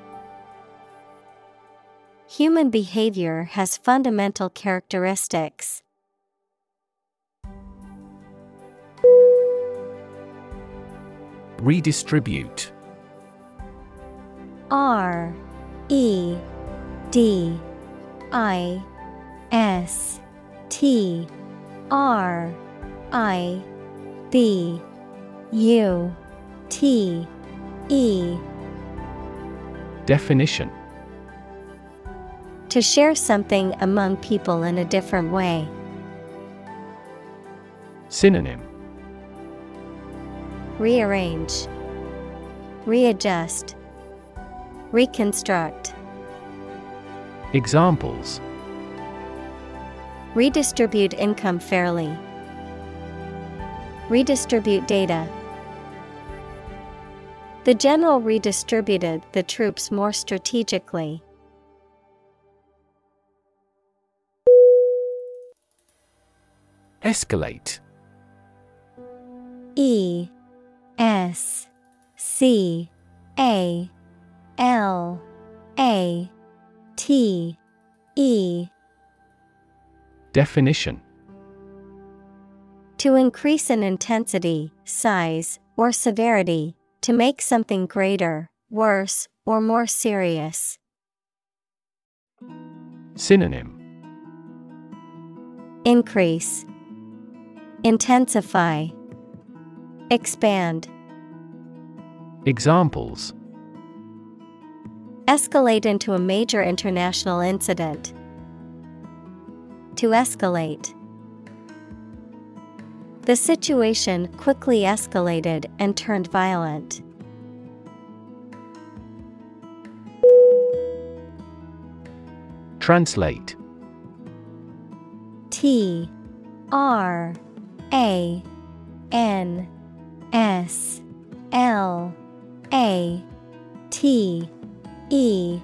Human behavior has fundamental characteristics. Redistribute. R E D I S T R I B U T E. Definition To share something among people in a different way. Synonym Rearrange, Readjust, Reconstruct. Examples Redistribute income fairly. Redistribute data. The general redistributed the troops more strategically. Escalate. E S C A L A T E Definition To increase in intensity, size, or severity, to make something greater, worse, or more serious. Synonym Increase, Intensify, Expand. Examples Escalate into a major international incident. To escalate. The situation quickly escalated and turned violent. Translate T R A N S L A T E.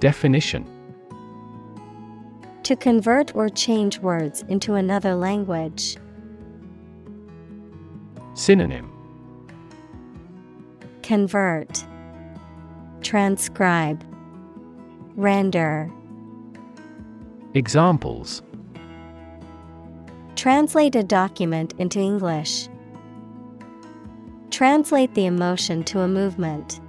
Definition. To convert or change words into another language. Synonym. Convert, Transcribe, Render. Examples Translate a document into English. Translate the emotion to a movement.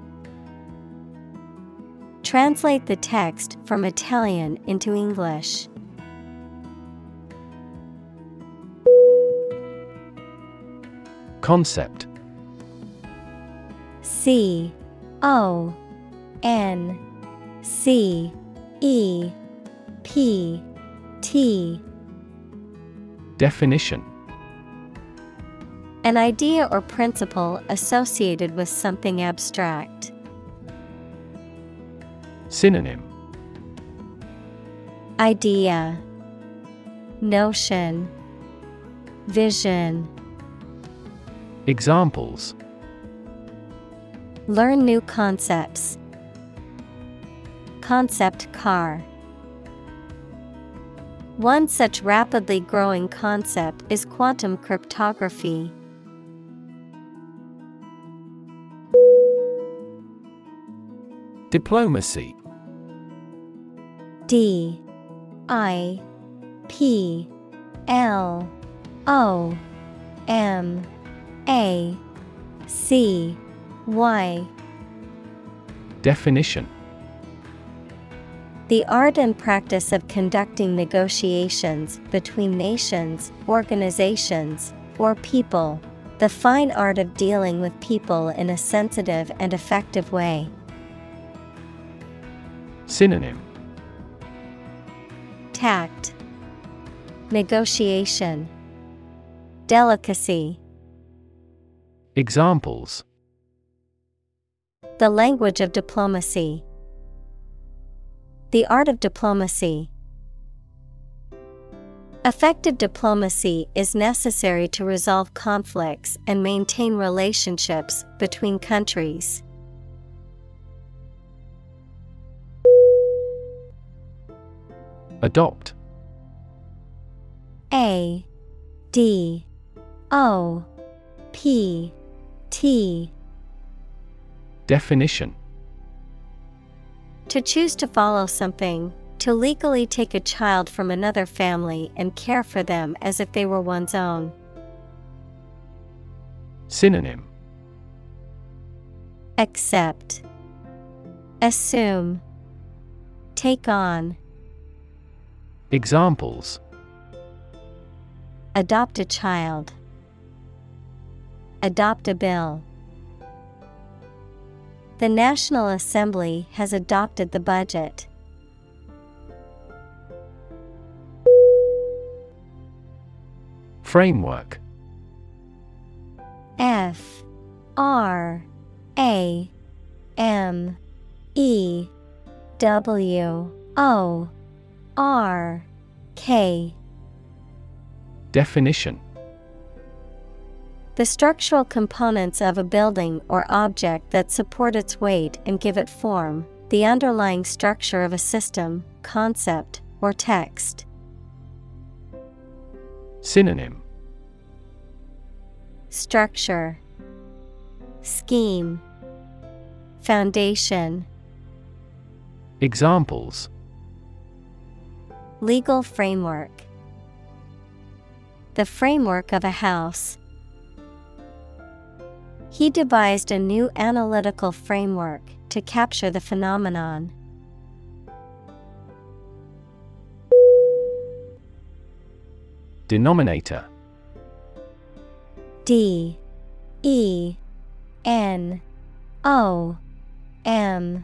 Translate the text from Italian into English. Concept C O N C E P T Definition An idea or principle associated with something abstract. Synonym Idea Notion Vision Examples Learn new concepts. Concept car. One such rapidly growing concept is quantum cryptography. Diplomacy. D. I. P. L. O. M. A. C. Y. Definition The art and practice of conducting negotiations between nations, organizations, or people. The fine art of dealing with people in a sensitive and effective way. Synonym Tact, Negotiation, Delicacy. Examples The language of diplomacy. The art of diplomacy. Effective diplomacy is necessary to resolve conflicts and maintain relationships between countries. Adopt A D O P T Definition To choose to follow something, to legally take a child from another family and care for them as if they were one's own. Synonym. Accept, Assume, Take on, Examples. Adopt a child, Adopt a bill. The National Assembly has adopted the budget. Framework. F R A M E W O R K. Definition The structural components of a building or object that support its weight and give it form, the underlying structure of a system, concept, or text. Synonym. Structure. Scheme. Foundation. Examples. Legal framework. The framework of a house. He devised a new analytical framework to capture the phenomenon. Denominator. D. E. N. O. M.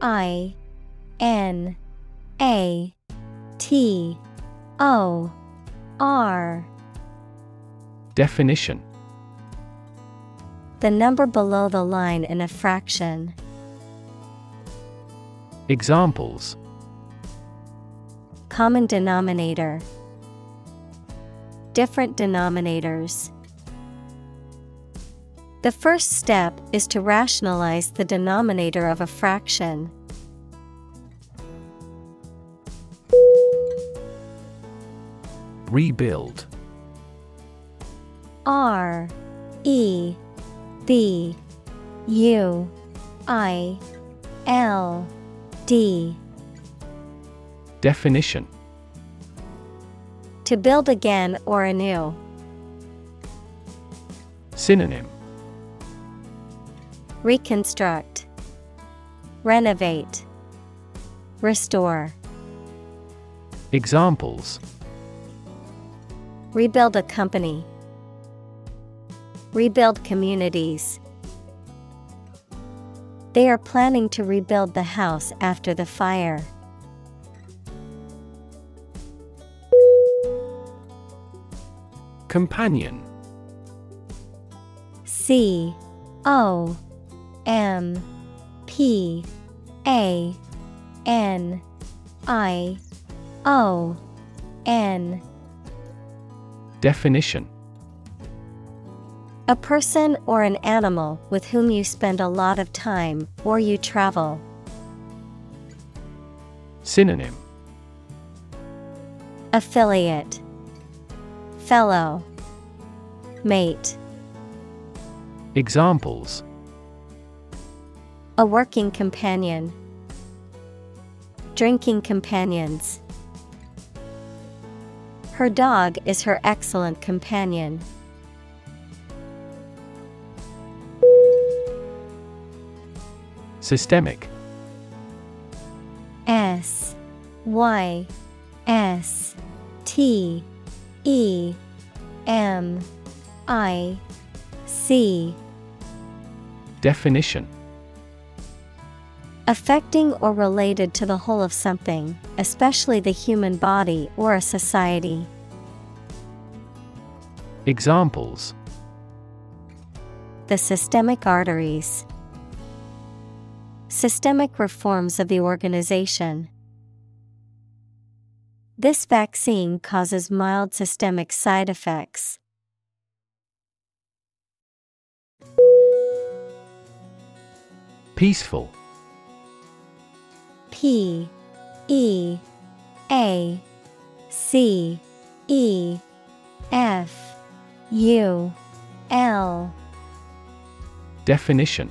I. N. A. T. O. R. Definition The number below the line in a fraction. Examples Common denominator. Different denominators. The first step is to rationalize the denominator of a fraction. Rebuild R E B U I L D Definition To build again or anew. Synonym Reconstruct, Renovate, Restore. Examples Rebuild a company. Rebuild communities. They are planning to rebuild the house after the fire. Companion C O M P A N I O N Definition A person or an animal with whom you spend a lot of time or you travel. Synonym Affiliate Fellow Mate Examples A working companion. Drinking companions. Her dog is her excellent companion. Systemic S Y S T E M I C Definition Affecting or related to the whole of something, especially the human body or a society. Examples The systemic arteries. Systemic reforms of the organization. This vaccine causes mild systemic side effects. Peaceful P E A C E F U L Definition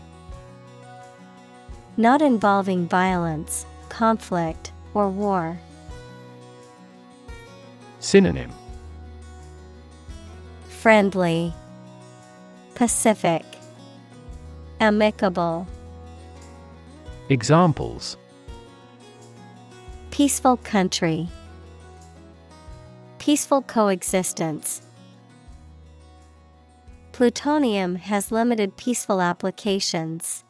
Not involving violence, conflict, or war. Synonym Friendly, Pacific, Amicable, Examples Peaceful country, Peaceful coexistence. Plutonium has limited peaceful applications.